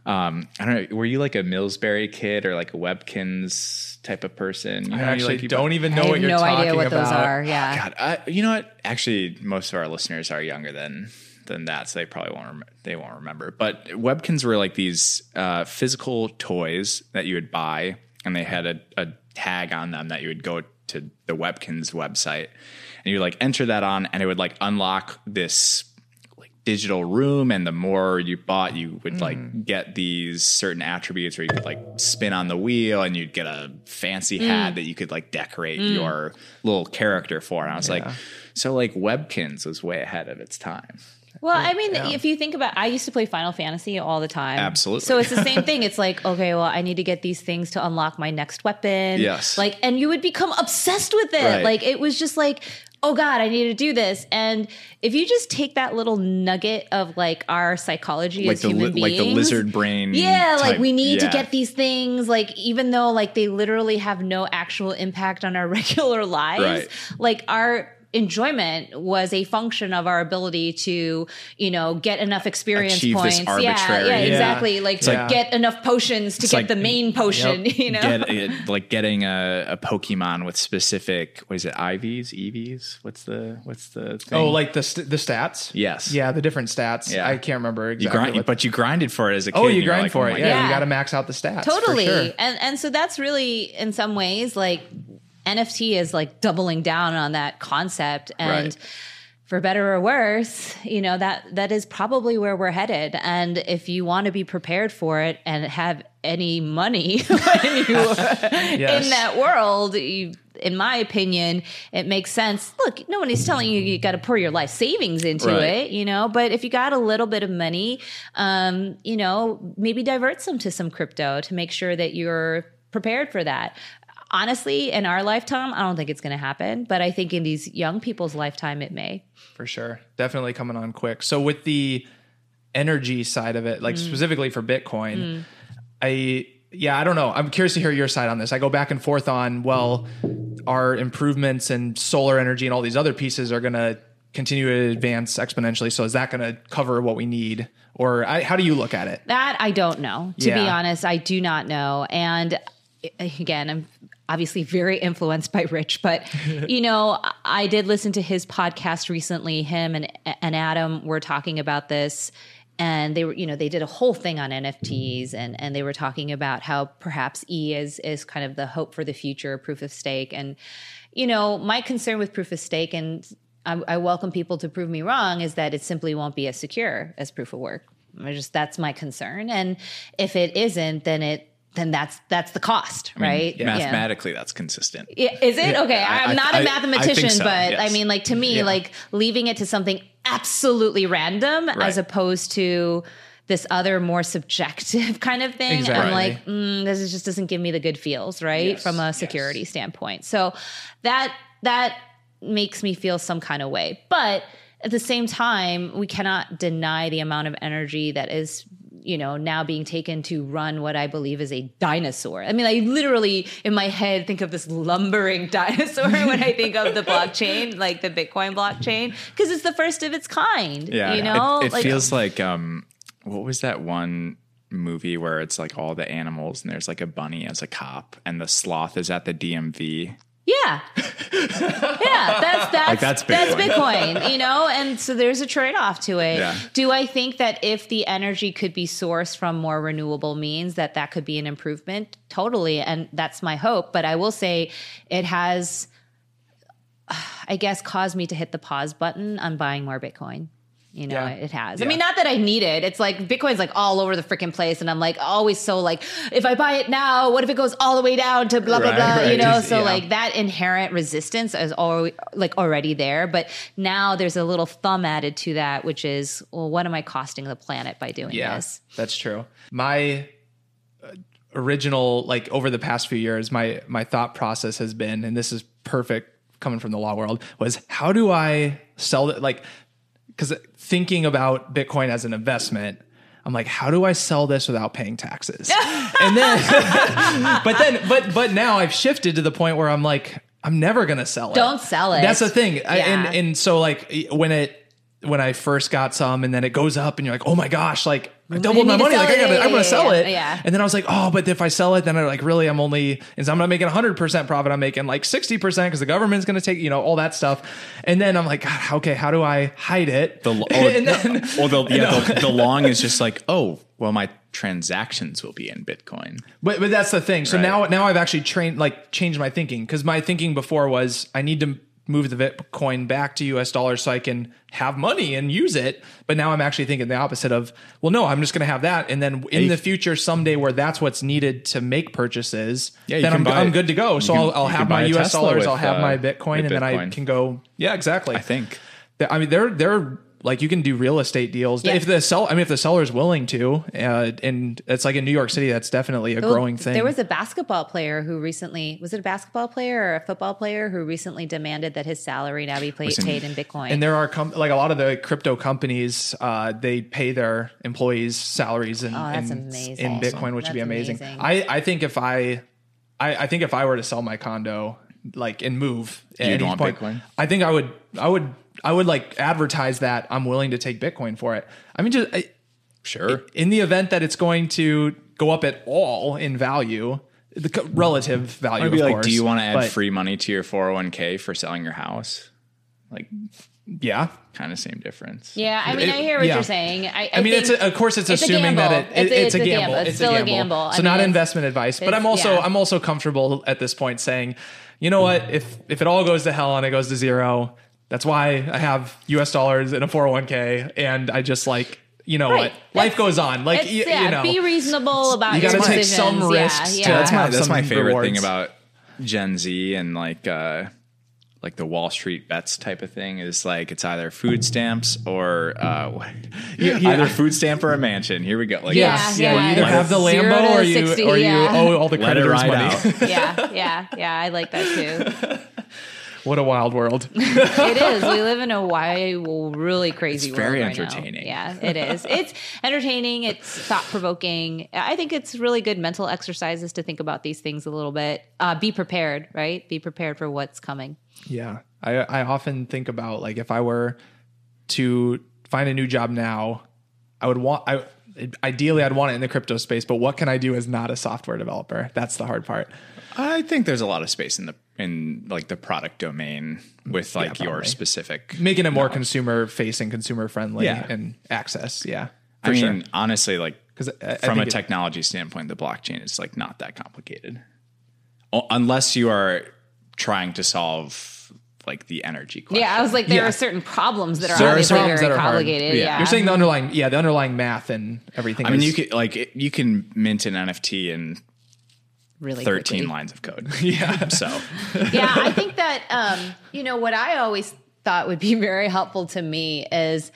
um, I don't know. Were you like a Millsberry kid or like a Webkinz type of person? You I know, you actually like, don't even know what you're no talking idea what about. those are. Yeah. God, I, you know what? Actually, most of our listeners are younger than than that, so they probably won't rem- they won't remember. But Webkinz were like these uh, physical toys that you would buy, and they had a, a tag on them that you would go to the Webkinz website, and you like enter that on, and it would like unlock this like digital room and the more you bought you would like hmm. get these certain attributes where you could like spin on the wheel and you'd get a fancy hmm. hat that you could like decorate hmm. your little character for and i was like so like webkinz was way ahead of its time Well, I mean, if you think about, I used to play Final Fantasy all the time. Absolutely. So it's the same thing. It's like, okay, well, I need to get these things to unlock my next weapon. Yes. Like, and you would become obsessed with it. Right. Like, it was just like, oh God, I need to do this. And if you just take that little nugget of like our psychology like as the human li- beings, like the lizard brain Yeah, like we need yeah. to get these things, like even though like they literally have no actual impact on our regular lives, Right. like our enjoyment was a function of our ability to, you know, get enough experience Achieve points. yeah, arbitrary- yeah, Yeah. exactly. Like, like- get enough potions to get like- the main potion. You know, Get it, like getting a, a Pokemon with specific what is it IVs EVs what's the what's the thing? Oh, like the st- the stats. Yes. Yeah, the different stats. Yeah. I can't remember you exactly. grind what- but you grinded for it as a oh, kid oh, you grind like, for oh it. my Yeah, God. you got to max out the stats. totally sure. and and so that's really in some ways like nft is like doubling down on that concept and Right. for better or worse you know that that is probably where we're headed and if you want to be prepared for it and have any money you Yes. in that world you in my opinion, it makes sense. Look, nobody's telling you you got to pour your life savings into Right. it, you know. But if you got a little bit of money, um, you know, maybe divert some to some crypto to make sure that you're prepared for that. Honestly, in our lifetime, I don't think it's going to happen. But I think in these young people's lifetime, it may. for sure. Definitely coming on quick. So with the energy side of it, like mm. specifically for Bitcoin, mm. I yeah, I don't know. I'm curious to hear your side on this. I go back and forth on well, our improvements in solar energy and all these other pieces are going to continue to advance exponentially. So is that going to cover what we need, or I, how do you look at it? That I don't know. To be honest, I do not know. And again, I'm obviously very influenced by Rich, but you know, I did listen to his podcast recently. Him and and Adam were talking about this and they were you know they did a whole thing on NFTs and and they were talking about how perhaps E is is kind of the hope for the future proof of stake. And you know my concern with proof of stake and I, I welcome people to prove me wrong is that it simply won't be as secure as proof of work. I just that's my concern. And if it isn't then it then that's that's the cost right Yeah. Mathematically, that's consistent. Is it okay? I- I'm I- not I- a I mathematician, think so, but yes. I mean, like to me, like leaving it to something absolutely random as opposed to this other more subjective kind of thing. Exactly. I'm like, mm, this just doesn't give me the good feels, right? Yes, From a security standpoint. So that that makes me feel some kind of way. But at the same time, we cannot deny the amount of energy that is you know now being taken to run what i believe is a dinosaur i mean i literally in my head think of this lumbering dinosaur when i think of the blockchain like the bitcoin blockchain because it's the first of its kind Yeah, you know it, it Like- feels like um, what was that one movie where it's like all the animals and there's like a bunny as a cop and the sloth is at the DMV. Yeah. yeah, that's that's that's that's Bitcoin. Bitcoin, you know, and so there's a trade-off to it. Yeah. Do I think that if the energy could be sourced from more renewable means that that could be an improvement? Totally, and that's my hope, but I will say it has I guess caused me to hit the pause button on buying more Bitcoin. You know, Yeah. it has. Yeah. I mean, not that I need it. It's like Bitcoin's like all over the freaking place. And I'm like always so like, if I buy it now, what if it goes all the way down to blah, blah, Right, blah, you know? So yeah. like that inherent resistance is already like already there. But now there's a little thumb added to that, which is, well, what am I costing the planet by doing Yeah, this? that's true. My uh, original, like over the past few years, my my thought process has been, and this is perfect coming from the law world, was how do I sell it? Like, because thinking about Bitcoin as an investment. I'm like, how do I sell this without paying taxes? and then, but then, but but now I've shifted to the point where I'm like, I'm never gonna sell it. Don't sell it. That's the thing. I, and and so like when it when I first got some and then it goes up and you're like, oh my gosh, like I doubled my money. sell Like I gotta, I'm gonna sell it. Yeah. And then I was like, oh, but if I sell it, then I like really I'm only and so I'm not making 100 percent profit. I'm making like 60 percent because the government's gonna take you know all that stuff. And then I'm like, God, okay, how do I hide it? The, or, oh, and then, or the, yeah, the, the long is just like, oh, well, my transactions will be in Bitcoin. But but that's the thing. So Right. now now I've actually trained like changed my thinking because my thinking before was I need to move the Bitcoin back to US dollars so I can have money and use it. But now I'm actually thinking the opposite of well, no, I'm just going to have that, and then in the future someday where that's what's needed to make purchases, Yeah, then I'm, buy- I'm good to go. So can- I'll, I'll have my US Tesla dollars, with, I'll have uh, my Bitcoin, and then I can go. Yeah, exactly. I think. I mean, they're they're like you can do real estate deals Yeah. if the sell. I mean, if the seller's willing to, uh, and it's like in New York City, that's definitely a Well, growing thing. There was a basketball player who recently was it a basketball player or a football player who recently demanded that his salary now be paid, paid in Bitcoin. And there are com- like a lot of the crypto companies, uh, they pay their employees salaries in, Oh, that's in, amazing. in Bitcoin, which would be amazing. amazing. I, I think if I, I, I think if I were to sell my condo, like and move. at You'd any want point. Bitcoin? I think I would. I would. I would like advertise that I'm willing to take Bitcoin for it. I mean, just I, Sure. in the event that it's going to go up at all in value, the co- relative value. I'd be of like, course, do you want to add but free money to your 401k for selling your house? Like, Yeah. kind of same difference. Yeah, I mean, It- I hear what yeah. you're saying. I, I, I mean, think it's a, of course it's, it's assuming that gamble. it, it- It's it's, a- a gamble. It's still a gamble. I So mean, not it's- investment advice, but I'm also yeah. I'm also comfortable at this point saying, you know what, if if it all goes to hell and it goes to zero, that's why I have U.S. dollars in a 401k, and I just like you know Right. what, life goes on. Like It's, you, yeah, you know, be reasonable about you your gotta take some risks to yeah. that's my that's some my favorite thing about Gen Z and like uh like the Wall Street bets type of thing is like it's either food stamps or uh either food stamp or a mansion. Here we go. Like Yeah, Yeah, yeah. yeah. You either have the Lambo or you 60, or you owe all the creditors money. out. yeah, yeah, yeah. I like that too. what a wild world. It is. We live in a wild, really crazy It's world. very right now. entertaining. Yeah, it is. It's entertaining. It's thought provoking. I think it's really good mental exercises to think about these things a little bit. Uh, be prepared, right? Be prepared for what's coming. Yeah. I, I often think about like if I were to find a new job now, I would want I ideally I'd want it in the crypto space, but what can I do as not a software developer? That's the hard part. I think there's a lot of space in the in like the product domain with like your specific Making it more consumer facing, consumer friendly Yeah. and access. Yeah. I For mean, sure. honestly, like 'Cause I- I from a think it- technology standpoint, the blockchain is like not that complicated, O- unless you are trying to solve like the energy question. Yeah, I was like, there Yeah. are certain problems that are There obviously problems very that are complicated. Yeah. Yeah, You're saying the underlying yeah, the underlying math and everything. I mean, you could like it- you can mint an NFT in really 13 quickly. lines of code. yeah. So yeah, I think that um, you know what I always thought would be very helpful to me is,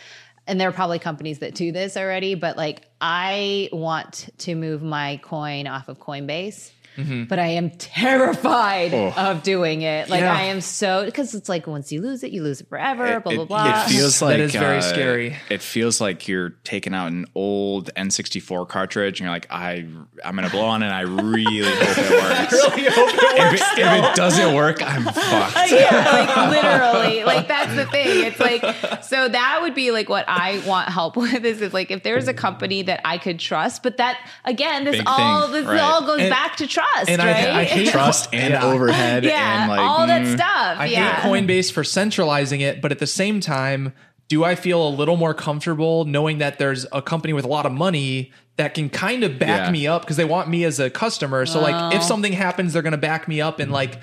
and there are probably companies that do this already, but like I want to move my coin off of Coinbase. But I am terrified Oh. of doing it. Like Yeah. I am so because it's like once you lose it, you lose it forever. blah blah it, blah. it feels like That is very uh, scary. It feels like you're taking out an old N64 cartridge and you're like, I I'm gonna blow on it. and I really hope it works. really hope it if, it, if it doesn't work, I'm fucked. yeah, like literally. Like that's the thing. It's like so that would be like what I want help with is, is like if there's a company that I could trust, but that again, this Big all thing, this right. all goes And- back to trust, and I- right? I hate Trust and Yeah. overhead yeah, and like all that mm, stuff. I yeah. hate Coinbase for centralizing it, but at the same time, do I feel a little more comfortable knowing that there's a company with a lot of money that can kind of back Yeah. me up because they want me as a customer. So like if Oh. something happens, they're going to back me up and like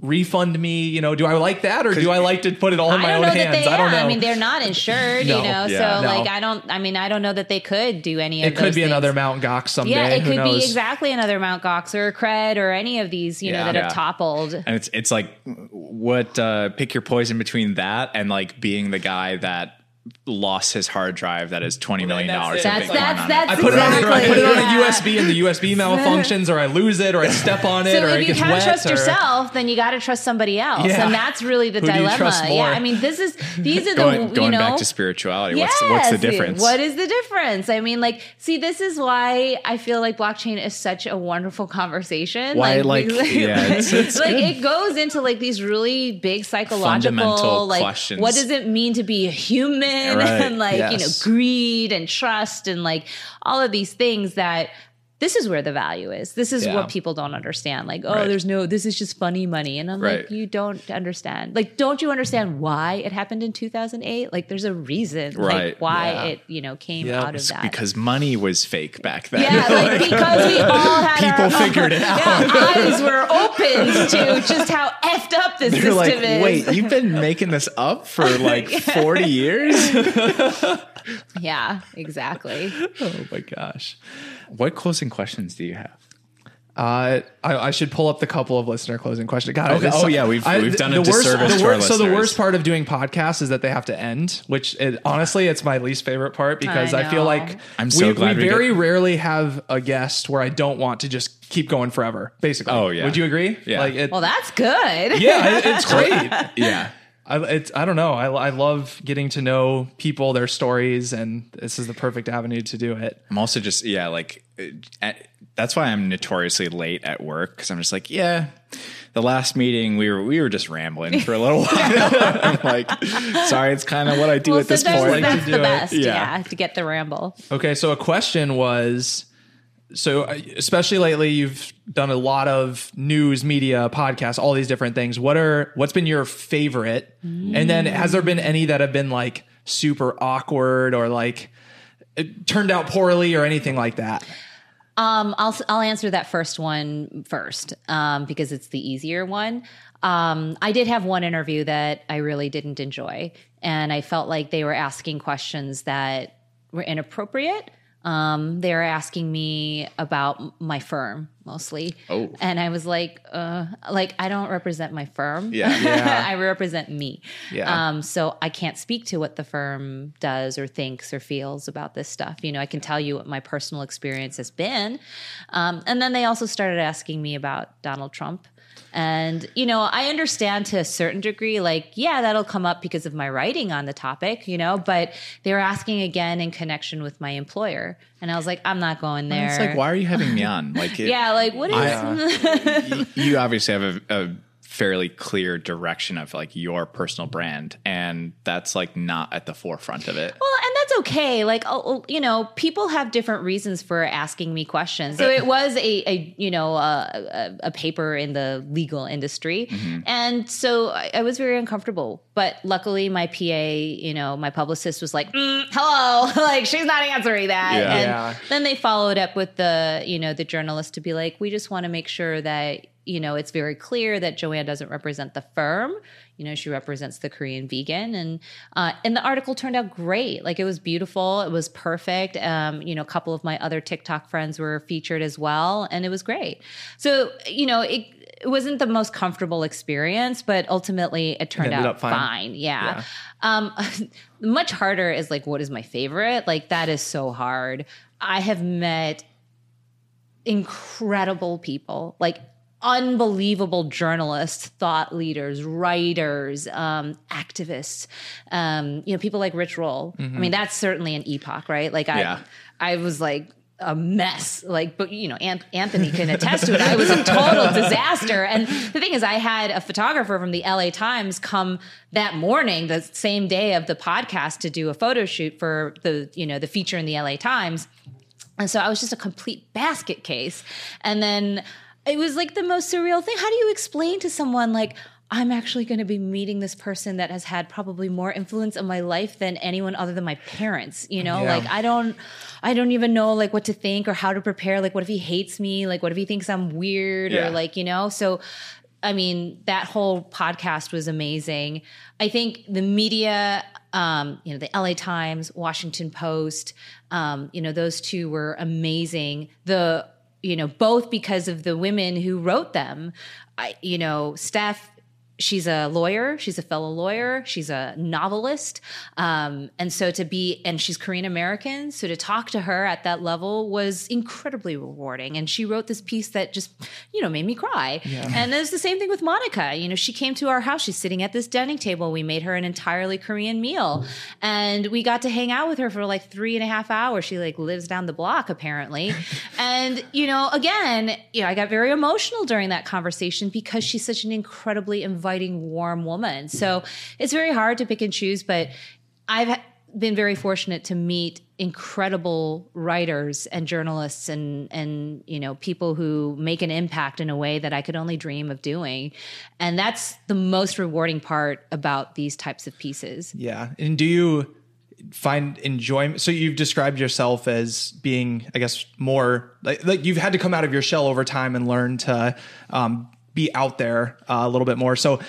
refund me, you know, do I like that or do I like to put it all in my own hands? they I don't are. know. I mean, they're not insured, No. you know. Yeah. so No. like, I don't. I mean, I don't know that they could do any of. it could be things. another Mount Gox someday. Yeah, it Who could knows? be exactly another Mount Gox or Cred or any of these, you know, that Yeah. have toppled. and it's it's like what uh pick your poison between that and like being the guy that lost his hard drive that is twenty million dollars. That's in it. Bitcoin That's- that's I put it on, I put it on yeah. a USB and the USB malfunctions or I lose it or I step on it So or it if you gets can't trust or- yourself, then you got to trust somebody else, Yeah. and that's really the Who do you dilemma. trust more? Yeah, I mean, this is these are Going, the going you know. back to spirituality, what's what's the difference? What is the difference? I mean, like, see, this is why I feel like blockchain is such a wonderful conversation. Why, like, we- yeah, it's- it's like good. it goes into like these really big psychological, like, questions. what does it mean to be a human, Right. and like you know, greed and trust, and like all of these things that. This is where the value is. This is Yeah. what people don't understand. Like, oh, Right. there's no, this is just funny money. And I'm Right. like, you don't understand. Like, don't you understand why it happened in 2008? Like, there's a reason, like, Right. why Yeah. it, you know, came Yeah. out of It's that. because money was fake back then. yeah, like because we all had People our, figured it out. Eyes were opened to just how effed up this You're system like, is. wait, you've been making this up for like 40 years? yeah, exactly. Oh my gosh. What closing questions do you have? Uh, I, I should pull up the couple of listener closing questions. God, Okay. Oh, yeah, we've- we've done a the worst, disservice the our worst, So the worst part of doing podcasts is that they have to end, which it, honestly, it's my least favorite part because I, I feel like I'm so we, glad we we very did- rarely have a guest where I don't want to just keep going forever. Basically, Oh, yeah. Would you agree? Yeah. Like it, Well, that's good. yeah, it, it's great. Yeah. I, it's, I don't know. I, I love getting to know people, their stories, and this is the perfect avenue to do it. I'm also just, yeah, like uh, at, that's why I'm notoriously late at work because I'm just like, yeah, the last meeting we were we were just rambling for a little while. I'm like, sorry, it's kind of what I do well, at this sometimes point. that's do the it. best. Yeah. Yeah. to get the ramble. Okay, so a question was so uh, especially lately you've done a lot of news media podcasts all these different things what are what's been your favorite and then has there been any that have been like super awkward or like it turned out poorly or anything like that Um, I'll I'll answer that first one first um, because it's the easier one. Um, I did have one interview that I really didn't enjoy, and I felt like they were asking questions that were inappropriate. Um, they were asking me about my firm mostly, Oh. and I was like, uh, like I don't represent my firm. Yeah. Yeah. I represent me. Yeah. Um, so I can't speak to what the firm does or thinks or feels about this stuff. You know, I can tell you what my personal experience has been. Um, and then they also started asking me about Donald Trump. And, you know, I understand to a certain degree, like, yeah, that'll come up because of my writing on the topic, you know, but they were asking again in connection with my employer. And I was like, I'm not going there. It's like, why are you having me on? Like, it, Yeah, like, what is. y- you obviously have a, a fairly clear direction of like your personal brand, and that's like not at the forefront of it. Well, and okay. Like, oh, oh, you know, people have different reasons for asking me questions. So it was a, a you know, a, a, a paper in the legal industry, and so I, I was very uncomfortable. But luckily, my PA, you know, my publicist was like, "Mm, "Hello, like she's not answering that." Yeah. And Yeah. then they followed up with the, you know, the journalist to be like, "We just want to make sure that." You know, it's very clear that Joanne doesn't represent the firm. You know, she represents the Korean vegan, and uh, and the article turned out great. Like it was beautiful, it was perfect. Um, you know, a couple of my other TikTok friends were featured as well, and it was great. So you know, it, it wasn't the most comfortable experience, but ultimately it turned ended out fine. fine. Yeah. Um, much harder is like, what is my favorite? Like that is so hard. I have met incredible people, like unbelievable journalists, thought leaders, writers, um, activists. Um, you know, people like Rich Roll. I mean, that's certainly an epoch, right? Like I, Yeah. I was like a mess. Like, but you know, Ant- Anthony can attest to it. I was a total disaster. And the thing is, I had a photographer from the LA Times come that morning, the same day of the podcast, to do a photo shoot for the you know the feature in the LA Times. And so I was just a complete basket case. And then it was like the most surreal thing. How do you explain to someone like, I'm actually going to be meeting this person that has had probably more influence on my life than anyone other than my parents, you know? Yeah. Like I don't I don't even know like what to think or how to prepare. Like what if he hates me? Like what if he thinks I'm weird Yeah. or like, you know? So I mean, that whole podcast was amazing. I think the media, um, you know, the LA Times, Washington Post, um, you know, those two were amazing. The, you know, both because of the women who wrote them. I, you know, Steph, she's a lawyer, she's a fellow lawyer, she's a novelist. Um, and so to be, and she's Korean American. So to talk to her at that level was incredibly rewarding. And she wrote this piece that just, you know, made me cry. And it's the same thing with Monica. You know, she came to our house, she's sitting at this dining table. We made her an entirely Korean meal. And we got to hang out with her for like three and a half hours. She like lives down the block apparently. and, you know, again, you know, I got very emotional during that conversation because she's such an incredibly inviting, warm woman. So it's very hard to pick and choose, but I've been very fortunate to meet incredible writers and journalists and and you know people who make an impact in a way that I could only dream of doing and that's the most rewarding part about these types of pieces Yeah. And do you find enjoyment? So you've described yourself as being, I guess, more like, like you've had to come out of your shell over time and learn to um, be out there uh, a little bit more. So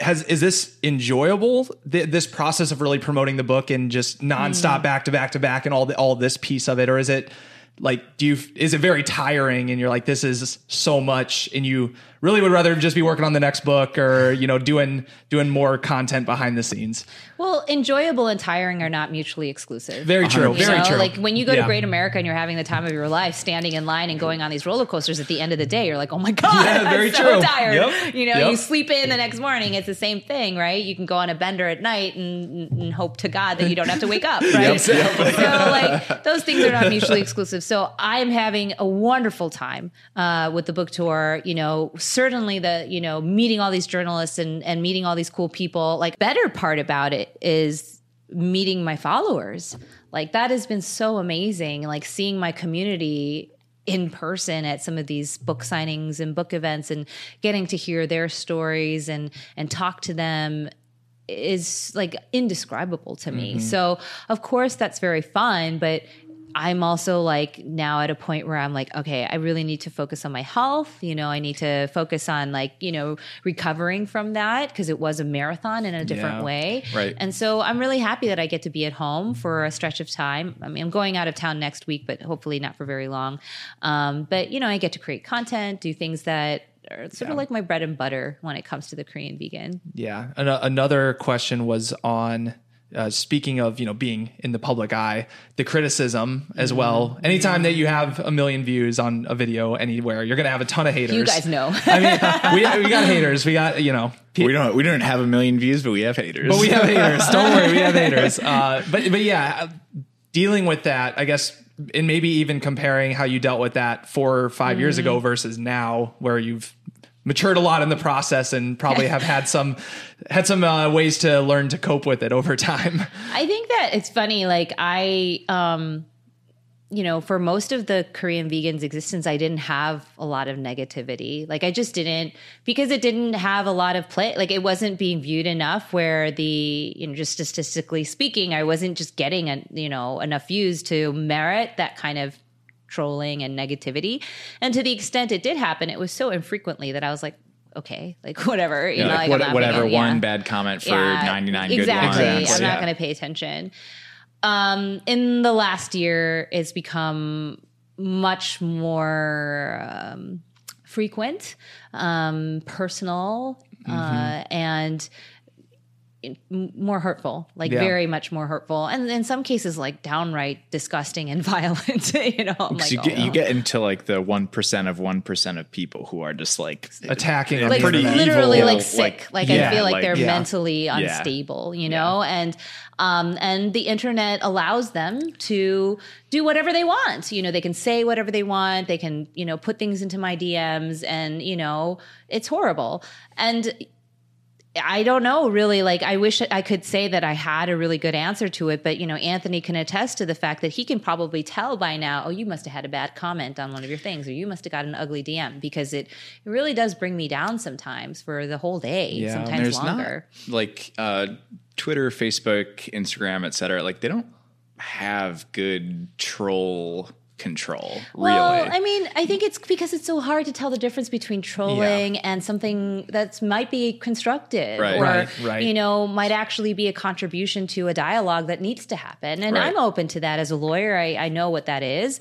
has is this enjoyable? Th- this process of really promoting the book and just nonstop back to back to back and all the all this piece of it, or is it? Like, do you is it very tiring and you're like, this is so much, and you really would rather just be working on the next book or you know doing doing more content behind the scenes. Well, enjoyable and tiring are not mutually exclusive. Very true. You Very know, true. like when you go Yeah. to Great America and you're having the time of your life, standing in line and going on these roller coasters. At the end of the day, you're like, "Oh my god, Yeah, very I'm so true. tired." Yep. You know, Yep. you sleep in the next morning. It's the same thing, right? You can go on a bender at night and, and hope to God that you don't have to wake up, right? so, like those things are not mutually exclusive. So I'm having a wonderful time uh, with the book tour. You know, certainly the you know meeting all these journalists and and meeting all these cool people. Like better part about it is meeting my followers. Like that has been so amazing. Like seeing my community in person at some of these book signings and book events and getting to hear their stories and and talk to them is like indescribable to me. Mm-hmm. So, of course that's very fun, but I'm also like now at a point where I'm like, okay, I really need to focus on my health. You know, I need to focus on like, you know, recovering from that because it was a marathon in a different Yeah. way. Right. And so I'm really happy that I get to be at home for a stretch of time. I mean, I'm going out of town next week, but hopefully not for very long. Um, but, you know, I get to create content, do things that are sort of like my bread and butter when it comes to the Korean vegan. Yeah. An- another question was on uh, speaking of you know being in the public eye, the criticism as well. Anytime that you have a million views on a video anywhere, you're gonna have a ton of haters. You guys know. I mean, we, we got haters. We got you know. pe- We don't we don't have a million views, but we have haters. but we have haters. Don't worry, we have haters. Uh, but but yeah, dealing with that, I guess, and maybe even comparing how you dealt with that four or 5 years ago versus now, where you've matured a lot in the process and probably have had some had some uh, ways to learn to cope with it over time. I think that it's funny. Like I, um, you know, for most of the Korean vegans' existence, I didn't have a lot of negativity. Like I just didn't because it didn't have a lot of play. Like it wasn't being viewed enough. Where the you know, just statistically speaking, I wasn't just getting a, you know enough views to merit that kind of trolling and negativity. And to the extent it did happen, it was so infrequently that I was like, okay, like whatever. You Yeah, know, like what- whatever gonna- yeah one bad comment for yeah, 99 exactly. good ones. I'm Yeah. not going to pay attention. Um, in the last year, it's become much more um, frequent, um, personal, Mm-hmm. uh, and more hurtful, like Yeah. very much more hurtful, and in some cases, like downright disgusting and violent. you know, I'm 'Cause like, you, oh, get, you get into like the one percent of one percent of people who are just like Attacking Yeah, like pretty literally evil, like like- sick. Like, yeah, i feel like, like- they're yeah. mentally unstable you know? And um and the internet allows them to do whatever they want. You know they can say whatever they want. They can you know put things into my dms and you know it's horrible. And I don't know really. Like I wish I could say that I had a really good answer to it but you know Anthony can attest to the fact that he can probably tell by now oh you must have had a bad comment on one of your things or you must have got an ugly DM because it it really does bring me down sometimes for the whole day Yeah, sometimes longer not like uh, Twitter, Facebook, Instagram, et cetera, Like they don't have good troll control. Well, I mean, I think it's because it's so hard to tell the difference between trolling and something that might be constructive Right. or, Right, right. you know, might actually be a contribution to a dialogue that needs to happen. And Right. I'm open to that as a lawyer. I, I know what that is.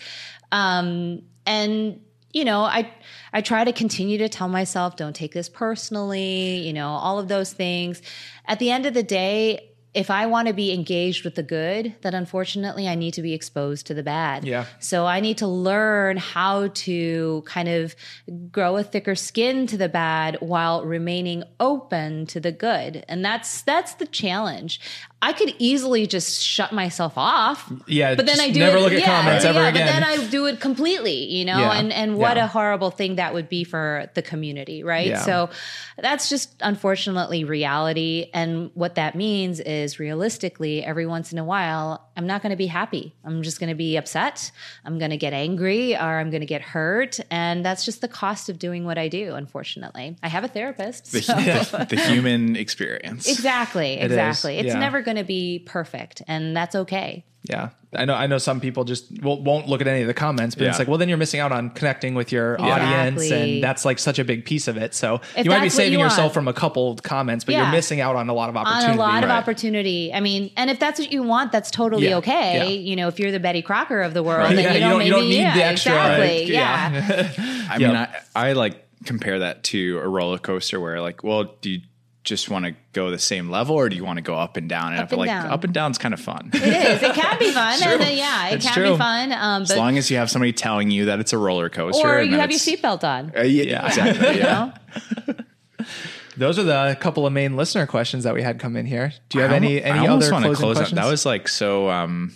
Um, and, you know, I, I try to continue to tell myself, don't take this personally, you know, all of those things. At the end of the day, if I want to be engaged with the good, then unfortunately I need to be exposed to the bad. Yeah. So I need to learn how to kind of grow a thicker skin to the bad while remaining open to the good. And that's that's the challenge. I could easily just shut myself off. Yeah, But then just I do never it, look at yeah, comments ever yeah, again. But then I do it completely, you know, Yeah. and and what Yeah. a horrible thing that would be for the community, right? Yeah. So that's just unfortunately reality. And what that means is realistically, every once in a while, I'm not going to be happy. I'm just going to be upset. I'm going to get angry or I'm going to get hurt. And that's just the cost of doing what I do, unfortunately. I have a therapist. the, so- the human experience. Exactly, is, exactly. It's yeah. never going to be perfect, and that's okay. Yeah, I know. I know some people just will, won't look at any of the comments, but it's like, well, then you're missing out on connecting with your audience, and that's like such a big piece of it. So If you might be saving you yourself want. from a couple comments, but you're missing out on a lot of on opportunity. a lot of opportunity. I mean, and if that's what you want, that's totally Yeah, okay. yeah. You know, if you're the Betty Crocker of the world, Right. then Yeah, you, you know, don't- you don't need yeah, the extra, exactly. like, yeah. yeah. I mean, I, I like compare that to a roller coaster where like, well, do you just want to go the same level or do you want to go up and down? And Up I feel and like down. up and down's kind of fun. It is. It can be fun. and, uh, yeah, it It's can true. be fun. Um, as long as you have somebody telling you that it's a roller coaster. or you have your seatbelt on. Uh, yeah, exactly. You Yeah. know? Those are the couple of main listener questions that we had come in here. Do you have I any any I other closing close questions? Up. That was like so um,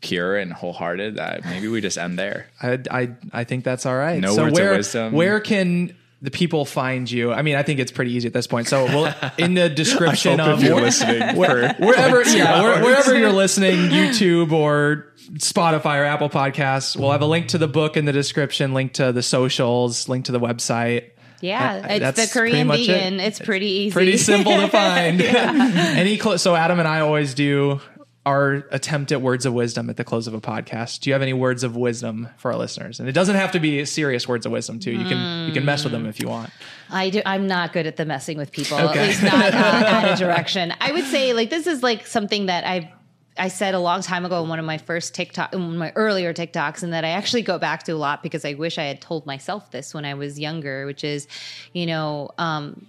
pure and wholehearted that maybe we just end there. I, I I think that's all right. No so words of wisdom. where can the people find you? I mean, I think it's pretty easy at this point. So we'll in the description hope of if you're listening where- wherever two yeah, where- wherever you're listening, YouTube or Spotify or Apple Podcasts, we'll have a link to the book in the description, link to the socials, link to the website. Yeah, Uh, it's the Korean much it. vegan. It's pretty easy. Pretty simple to find. Any clo- so Adam and I always do our attempt at words of wisdom at the close of a podcast. Do you have any words of wisdom for our listeners? And it doesn't have to be serious words of wisdom too. You can you can mess with them if you want. I do. I'm not good at the messing with people. Okay. At least not uh, out of direction. I would say like this is like something that I I said a long time ago in one of my first TikTok, in one of my earlier TikToks, and that I actually go back to a lot because I wish I had told myself this when I was younger, which is, you know, um,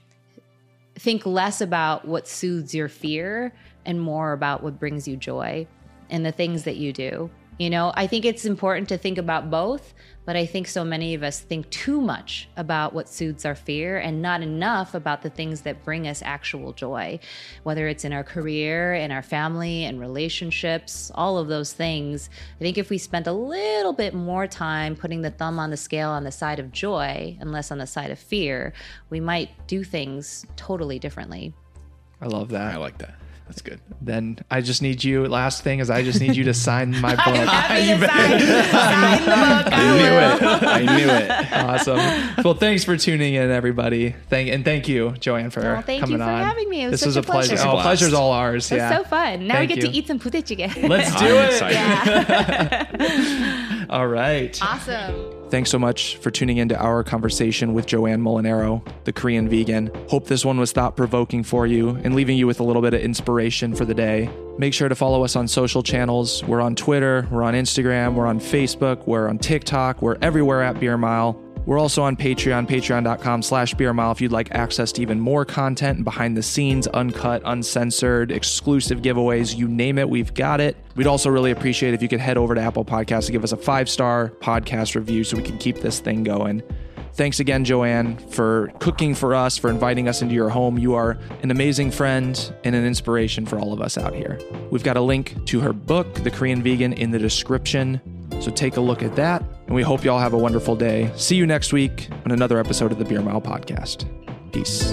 think less about what soothes your fear and more about what brings you joy and the things that you do. You know, I think it's important to think about both, but I think so many of us think too much about what soothes our fear and not enough about the things that bring us actual joy, whether it's in our career, in our family, in relationships, all of those things. I think if we spent a little bit more time putting the thumb on the scale on the side of joy and less on the side of fear, we might do things totally differently. I love that. I like that. That's good. then I just need you. Last thing is I just need you to sign my book. I, to sign, sign book. I will. I knew it. awesome. Well, thanks for tuning in, everybody. Thank and thank you, Joanne, for Well, thank you for on. having me. It was this was a a pleasure. pleasure. Oh, it was a Oh, blast. pleasure's all ours. It's yeah. so fun. Now Thank we get you. to eat some budae jjigae. Let's do I'm it. excited. All right. awesome. Thanks so much for tuning into our conversation with Joanne Molinaro, the Korean vegan. Hope this one was thought provoking for you and leaving you with a little bit of inspiration for the day. Make sure to follow us on social channels. We're on Twitter, we're on Instagram, we're on Facebook, we're on TikTok, we're everywhere at Beer Mile. We're also on Patreon, patreon.com slash beer mile if you'd like access to even more content and behind the scenes, uncut, uncensored, exclusive giveaways, you name it, we've got it. We'd also really appreciate if you could head over to Apple Podcasts and give us a five star podcast review so we can keep this thing going. Thanks again, Joanne, for cooking for us, for inviting us into your home. You are an amazing friend and an inspiration for all of us out here. We've got a link to her book, The Korean Vegan, in the description. So take a look at that. And we hope you all have a wonderful day. See you next week on another episode of the Beer Mile Podcast. Peace.